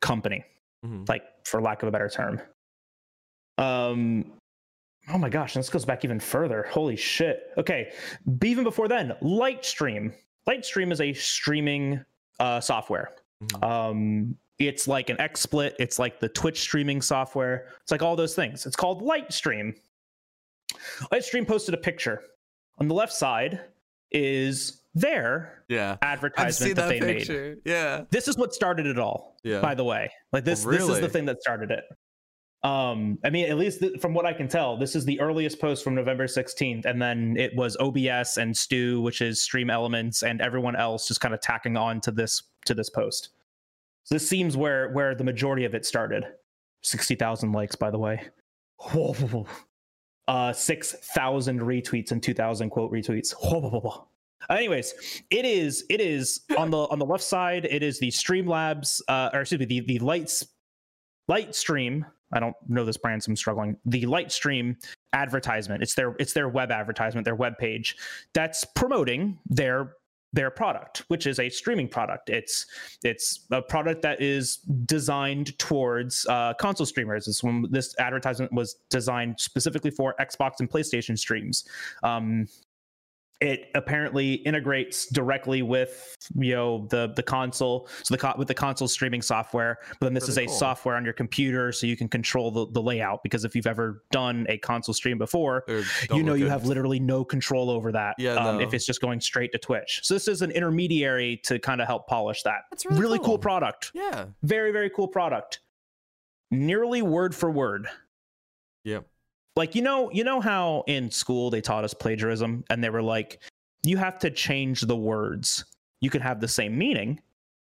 company, Mhm. like for lack of a better term. Um, oh my gosh, this goes back even further. Holy shit. Okay, even before then, Lightstream. Lightstream is a streaming uh, software. Mhm. Um, it's like an XSplit. It's like the Twitch streaming software. It's like all those things. It's called Lightstream. Lightstream posted a picture. On the left side is their yeah. Advertisement that, that, they made. picture. Yeah. This is what started it all. Yeah. By the way, like this, Really. this is the thing that started it. Um, I mean, at least th- from what I can tell, this is the earliest post from November 16th, and then it was OBS and Stu, which is Stream Elements, and everyone else just kind of tacking on to this to this post. So this seems where where the majority of it started. Sixty thousand likes, by the way. Whoa. Uh, six thousand retweets and two thousand quote retweets. Whoa. Anyways, it is it is on the on the left side. It is the Streamlabs, uh, or excuse me, the the lights Lightstream. I don't know this brand, so I'm struggling. The Lightstream advertisement. It's their it's their web advertisement, their web page that's promoting their their product, which is a streaming product. It's it's a product that is designed towards uh, console streamers. This one, this advertisement was designed specifically for Xbox and PlayStation streams. Um, it apparently integrates directly with you know the the console so the co- with the console streaming software but then this Really is a cool. software on your computer so you can control the, the layout because if you've ever done a console stream before you know you good. have literally no control over that Yeah, um, no. if it's just going straight to twitch so this is an intermediary to kind of help polish that That's really cool cool. product Yeah. very very cool product nearly word for word Yep. Like you know you know how in school they taught us plagiarism and they were like you have to change the words. You can have the same meaning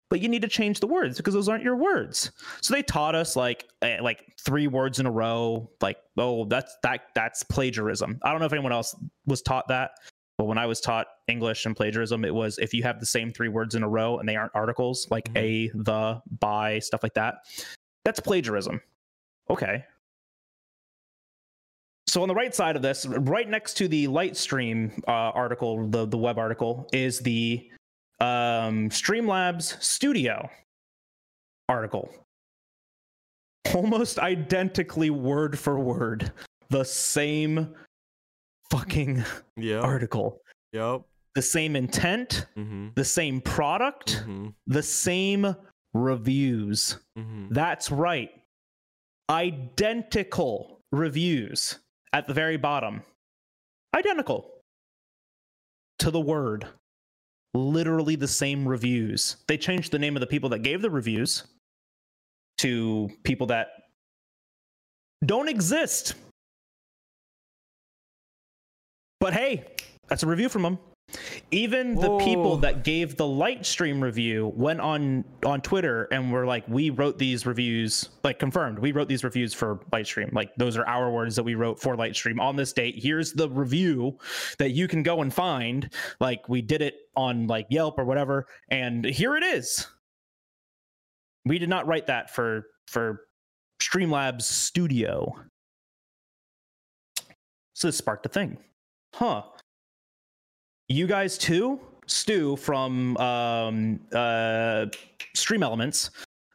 but you need to change the words because those aren't your words. So they taught us like eh, like three words in a row like oh that's that that's plagiarism. I don't know if anyone else was taught that but when i was taught english and plagiarism it was if you have the same three words in a row and they aren't articles like Mhm. a the by stuff like that that's plagiarism. Okay so on the right side of this, right next to the Lightstream uh, article, the the web article, is the um, Streamlabs Studio article. almost identically word for word the same fucking Yep. article, Yep. the same intent, Mm-hmm. the same product, Mm-hmm. the same reviews. Mm-hmm. That's right. Identical reviews at the very bottom. Identical to the word. Literally the same reviews. They changed the name of the people that gave the reviews to people that don't exist. But hey, that's a review from them. Even the Whoa. people that gave the Lightstream review went on on Twitter and were like, "We wrote these reviews, like confirmed. We wrote these reviews for Lightstream. Like those are our words that we wrote for Lightstream on this date. Here's the review that you can go and find. Like we did it on like Yelp or whatever, and here it is. We did not write that for for Streamlabs Studio. So this sparked a thing, huh? You guys too, Stu from um, uh, Stream Elements,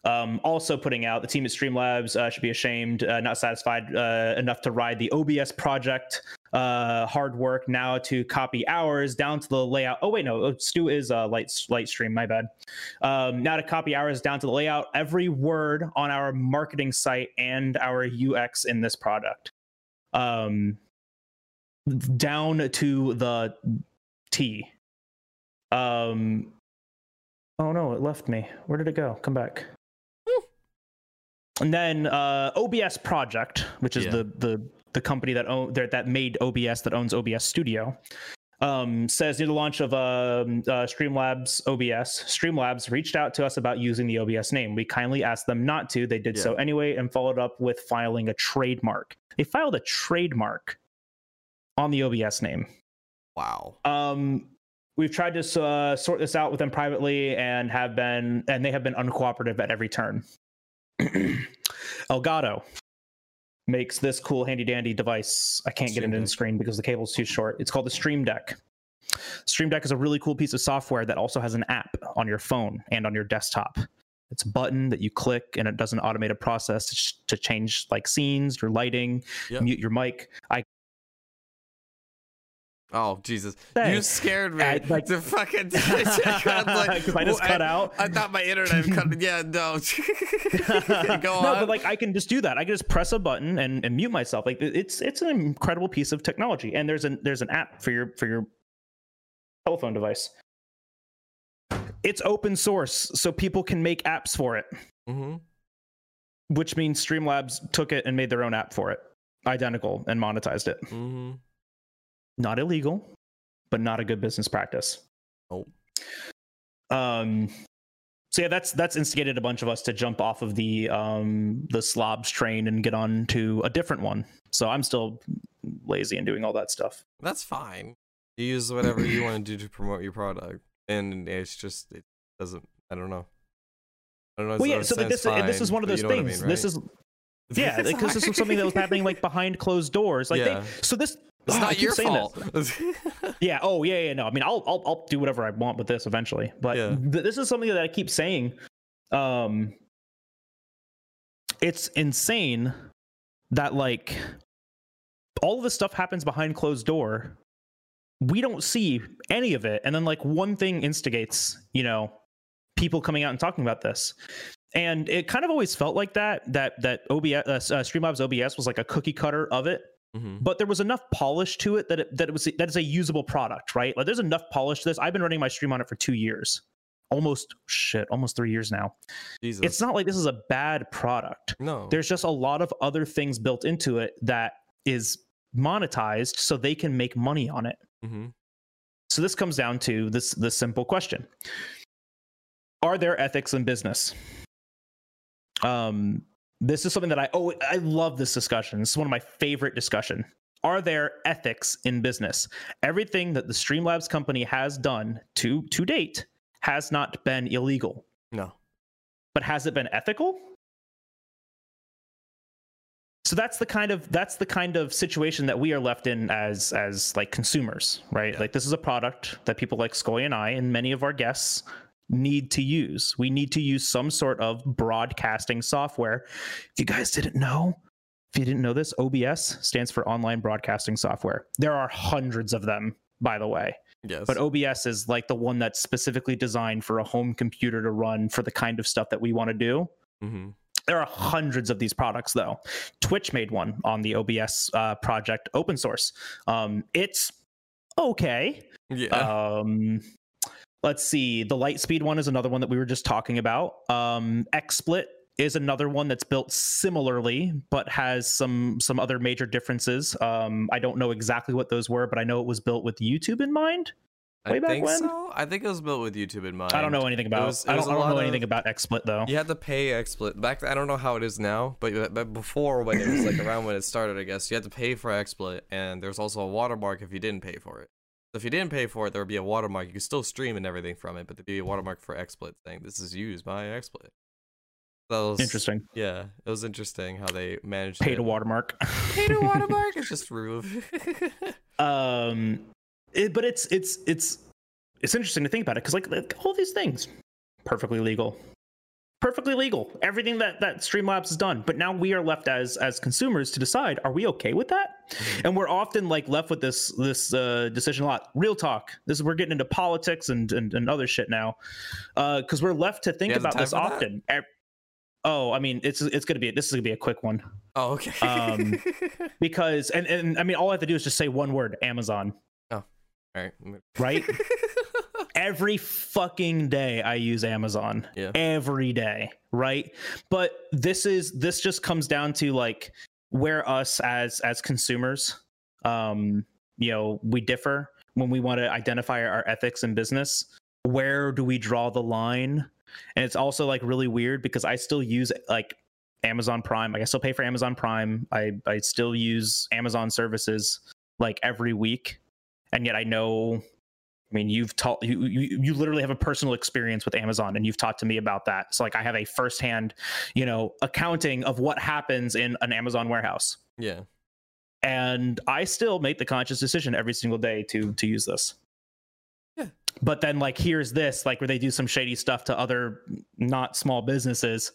um, also putting out the team at Streamlabs uh, should be ashamed, uh, not satisfied uh, enough to ride the OBS project. Uh, hard work now to copy ours down to the layout. Oh wait, no, Stu is uh, light light stream. My bad. Um, now to copy ours down to the layout. Every word on our marketing site and our UX in this product. Um, down to the T. Um. Oh no, it left me. Where did it go? Come back. And then uh, OBS Project, which is Yeah. the the the company that own that made OBS that owns OBS Studio, um, says near the launch of um, uh, Streamlabs OBS, Streamlabs reached out to us about using the OBS name. We kindly asked them not to. They did so anyway and followed up with filing a trademark. They filed a trademark on the OBS name. Wow. Um, we've tried to uh, sort this out with them privately and have been, and they have been uncooperative at every turn. Elgato makes this cool handy dandy device. I can't get Stream it in Deck. screen because the cable's too short. It's called the Stream Deck. Stream Deck is a really cool piece of software that also has an app on your phone and on your desktop. It's a button that you click and it does an automated process to, ch- to change like scenes, your lighting, Yep. mute your mic. I Oh Jesus! Say, you scared me. I- like- to fucking out, like, I just well, cut out. I thought my internet cut. Yeah, no. Go on. no, but like I can just do that. I can just press a button and, and mute myself. Like it's it's an incredible piece of technology. And there's an there's an app for your for your telephone device. It's open source, so people can make apps for it, hmm which means Streamlabs took it and made their own app for it, identical, and monetized it. hmm Not illegal, but not a good business practice. Oh. Um, so yeah, that's that's instigated a bunch of us to jump off of the um the slobs train and get on to a different one. So I'm still lazy and doing all that stuff. That's fine. You use whatever you want to do to promote your product, and it's just it doesn't. I don't know. I don't know. Well, yeah. So like, this and this is one of those what I things. mean, This is yeah, because this is something that was happening like behind closed doors. Like Yeah. they so this. It's oh, not your fault. Yeah. Oh, yeah, yeah. No, I mean, I'll, I'll, I'll do whatever I want with this eventually. But Yeah. th- this is something that I keep saying. Um, it's insane that like all of this stuff happens behind closed door. We don't see any of it, and then like one thing instigates, you know, people coming out and talking about this. And it kind of always felt like that. That that OBS, uh, uh, Streamlabs OBS was like a cookie cutter of it hmm but there was enough polish to it that it, that it was that is a usable product, right? Like there's enough polish to this. I've been running my stream on it for two years, almost shit, almost three years now. Jesus. It's not like this is a bad product. no. There's just a lot of other things built into it that is monetized, so they can make money on it. hmm So this comes down to this this simple question: Are there ethics in business? Um, this is something that I oh I love this discussion. This is one of my favorite discussion. Are there ethics in business? Everything that the Streamlabs company has done to to date has not been illegal, No. but has it been ethical? So that's the kind of that's the kind of situation that we are left in as as like consumers, right? Yeah. Like this is a product that people like Skoy and I and many of our guests need to use. We need to use some sort of broadcasting software. If you guys didn't know, if you didn't know this, OBS stands for online broadcasting software. There are hundreds of them, by the way. Yes. But OBS is like the one that's specifically designed for a home computer to run for the kind of stuff that we want to do. hmm There are hundreds of these products, though. Twitch made one on the OBS uh, project, open source. Um, it's okay. Yeah. Um, let's see. The Lightspeed one is another one that we were just talking about. Um, XSplit is another one that's built similarly, but has some some other major differences. Um, I don't know exactly what those were, but I know it was built with YouTube in mind. way I back think when? so. I think it was built with YouTube in mind. I don't know anything about. was- it I don't, I don't know lot anything about XSplit though. You had to pay XSplit back. I don't know how it is now, but, but before when it was like around when it started, I guess you had to pay for XSplit, and there's also a watermark if you didn't pay for it. So if you didn't pay for it, there would be a watermark. You could still stream and everything from it, but there'd be a watermark for XSplit saying this is used by XSplit. That was Interesting. Yeah, it was interesting how they managed Pay it. to watermark. Pay to watermark. It's just remove. um it, but it's it's it's it's interesting to think about it because like, like all these things perfectly legal perfectly legal everything that that streamlabs has done but now we are left as as consumers to decide are we okay with that Mhm. and we're often like left with this this uh decision a lot real talk this is we're getting into politics and and, and other shit now uh because we're left to think You have the about this that? often oh i mean it's it's gonna be this is gonna be a quick one oh, okay. Um, because and and i mean all i have to do is just say one word amazon Oh. All right. right every fucking day I use Amazon. Yeah. Every day, right? But this is this just comes down to like where us as as consumers um you know, we differ when we want to identify our ethics in business. Where do we draw the line? And it's also like really weird because I still use like Amazon Prime. Like I still pay for Amazon Prime. I I still use Amazon services like every week. And yet I know I mean, you've taught you, you you literally have a personal experience with Amazon, and you've talked to me about that. So, like, I have a firsthand, you know, accounting of what happens in an Amazon warehouse, yeah. and I still make the conscious decision every single day to to use this. Yeah. But then, like, here's this, like, where they do some shady stuff to other not small businesses.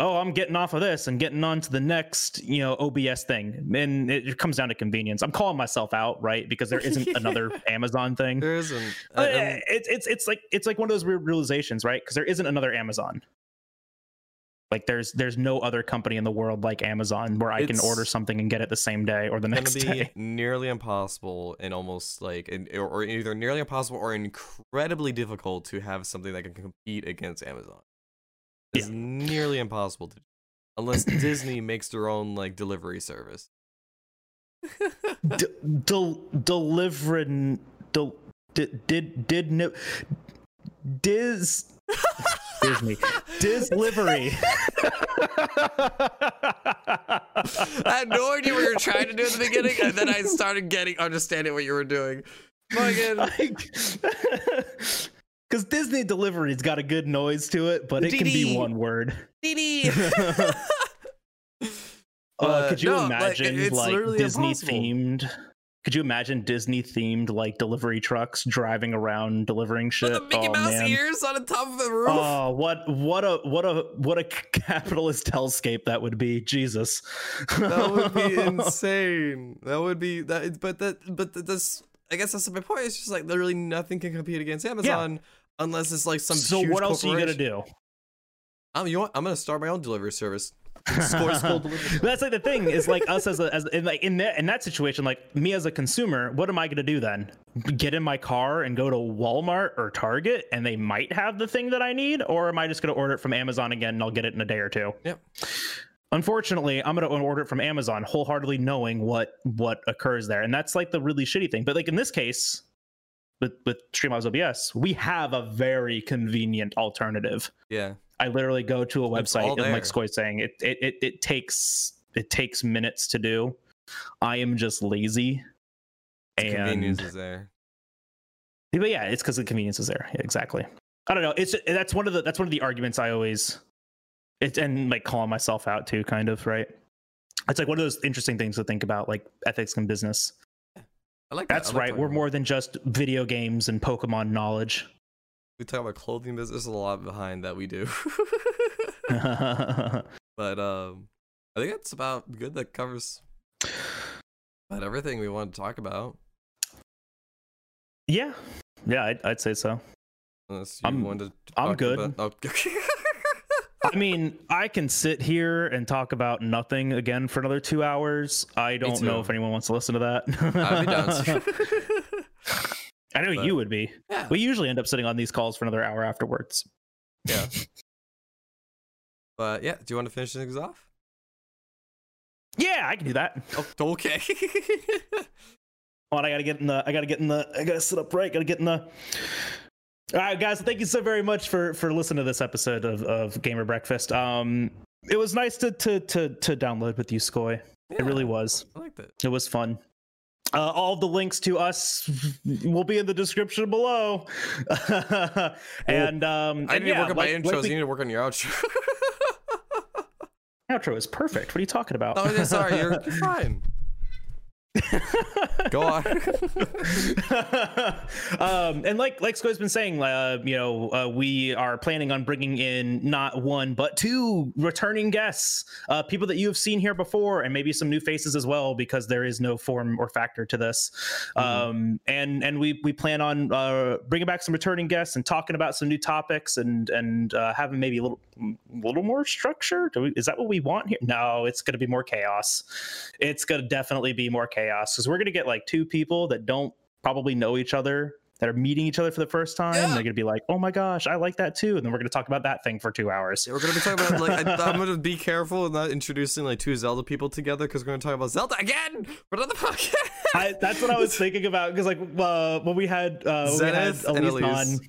Oh, I'm getting off of this and getting on to the next, you know, OBS thing, and it, comes down to convenience. I'm calling myself out, right? Because there isn't another Amazon thing. There isn't. Uh, it's it's it's like it's like one of those weird realizations, right? Because there isn't another Amazon. Like there's there's no other company in the world like Amazon where I can order something and get it the same day or the gonna next be day. nearly impossible and almost like or either nearly impossible or incredibly difficult to have something that can compete against Amazon. It's nearly impossible to unless Disney makes their own like delivery service. D- del- delivering del- did did did no Diz Disney Diz livery. I had no idea what you were trying to do at the beginning, and then I started getting understanding what you were doing. Fucking Because Disney delivery's got a good noise to it, but it can be one word. Dee Uh, Uh, could you no, imagine it's like Disney impossible. themed? Could you imagine Disney themed like delivery trucks driving around delivering shit? the Mickey oh, Mouse man. ears on the top of the roof. Oh, what what a what a what a capitalist hellscape that would be. Jesus. that would be insane. That would be that. But that. But th- this. I guess that's my point. It's just like literally nothing can compete against Amazon unless it's like some. so what else are you gonna do? Um, you know what? I'm gonna start my own delivery service. That's like the thing is like us as a as in like in that in that situation like me as a consumer what am I going to do then get in my car and go to Walmart or Target and they might have the thing that I need or am I just going to order it from Amazon again and I'll get it in a day or two Yep. Unfortunately, I'm going to order it from Amazon wholeheartedly knowing what what occurs there and that's like the really shitty thing but like in this case with with Streamlabs OBS we have a very convenient alternative Yeah. I literally go to a website and like. Skoy's saying, it, it it it takes it takes minutes to do. I am just lazy. The convenience And is there. but yeah, it's because the convenience is there. Yeah, exactly. I don't know. It's that's one of the that's one of the arguments I always it's and like calling myself out too, kind of, right? It's like one of those interesting things to think about, like ethics in business. I like that. That's I like right. We're about more than just video games and Pokemon knowledge. we talk about clothing business. There's a lot behind that we do. but um, I think that's about good. That covers about everything we want to talk about. yeah, yeah, I'd, I'd say so. Unless you I'm- wanted to I'm good. About, oh, I mean, I can sit here and talk about nothing again for another two hours. I don't know if anyone wants to listen to that. I'd be down. I know But- you would be. yeah. We usually end up sitting on these calls for another hour afterwards. Yeah. But yeah, do you want to finish things off? Yeah, I can do that. Oh, okay. Hold on, I gotta get in the. I gotta get in the. I gotta sit up right. Gotta get in the. All right, guys. Thank you so very much for for listening to this episode of of Gamer Breakfast. Um, it was nice to to to to download with you, Skoy. It really was. I liked it. It was fun. Uh, all of the links to us will be in the description below. and um, I and need to work on my intros. like we- you need to work on your outro. outro is perfect. What are you talking about? oh, yeah, sorry. You're, you're fine. Go on. um, and like like Sko's been saying, uh, you know, uh, we are planning on bringing in not one but two returning guests, uh, people that you have seen here before, and maybe some new faces as well, because there is no form or factor to this. Um, and and we we plan on uh, bringing back some returning guests and talking about some new topics and and uh, having maybe a little little more structure. We, is that what we want here? No, it's going to be more chaos. It's going to definitely be more chaos because we're going to get like two people that don't probably know each other that are meeting each other for the first time. Yeah. They're going to be like, "Oh my gosh, I like that too," and then we're going to talk about that thing for two hours. Yeah, we're gonna be talking about like I, I'm gonna be careful and not introducing like two Zelda people together because we're gonna talk about Zelda again for another podcast. I, that's what I was thinking about because like uh, when we had uh, when we had Zenith and Elise Elise. on.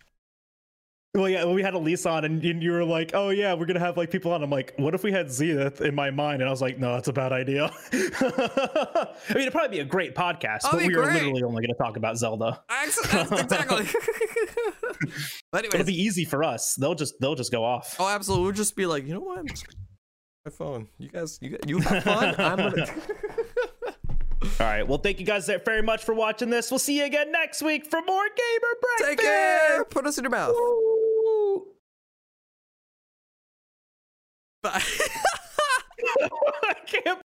Well, yeah, we had Elise on, and you, you were like, "Oh yeah, we're gonna have like people on." I'm like, "What if we had Zenith in my mind?" And I was like, "No, that's a bad idea." I mean, it'd probably be a great podcast, Oh, but it'd be we are great. literally only gonna talk about Zelda. Ex- exactly. but It'll be easy for us. They'll just they'll just go off. oh, absolutely. We'll just be like, you know what? My phone. You guys, you you have fun. I'm gonna. All right. Well, thank you guys very much for watching this. We'll see you again next week for more gamer breakfast. Take care. Put us in your mouth. Woo. Bye. I can't